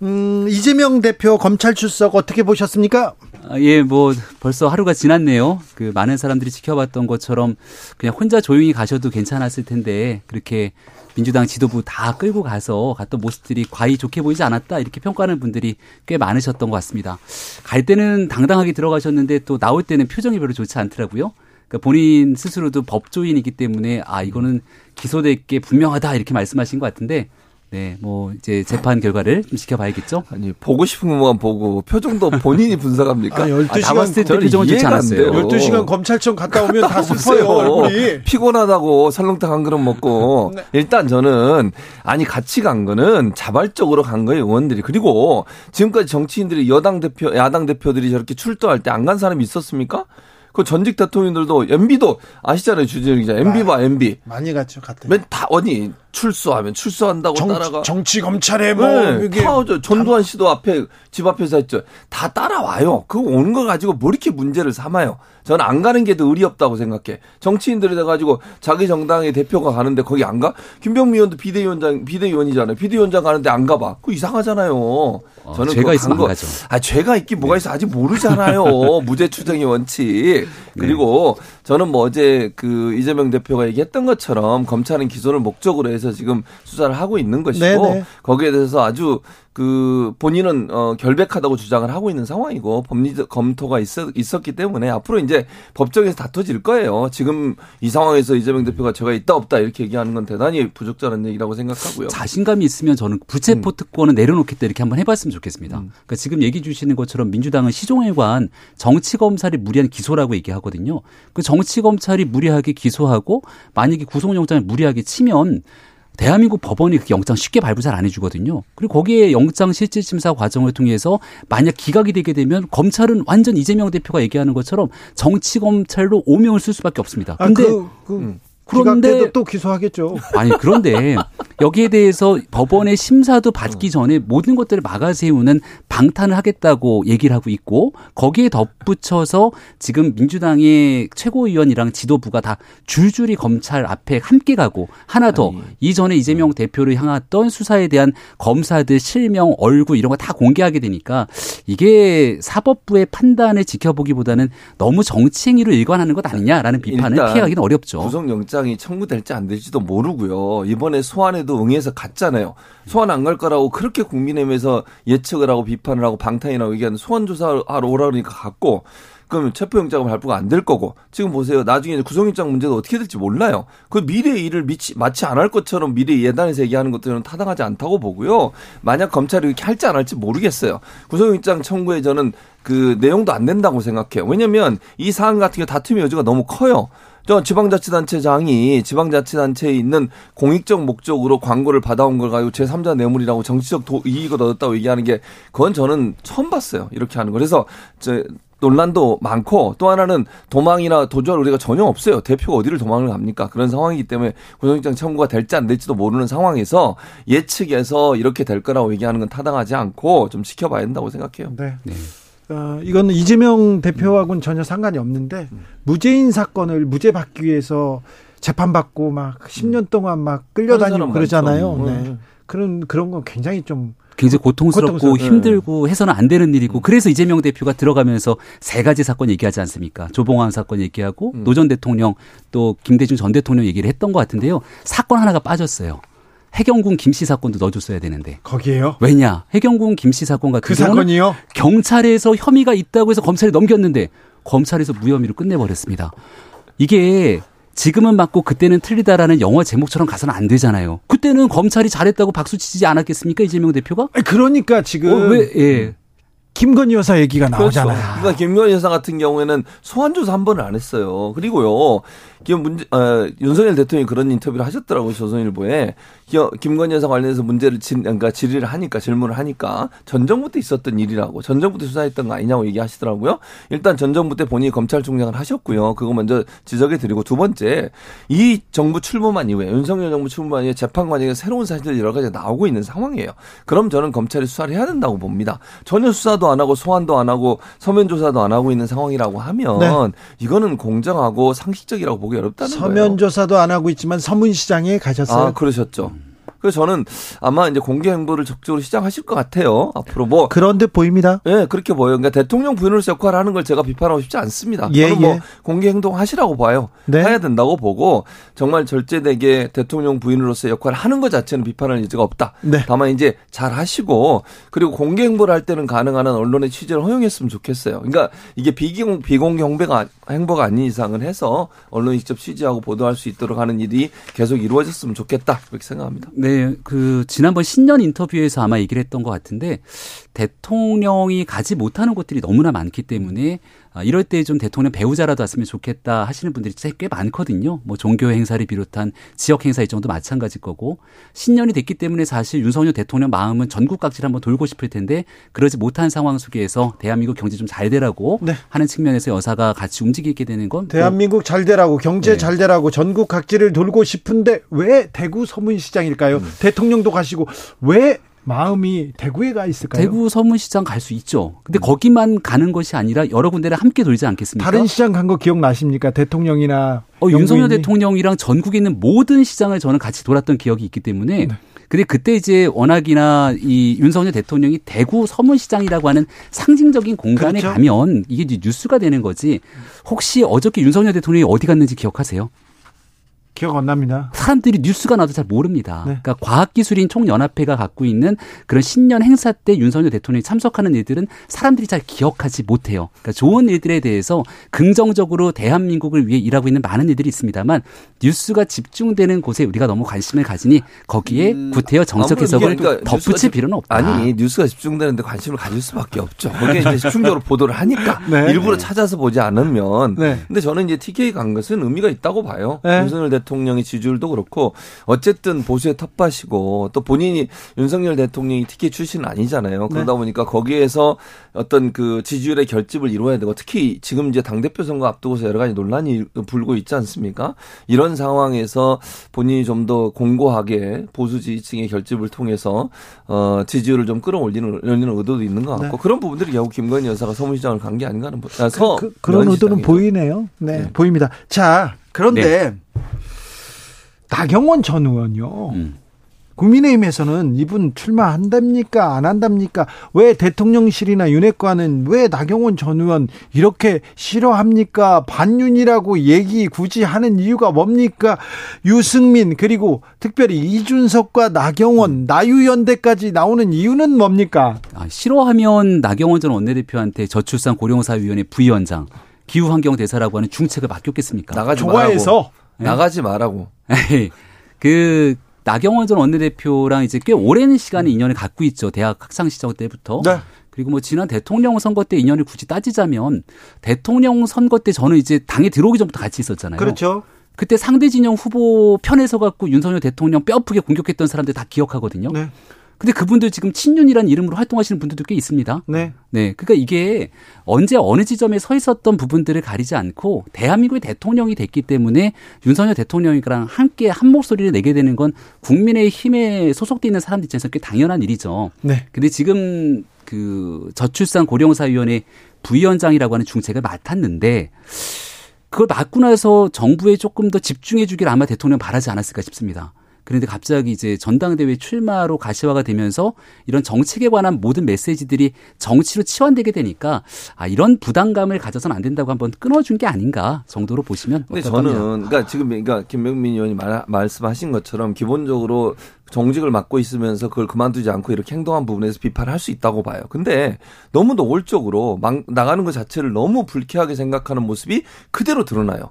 음, 이재명 대표 검찰 출석 어떻게 보셨습니까? 아, 예, 뭐 벌써 하루가 지났네요. 그 많은 사람들이 지켜봤던 것처럼 그냥 혼자 조용히 가셔도 괜찮았을 텐데 그렇게 민주당 지도부 다 끌고 가서 갔던 모습들이 과히 좋게 보이지 않았다 이렇게 평가하는 분들이 꽤 많으셨던 것 같습니다. 갈 때는 당당하게 들어가셨는데 또 나올 때는 표정이 별로 좋지 않더라고요. 그러니까 본인 스스로도 법조인이기 때문에 아 이거는 기소될 게 분명하다 이렇게 말씀하신 것 같은데 네, 뭐 이제 재판 결과를 좀 지켜봐야겠죠. 아니 보고 싶은 것만 보고 표정도 본인이 분석합니까? 아, 12시간 나왔을 때 저는 표정은 좋지 않았어요. 돼요. 12시간 검찰청 갔다 오면 다 [laughs] 슬퍼요. 얼굴이. 피곤하다고 설렁탕 한 그릇 먹고 네. 일단 저는 아니 같이 간 거는 자발적으로 간 거예요 의원들이 그리고 지금까지 정치인들이 여당 대표 야당 대표들이 저렇게 출두할 때 안 간 사람이 있었습니까? 그 전직 대통령들도 MB도 아시잖아요 주진우 기자 MB 봐 MB 많이 갔죠, 갔다. 맨다 아니 출소하면 출소한다고 따라가 정치 검찰에 뭐 네, 저, 전두환 씨도 앞에 집 앞에서 했죠. 다 따라와요. 그거 오는 거 가지고 뭐 이렇게 문제를 삼아요. 저는 안 가는 게 더 의리 없다고 생각해. 정치인들이 돼가지고 자기 정당의 대표가 가는데 거기 안 가? 김병미 의원도 비대위원장 비대위원이잖아요. 비대위원장 가는데 안 가봐. 그거 이상하잖아요. 저는 죄가 그거 있으면 간 거- 안 가죠. 아 죄가 있긴 뭐가 있어 아직 모르잖아요. [laughs] 무죄 추정의 원칙. 그리고 저는 뭐 어제 그 이재명 대표가 얘기했던 것처럼 검찰은 기소를 목적으로 해서 지금 수사를 하고 있는 것이고 네네. 거기에 대해서 아주 그 본인은 어 결백하다고 주장을 하고 있는 상황이고 법리적 검토가 있었, 있었기 때문에 앞으로 이제 법정에서 다퉈질 거예요. 지금 이 상황에서 이재명 대표가 제가 있다 없다 이렇게 얘기하는 건 대단히 부적절한 얘기라고 생각하고요. 자신감이 있으면 저는 불체포 특권은 내려놓겠다 이렇게 한번 해봤으면 좋겠습니다. 음. 그러니까 지금 얘기 주시는 것처럼 민주당은 시종에 관한 정치 검찰이 무리한 기소라고 얘기하거든요. 그 정치 검찰이 무리하게 기소하고 만약에 구속영장을 무리하게 치면 대한민국 법원이 그 영장 쉽게 발부 잘 안 해주거든요. 그리고 거기에 영장 실질심사 과정을 통해서 만약 기각이 되게 되면 검찰은 완전 이재명 대표가 얘기하는 것처럼 정치 검찰로 오명을 쓸 수밖에 없습니다. 아, 근데 아, 그, 그, 음. 그런데 또 기소하겠죠. 아니 그런데 여기에 대해서 법원의 심사도 받기 전에 모든 것들을 막아세우는 방탄을 하겠다고 얘기를 하고 있고 거기에 덧붙여서 지금 민주당의 최고위원이랑 지도부가 다 줄줄이 검찰 앞에 함께 가고 하나 더 아니. 이전에 이재명 대표를 향했던 수사에 대한 검사들 실명 얼굴 이런 거 다 공개하게 되니까 이게 사법부의 판단을 지켜보기보다는 너무 정치 행위로 일관하는 것 아니냐라는 비판을 피하기는 어렵죠. 구속영장 이 청구될지 안 될지도 모르고요. 이번에 소환에 국민의힘에도 응해서 갔잖아요. 소환 안 갈 거라고 그렇게 국민의힘에서 예측을 하고 비판을 하고 방탄이라고 얘기하는 소환 조사하러 오라 그러니까 갔고 그러면 체포영장은 발부가 안 될 거고 지금 보세요. 나중에 구속영장 문제도 어떻게 될지 몰라요. 그 미래의 일을 미치, 마치 안 할 것처럼 미래 예단에서 얘기하는 것들은 타당하지 않다고 보고요. 만약 검찰이 이렇게 할지 안 할지 모르겠어요. 구속영장 청구에 저는 그 내용도 안 된다고 생각해요. 왜냐하면 이 사안 같은 경우 다툼의 여지가 너무 커요. 저 지방자치단체장이 지방자치단체에 있는 공익적 목적으로 광고를 받아온 걸 가지고 제3자 뇌물이라고 정치적 도, 이익을 얻었다고 얘기하는 게 그건 저는 처음 봤어요. 이렇게 하는 거. 그래서 저 논란도 많고 또 하나는 도망이나 도주할 우리가 전혀 없어요. 대표가 어디를 도망을 갑니까? 그런 상황이기 때문에 구속영장 청구가 될지 안 될지도 모르는 상황에서 예측해서 이렇게 될 거라고 얘기하는 건 타당하지 않고 좀 지켜봐야 된다고 생각해요. 네. 네. 어, 이거는 이재명 대표하고는 전혀 상관이 없는데 무죄인 사건을 무죄 받기 위해서 재판받고 막 10년 동안 막 끌려다니고 그러잖아요. 네. 네. 그런 그런 건 굉장히 좀 굉장히 고통스럽고 고통스러워. 힘들고 해서는 안 되는 일이고 그래서 이재명 대표가 들어가면서 세 가지 사건 얘기하지 않습니까? 조봉환 사건 얘기하고 음. 노전 대통령 또 김대중 전 대통령 얘기를 했던 것 같은데요. 사건 하나가 빠졌어요. 해경군 김씨 사건도 넣어줬어야 되는데. 거기에요? 왜냐? 해경군 김씨 사건 같은 그 경우는 사건이요? 경찰에서 혐의가 있다고 해서 검찰에 넘겼는데 검찰에서 무혐의로 끝내버렸습니다. 이게 지금은 맞고 그때는 틀리다라는 영화 제목처럼 가서는 안 되잖아요. 그때는 검찰이 잘했다고 박수 치지 않았겠습니까 이재명 대표가? 그러니까 지금 어, 왜 예. 김건희 여사 얘기가 그렇죠. 나오잖아요. 그렇죠. 그러니까 김건희 여사 같은 경우에는 소환 조사 한 번을 안 했어요. 그리고요. 김 문제 어, 윤석열 대통령이 그런 인터뷰를 하셨더라고요. 조선일보에. 김건희 여사 관련해서 문제를 진, 그러니까 질의를 하니까 질문을 하니까 전 정부 때 있었던 일이라고 전 정부 때 수사했던 거 아니냐고 얘기하시더라고요. 일단 전 정부 때 본인이 검찰총장을 하셨고요. 그거 먼저 지적해 드리고 두 번째 이 정부 출범한 이후에 윤석열 정부 출범한 이후에 재판 과정에 새로운 사실들이 여러 가지 나오고 있는 상황이에요. 그럼 저는 검찰이 수사를 해야 된다고 봅니다. 전혀 수사도 안 하고 소환도 안 하고 서면 조사도 안 하고 있는 상황이라고 하면 네. 이거는 공정하고 상식적이라고 보기 어렵다는 서면 거예요. 서면 조사도 안 하고 있지만 서문시장에 가셨어요. 아, 그러셨죠. 그래서 저는 아마 이제 공개 행보를 적극적으로 시작하실 것 같아요. 앞으로 뭐 그런 듯 보입니다. 예, 네, 그렇게 보여요. 그러니까 대통령 부인으로서 역할을 하는 걸 제가 비판하고 싶지 않습니다. 예, 저는 뭐 예. 공개 행동 하시라고 봐요. 네. 해야 된다고 보고 정말 절제되게 대통령 부인으로서 역할을 하는 것 자체는 비판할 여지가 없다. 네. 다만 이제 잘 하시고 그리고 공개 행보를 할 때는 가능한 한 언론의 취재를 허용했으면 좋겠어요. 그러니까 이게 비공 비공개 행보가 행보가 아닌 이상은 해서 언론이 직접 취재하고 보도할 수 있도록 하는 일이 계속 이루어졌으면 좋겠다. 그렇게 생각합니다. 네. 네, 그 지난번 신년 인터뷰에서 아마 얘기를 했던 것 같은데 대통령이 가지 못하는 곳들이 너무나 많기 때문에 아, 이럴 때 좀 대통령 배우자라도 왔으면 좋겠다 하시는 분들이 꽤 많거든요. 뭐 종교 행사를 비롯한 지역 행사 일정도 마찬가지일 거고 신년이 됐기 때문에 사실 윤석열 대통령 마음은 전국 각지를 한번 돌고 싶을 텐데 그러지 못한 상황 속에서 대한민국 경제 좀 잘 되라고 네. 하는 측면에서 여사가 같이 움직이게 되는 건 대한민국 뭐. 잘 되라고 경제 네. 잘 되라고 전국 각지를 돌고 싶은데 왜 대구 서문시장일까요? 음. 대통령도 가시고 왜 마음이 대구에 가 있을까요? 대구 서문시장 갈 수 있죠. 근데 음. 거기만 가는 것이 아니라 여러 군데를 함께 돌지 않겠습니까? 다른 시장 간 거 기억나십니까? 대통령이나 어, 윤석열 대통령이랑 전국에 있는 모든 시장을 저는 같이 돌았던 기억이 있기 때문에 네. 근데 그때 이제 워낙이나 이 윤석열 대통령이 대구 서문시장이라고 하는 상징적인 공간에 그렇죠? 가면 이게 뉴스가 되는 거지. 혹시 어저께 윤석열 대통령이 어디 갔는지 기억하세요? 기억 안 납니다. 사람들이 뉴스가 나도 잘 모릅니다. 네. 그러니까 과학기술인 총연합회가 갖고 있는 그런 신년 행사 때 윤석열 대통령이 참석하는 일들은 사람들이 잘 기억하지 못해요. 그러니까 좋은 일들에 대해서 긍정적으로 대한민국을 위해 일하고 있는 많은 일들이 있습니다만 뉴스가 집중되는 곳에 우리가 너무 관심을 가지니 거기에 음, 구태여 정책 해석을 그러니까 덧붙일 필요는 없다. 아니 뉴스가 집중되는데 관심을 가질 수밖에 없죠. 거기에 이제 [laughs] 집중적으로 보도를 하니까 [laughs] 네. 일부러 찾아서 보지 않으면. 네. 근데 저는 이제 TK 간 것은 의미가 있다고 봐요. 네. 윤석열 대통령 의 지지율도 그렇고 어쨌든 보수의 텃밭이고 또 본인이 윤석열 대통령이 TK 출신은 아니잖아요. 그러다 네. 보니까 거기에서 어떤 그 지지율의 결집을 이루어야 되고 특히 지금 이제 당 대표 선거 앞두고서 여러 가지 논란이 불고 있지 않습니까? 이런 상황에서 본인이 좀 더 공고하게 보수 지지층의 결집을 통해서 어 지지율을 좀 끌어올리는 올리는 의도도 있는 것 같고 네. 그런 부분들이 결국 김건희 여사가 서문시장을 간 게 아닌가 하는 부- 아, 서 그, 런 의도는 면시장이죠. 보이네요. 네, 네. 보입니다. 자, 그런데 나경원 전 의원요. 음. 국민의힘에서는 이분 출마한답니까? 안 한답니까? 왜 대통령실이나 윤핵관은 왜 나경원 전 의원 이렇게 싫어합니까? 반윤이라고 얘기 굳이 하는 이유가 뭡니까? 유승민 그리고 특별히 이준석과 나경원, 나유연대까지 나오는 이유는 뭡니까? 아, 싫어하면 나경원 전 원내대표한테 저출산 고령사위원회 부위원장 기후환경대사라고 하는 중책을 맡겼겠습니까? 나가지 좋아해서. 나가지 말라고. 에이, 그 나경원 전 원내대표랑 이제 꽤 오랜 시간의 인연을 갖고 있죠. 대학 학창 시절 때부터. 네. 그리고 뭐 지난 대통령 선거 때 인연을 굳이 따지자면 대통령 선거 때 저는 이제 당에 들어오기 전부터 같이 있었잖아요. 그렇죠. 그때 상대 진영 후보 편에서 갖고 윤석열 대통령 뼈 아프게 공격했던 사람들 다 기억하거든요. 네. 근데 그분들 지금 친윤이라는 이름으로 활동하시는 분들도 꽤 있습니다. 네. 네. 그러니까 이게 언제 어느 지점에 서 있었던 부분들을 가리지 않고 대한민국의 대통령이 됐기 때문에 윤석열 대통령이랑 함께 한 목소리를 내게 되는 건 국민의 힘에 소속돼 있는 사람들 입장에서 꽤 당연한 일이죠. 네. 근데 지금 그 저출산 고령사위원회 부위원장이라고 하는 중책을 맡았는데 그걸 맡고 나서 정부에 조금 더 집중해 주길 아마 대통령 바라지 않았을까 싶습니다. 그런데 갑자기 이제 전당대회 출마로 가시화가 되면서 이런 정책에 관한 모든 메시지들이 정치로 치환되게 되니까 아 이런 부담감을 가져서는 안 된다고 한번 끊어준 게 아닌가 정도로 보시면 근데 어떨까 합니다. 저는 그러니까 지금 그러니까 김병민 의원이 말, 말씀하신 것처럼 기본적으로 정직을 맡고 있으면서 그걸 그만두지 않고 이렇게 행동한 부분에서 비판을 할수 있다고 봐요. 근데 너무 노골적으로 막 나가는 것 자체를 너무 불쾌하게 생각하는 모습이 그대로 드러나요.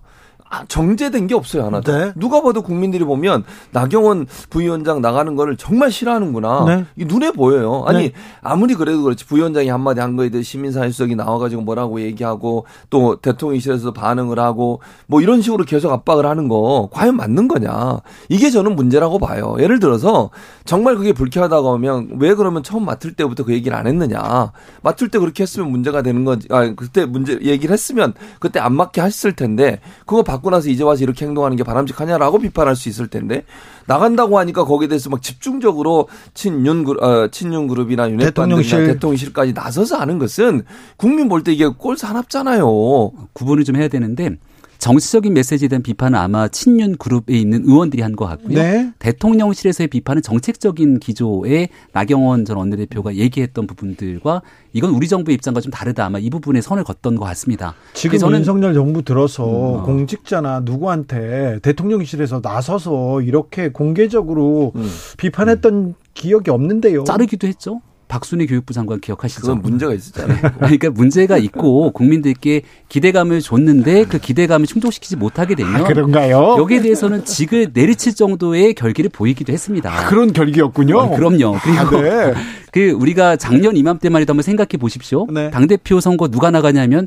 아, 정제된 게 없어요 하나도. 네. 누가 봐도 국민들이 보면 나경원 부위원장 나가는 거를 정말 싫어하는구나. 네. 이게 눈에 보여요. 아니 네. 아무리 그래도 그렇지 부위원장이 한마디 한 거에 대해 시민사회수석이 나와가지고 뭐라고 얘기하고 또 대통령실에서 반응을 하고 뭐 이런 식으로 계속 압박을 하는 거 과연 맞는 거냐 이게 저는 문제라고 봐요. 예를 들어서 정말 그게 불쾌하다고 하면 왜 그러면 처음 맡을 때부터 그 얘기를 안 했느냐 맡을 때 그렇게 했으면 문제가 되는 거지. 아 그때 문제 얘기를 했으면 그때 안 맞게 했을 텐데 그거 받고 나서 이제 와서 이렇게 행동하는 게 바람직하냐라고 비판할 수 있을 텐데 나간다고 하니까 거기에 대해서 막 집중적으로 친윤 그룹, 어, 친윤 그룹이나 윤핵관들이나 대통령실. 대통령실까지 나서서 하는 것은 국민 볼 때 이게 꼴사납잖아요. 구분을 좀 해야 되는데 정치적인 메시지에 대한 비판은 아마 친윤 그룹에 있는 의원들이 한 것 같고요. 네. 대통령실에서의 비판은 정책적인 기조에 나경원 전 원내대표가 얘기했던 부분들과 이건 우리 정부의 입장과 좀 다르다. 아마 이 부분에 선을 걷던 것 같습니다. 지금 저는 윤석열 정부 들어서 음, 어. 공직자나 누구한테 대통령실에서 나서서 이렇게 공개적으로 음. 비판했던 기억이 없는데요. 자르기도 했죠. 박순희 교육부 장관 기억하시죠? 그건 문제가 있었잖아요. [laughs] 그러니까 문제가 있고 국민들께 기대감을 줬는데 그 기대감을 충족시키지 못하게 되면 아, 그런가요? 여기에 대해서는 직을 내리칠 정도의 결기를 보이기도 했습니다. 아, 그런 결기였군요. 아, 그럼요. 그리고 아, 네. 그 우리가 작년 이맘때만 해도 한번 생각해 보십시오. 네. 당 대표 선거 누가 나가냐면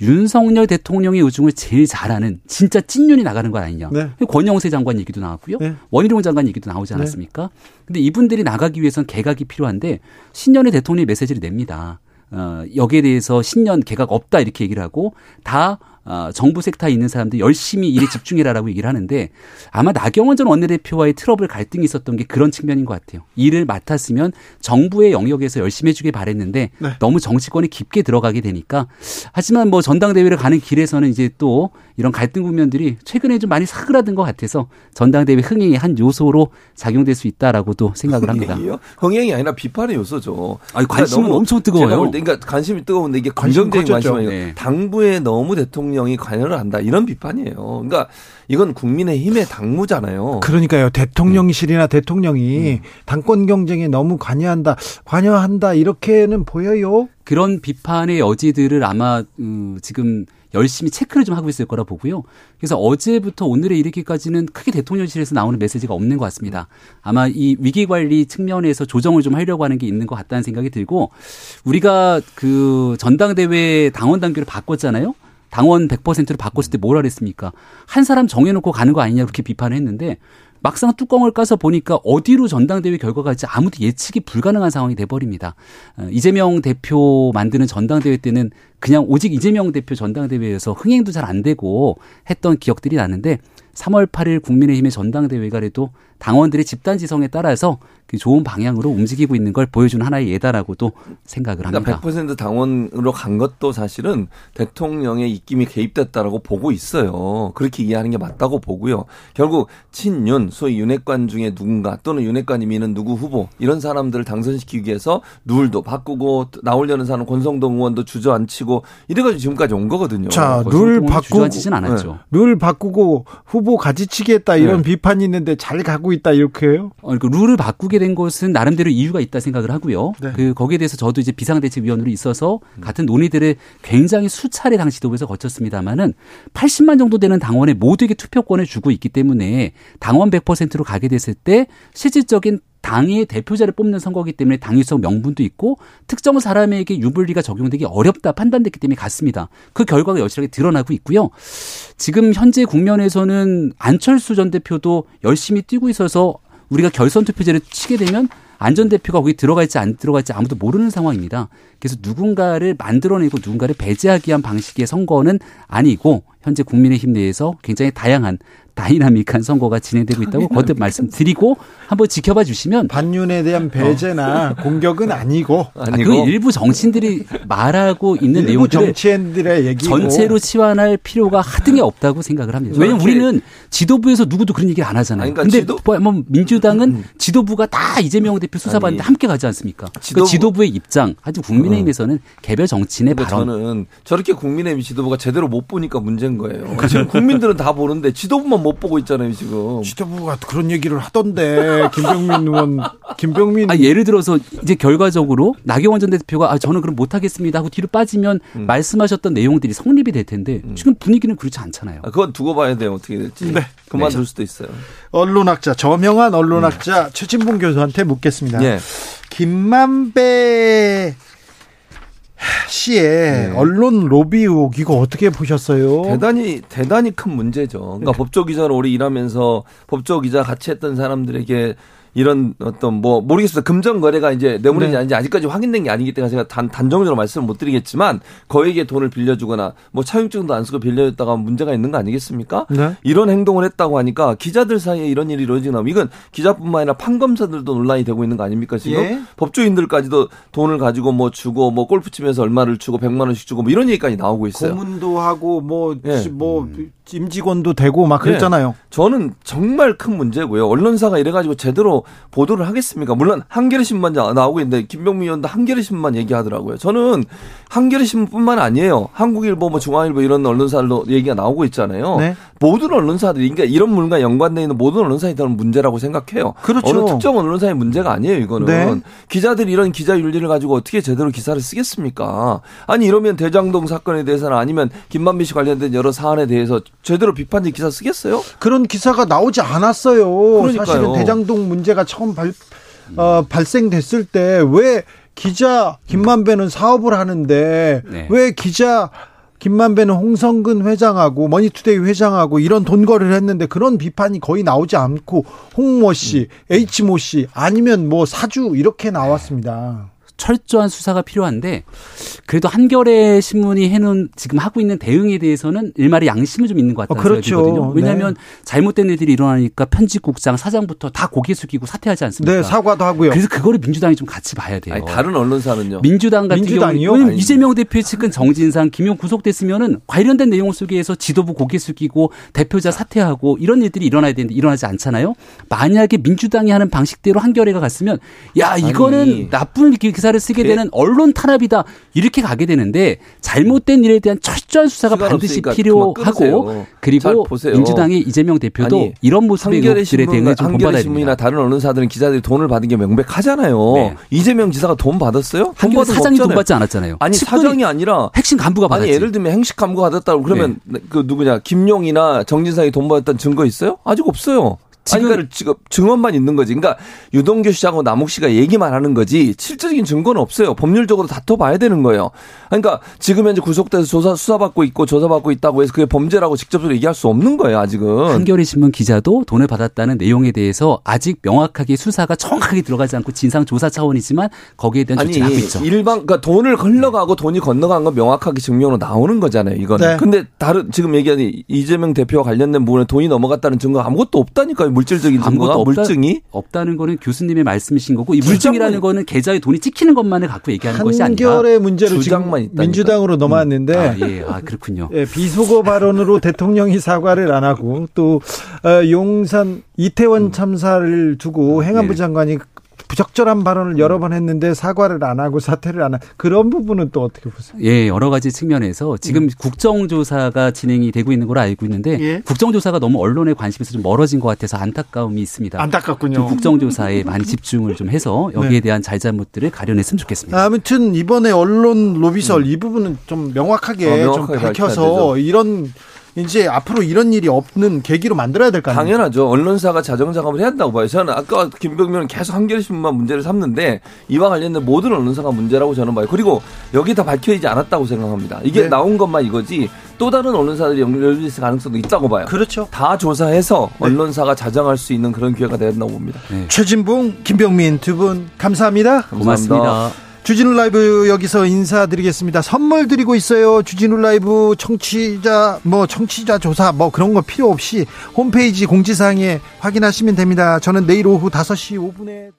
윤석열 대통령의 의중을 제일 잘하는 진짜 찐윤이 나가는 거 아니냐. 네. 권영세 장관 얘기도 나왔고요. 네. 원희룡 장관 얘기도 나오지 않았습니까? 근데 이분들이 나가기 위해선 개각이 필요한데 신년의 대통령이 메시지를 냅니다. 어, 여기에 대해서 신년 개각 없다 이렇게 얘기를 하고 다 어, 정부 섹터에 있는 사람들 열심히 일에 집중해라라고 얘기를 하는데 아마 나경원 전 원내대표와의 트러블 갈등이 있었던 게 그런 측면인 것 같아요. 일을 맡았으면 정부의 영역에서 열심히 해주길 바랬는데 네. 너무 정치권이 깊게 들어가게 되니까 하지만 뭐 전당대회를 가는 길에서는 이제 또 이런 갈등 국면들이 최근에 좀 많이 사그라든 것 같아서 전당대회 흥행의 한 요소로 작용될 수 있다라고도 생각을 합니다. 흥행이요? 흥행이 아니라 비판의 요소죠. 아니, 관심은 그러니까 엄청 뜨거워요. 그러니까 관심이 뜨거운데 이게 관심 긍정적인 커졌죠. 관심이 아니라 네. 당부에 너무 대통령 이 관여를 한다 이런 비판이에요. 그러니까 이건 국민의힘의 당무잖아요. 그러니까요. 대통령실이나 대통령이 당권 경쟁에 너무 관여한다, 관여한다 이렇게는 보여요. 그런 비판의 여지들을 아마 음, 지금 열심히 체크를 좀 하고 있을 거라 보고요. 그래서 어제부터 오늘에 이르기까지는 크게 대통령실에서 나오는 메시지가 없는 것 같습니다. 아마 이 위기 관리 측면에서 조정을 좀 하려고 하는 게 있는 것 같다는 생각이 들고 우리가 그 전당대회 당원 단계를 바꿨잖아요. 당원 100%로 바꿨을 때 뭐라 그랬습니까? 한 사람 정해놓고 가는 거 아니냐 그렇게 비판을 했는데 막상 뚜껑을 까서 보니까 어디로 전당대회 결과가 갈지 아무도 예측이 불가능한 상황이 돼버립니다. 어, 이재명 대표 만드는 전당대회 때는 그냥 오직 이재명 대표 전당대회에서 흥행도 잘 안 되고 했던 기억들이 나는데 3월 8일 국민의힘의 전당대회가 그래도 당원들의 집단 지성에 따라서 그 좋은 방향으로 움직이고 있는 걸 보여주는 하나의 예다라고도 생각을 합니다. 그러니까 100% 당원으로 간 것도 사실은 대통령의 입김이 개입됐다라고 보고 있어요. 그렇게 이해하는 게 맞다고 보고요. 결국 친윤, 소위 윤핵관 중에 누군가 또는 윤핵관이 미는 누구 후보 이런 사람들을 당선시키기 위해서 룰도 바꾸고 나오려는 사람 권성동 의원도 주저앉히고 이래가지고 지금까지 온 거거든요. 자, 룰 바꾸고 않았죠. 네. 룰 바꾸고 후보 가지치기 했다 이런 네. 비판이 있는데 잘 가고 있다 이렇게요? 어, 그러니까 룰을 바꾸게 된 것은 나름대로 이유가 있다 생각을 하고요. 네. 그 거기에 대해서 저도 이제 비상대책위원으로 있어서 같은 논의들을 굉장히 수차례 당 지도부에서 거쳤습니다만은 80만 정도 되는 당원에 모두에게 투표권을 주고 있기 때문에 당원 100%로 가게 됐을 때 실질적인 당의 대표자를 뽑는 선거기 때문에 당위성 명분도 있고 특정 사람에게 유불리가 적용되기 어렵다 판단됐기 때문에 갔습니다. 그 결과가 여실하게 드러나고 있고요. 지금 현재 국면에서는 안철수 전 대표도 열심히 뛰고 있어서 우리가 결선 투표제를 치게 되면 안전 대표가 거기 들어갈지 안 들어갈지 아무도 모르는 상황입니다. 그래서 누군가를 만들어내고 누군가를 배제하기 위한 방식의 선거는 아니고 현재 국민의힘 내에서 굉장히 다양한 다이나믹한 선거가 진행되고 있다고 거듭 말씀드리고 한번 지켜봐 주시면 반윤에 대한 배제나 어. 공격은 아니고 아니고 그 일부 정치인들이 말하고 있는 내용들 정치인들의 얘기 전체로 치환할 필요가 하등에 없다고 생각을 합니다. 왜냐하면 우리는 지도부에서 누구도 그런 얘기를 안 하잖아요. 그러니까 근데 지도... 뭐 민주당은 음. 지도부가 다 이재명 대표 수사받는데 함께 가지 않습니까? 그 지도부... 그 지도부의 입장 아주 국민의힘에서는 개별 정치인의 발언. 저는 저렇게 국민의힘 지도부가 제대로 못 보니까 문제인 거예요. 지금 국민들은 다 보는데 지도부만 못 보고 있잖아요, 지금. 지도부가 그런 얘기를 하던데, 김병민 의원, 김병민. 아, 예를 들어서 이제 결과적으로 나경원 전 대표가 아, 저는 그럼 못하겠습니다 하고 뒤로 빠지면 음. 말씀하셨던 내용들이 성립이 될 텐데 음. 지금 분위기는 그렇지 않잖아요. 아, 그건 두고 봐야 돼요, 어떻게 될지. 네. 그만둘 네. 수도 있어요. 언론학자, 저명한 언론학자 음. 최진봉 교수한테 묻겠습니다. 네. 김만배 씨의 네. 언론 로비 의혹 이거 어떻게 보셨어요? 대단히 대단히 큰 문제죠. 그러니까 네. 법조 기자로 오래 일하면서 법조 기자 같이 했던 사람들에게 이런 어떤 뭐 모르겠어요. 금전 거래가 이제 뇌물인지 네. 아닌지 아직까지 확인된 게 아니기 때문에 제가 단 단정적으로 말씀을 못 드리겠지만 거액의 돈을 빌려주거나 뭐 차용증도 안 쓰고 빌려줬다가 문제가 있는 거 아니겠습니까? 네. 이런 행동을 했다고 하니까 기자들 사이에 이런 일이 이루어지나 이건 기자뿐만 아니라 판검사들도 논란이 되고 있는 거 아닙니까 지금 예. 법조인들까지도 돈을 가지고 뭐 주고 뭐 골프 치면서 얼마를 주고 백만 원씩 주고 뭐 이런 얘기까지 나오고 있어요. 고문도 하고 뭐뭐 예. 뭐 임직원도 되고 막 그랬잖아요. 네. 저는 정말 큰 문제고요. 언론사가 이래가지고 제대로 보도를 하겠습니까? 물론 한겨레 신문만 나오고 있는데 김병민 의원도 한겨레 신문만 얘기하더라고요. 저는 한겨레 신문뿐만 아니에요. 한국일보, 뭐 중앙일보 이런 언론사들도 얘기가 나오고 있잖아요. 네. 모든 언론사들이 그러니까 이런 물과 연관돼 있는 모든 언론사에 대한 문제라고 생각해요. 그렇죠. 어느 특정 언론사의 문제가 아니에요. 이거는 네. 기자들이 이런 기자 윤리를 가지고 어떻게 제대로 기사를 쓰겠습니까? 아니 이러면 대장동 사건에 대해서는 아니면 김만배 씨 관련된 여러 사안에 대해서 제대로 비판적 기사 쓰겠어요? 그런 기사가 나오지 않았어요. 그러니까요. 사실은 대장동 문제가 처음 발, 어, 발생됐을 때 왜 기자 김만배는 사업을 하는데 네. 왜 기자 김만배는 홍선근 회장하고 머니투데이 회장하고 이런 돈거래를 했는데 그런 비판이 거의 나오지 않고 홍모 씨, 음. H모 씨 아니면 뭐 사주 이렇게 나왔습니다. 철저한 수사가 필요한데 그래도 한겨레 신문이 해놓은 지금 하고 있는 대응에 대해서는 일말의 양심은 좀 있는 것 같다는 어, 그렇죠. 생각이 들거든요. 왜냐하면 네. 잘못된 일들이 일어나니까 편집국장 사장부터 다 고개 숙이고 사퇴하지 않습니까? 네, 사과도 하고요. 그래서 그거를 민주당이 좀 같이 봐야 돼요. 아니, 다른 언론사는요. 민주당 같은 민주당이요? 경우는 이재명 대표의 측근 정진상, 김용 구속됐으면은 관련된 내용 속에서 지도부 고개 숙이고 대표자 사퇴하고 이런 일들이 일어나야 되는데 일어나지 않잖아요. 만약에 민주당이 하는 방식대로 한겨레가 갔으면 야 이거는 아니. 나쁜 기사 기사를 쓰게 예. 되는 언론 탄압이다 이렇게 가게 되는데 잘못된 일에 대한 철저한 수사가 반드시 필요하고 그리고. 민주당의 이재명 대표도 아니, 이런 모습의 의혹들에 신문과 좀 한겨레 본받아야 신문이나 됩니다. 다른 언론사들은 기자들이 돈을 받은 게 명백하잖아요. 네. 이재명 지사가 돈 받았어요? 돈 한겨레 사장이 돈. 받지 않았잖아요. 아니 사장이 아니라 핵심 간부가 받았지. 아니 예를 들면 행식 간부가 받았다고 그러면 그 누구냐 김용이나 정진상이 돈 받았다는 증거 있어요? 아직 없어요. 지금 그러니까 지금 증언만 있는 거지. 그러니까 유동규 씨하고 남욱 씨가 얘기만 하는 거지 실질적인 증거는 없어요. 법률적으로 다퉈봐야 되는 거예요. 그러니까 지금 현재 구속돼서 조사 수사받고 있고 조사받고 있다고 해서 그게 범죄라고 직접적으로 얘기할 수 없는 거예요. 아직은. 한겨레 신문 기자도 돈을 받았다는 내용에 대해서 아직 명확하게 수사가 정확하게 들어가지 않고 진상 조사 차원이지만 거기에 대한 조치를 하고 있죠. 일반 그러니까 돈을 흘러가고 돈이 건너간 건 명확하게 증명으로 나오는 거잖아요. 이거는. 네. 근데 다른 지금 얘기하는 이재명 대표와 관련된 부분에 돈이 넘어갔다는 증거 아무것도 없다니까요. 물질적인 증거가 없다, 물증이 없다는 거는 교수님의 말씀이신 거고 이 물증이라는 거는 계좌에 돈이 찍히는 것만을 갖고 얘기하는 것이 아니라 한결의 문제로 지금 있다니까. 민주당으로 넘어왔는데 아, 예, 아 그렇군요. 예, 비속어 발언으로 [laughs] 대통령이 사과를 안 하고 또 어, 용산 이태원 음. 참사를 두고 행안부 예. 장관이 부적절한 발언을 여러 번 했는데 사과를 안 하고 사퇴를 안 하. 그런 부분은 또 어떻게 보세요? 예, 여러 가지 측면에서 지금 국정조사가 진행이 되고 있는 걸로 알고 있는데 예. 국정조사가 너무 언론의 관심에서 좀 멀어진 것 같아서 안타까움이 있습니다. 좀 안타깝군요. 국정조사에 많이 집중을 좀 해서 여기에 네. 대한 잘잘못들을 가려냈으면 좋겠습니다. 아무튼 이번에 언론 로비설 이 부분은 좀 명확하게, 어, 명확하게 좀 밝혀서. 이런 이제 앞으로 이런 일이 없는 계기로 만들어야 될 거 아닙니까? 당연하죠. 언론사가 자정 작업을 해야 한다고 봐요. 저는 아까 김병민은 계속 한겨레 신문만 문제를 삼는데 이와 관련된 모든 언론사가 문제라고 저는 봐요. 그리고 여기 다 밝혀지지 않았다고 생각합니다. 이게 네. 나온 것만 이거지 또 다른 언론사들이 연결될 가능성도 있다고 봐요. 그렇죠. 다 조사해서 네. 언론사가 자정할 수 있는 그런 기회가 된다고 봅니다. 최진봉, 김병민 두 분 감사합니다. 고맙습니다. 주진우 라이브 여기서 인사드리겠습니다. 선물 드리고 있어요. 주진우 라이브 청취자 뭐 청취자 조사 뭐 그런 거 필요 없이 홈페이지 공지사항에 확인하시면 됩니다. 저는 내일 오후 5시 5분에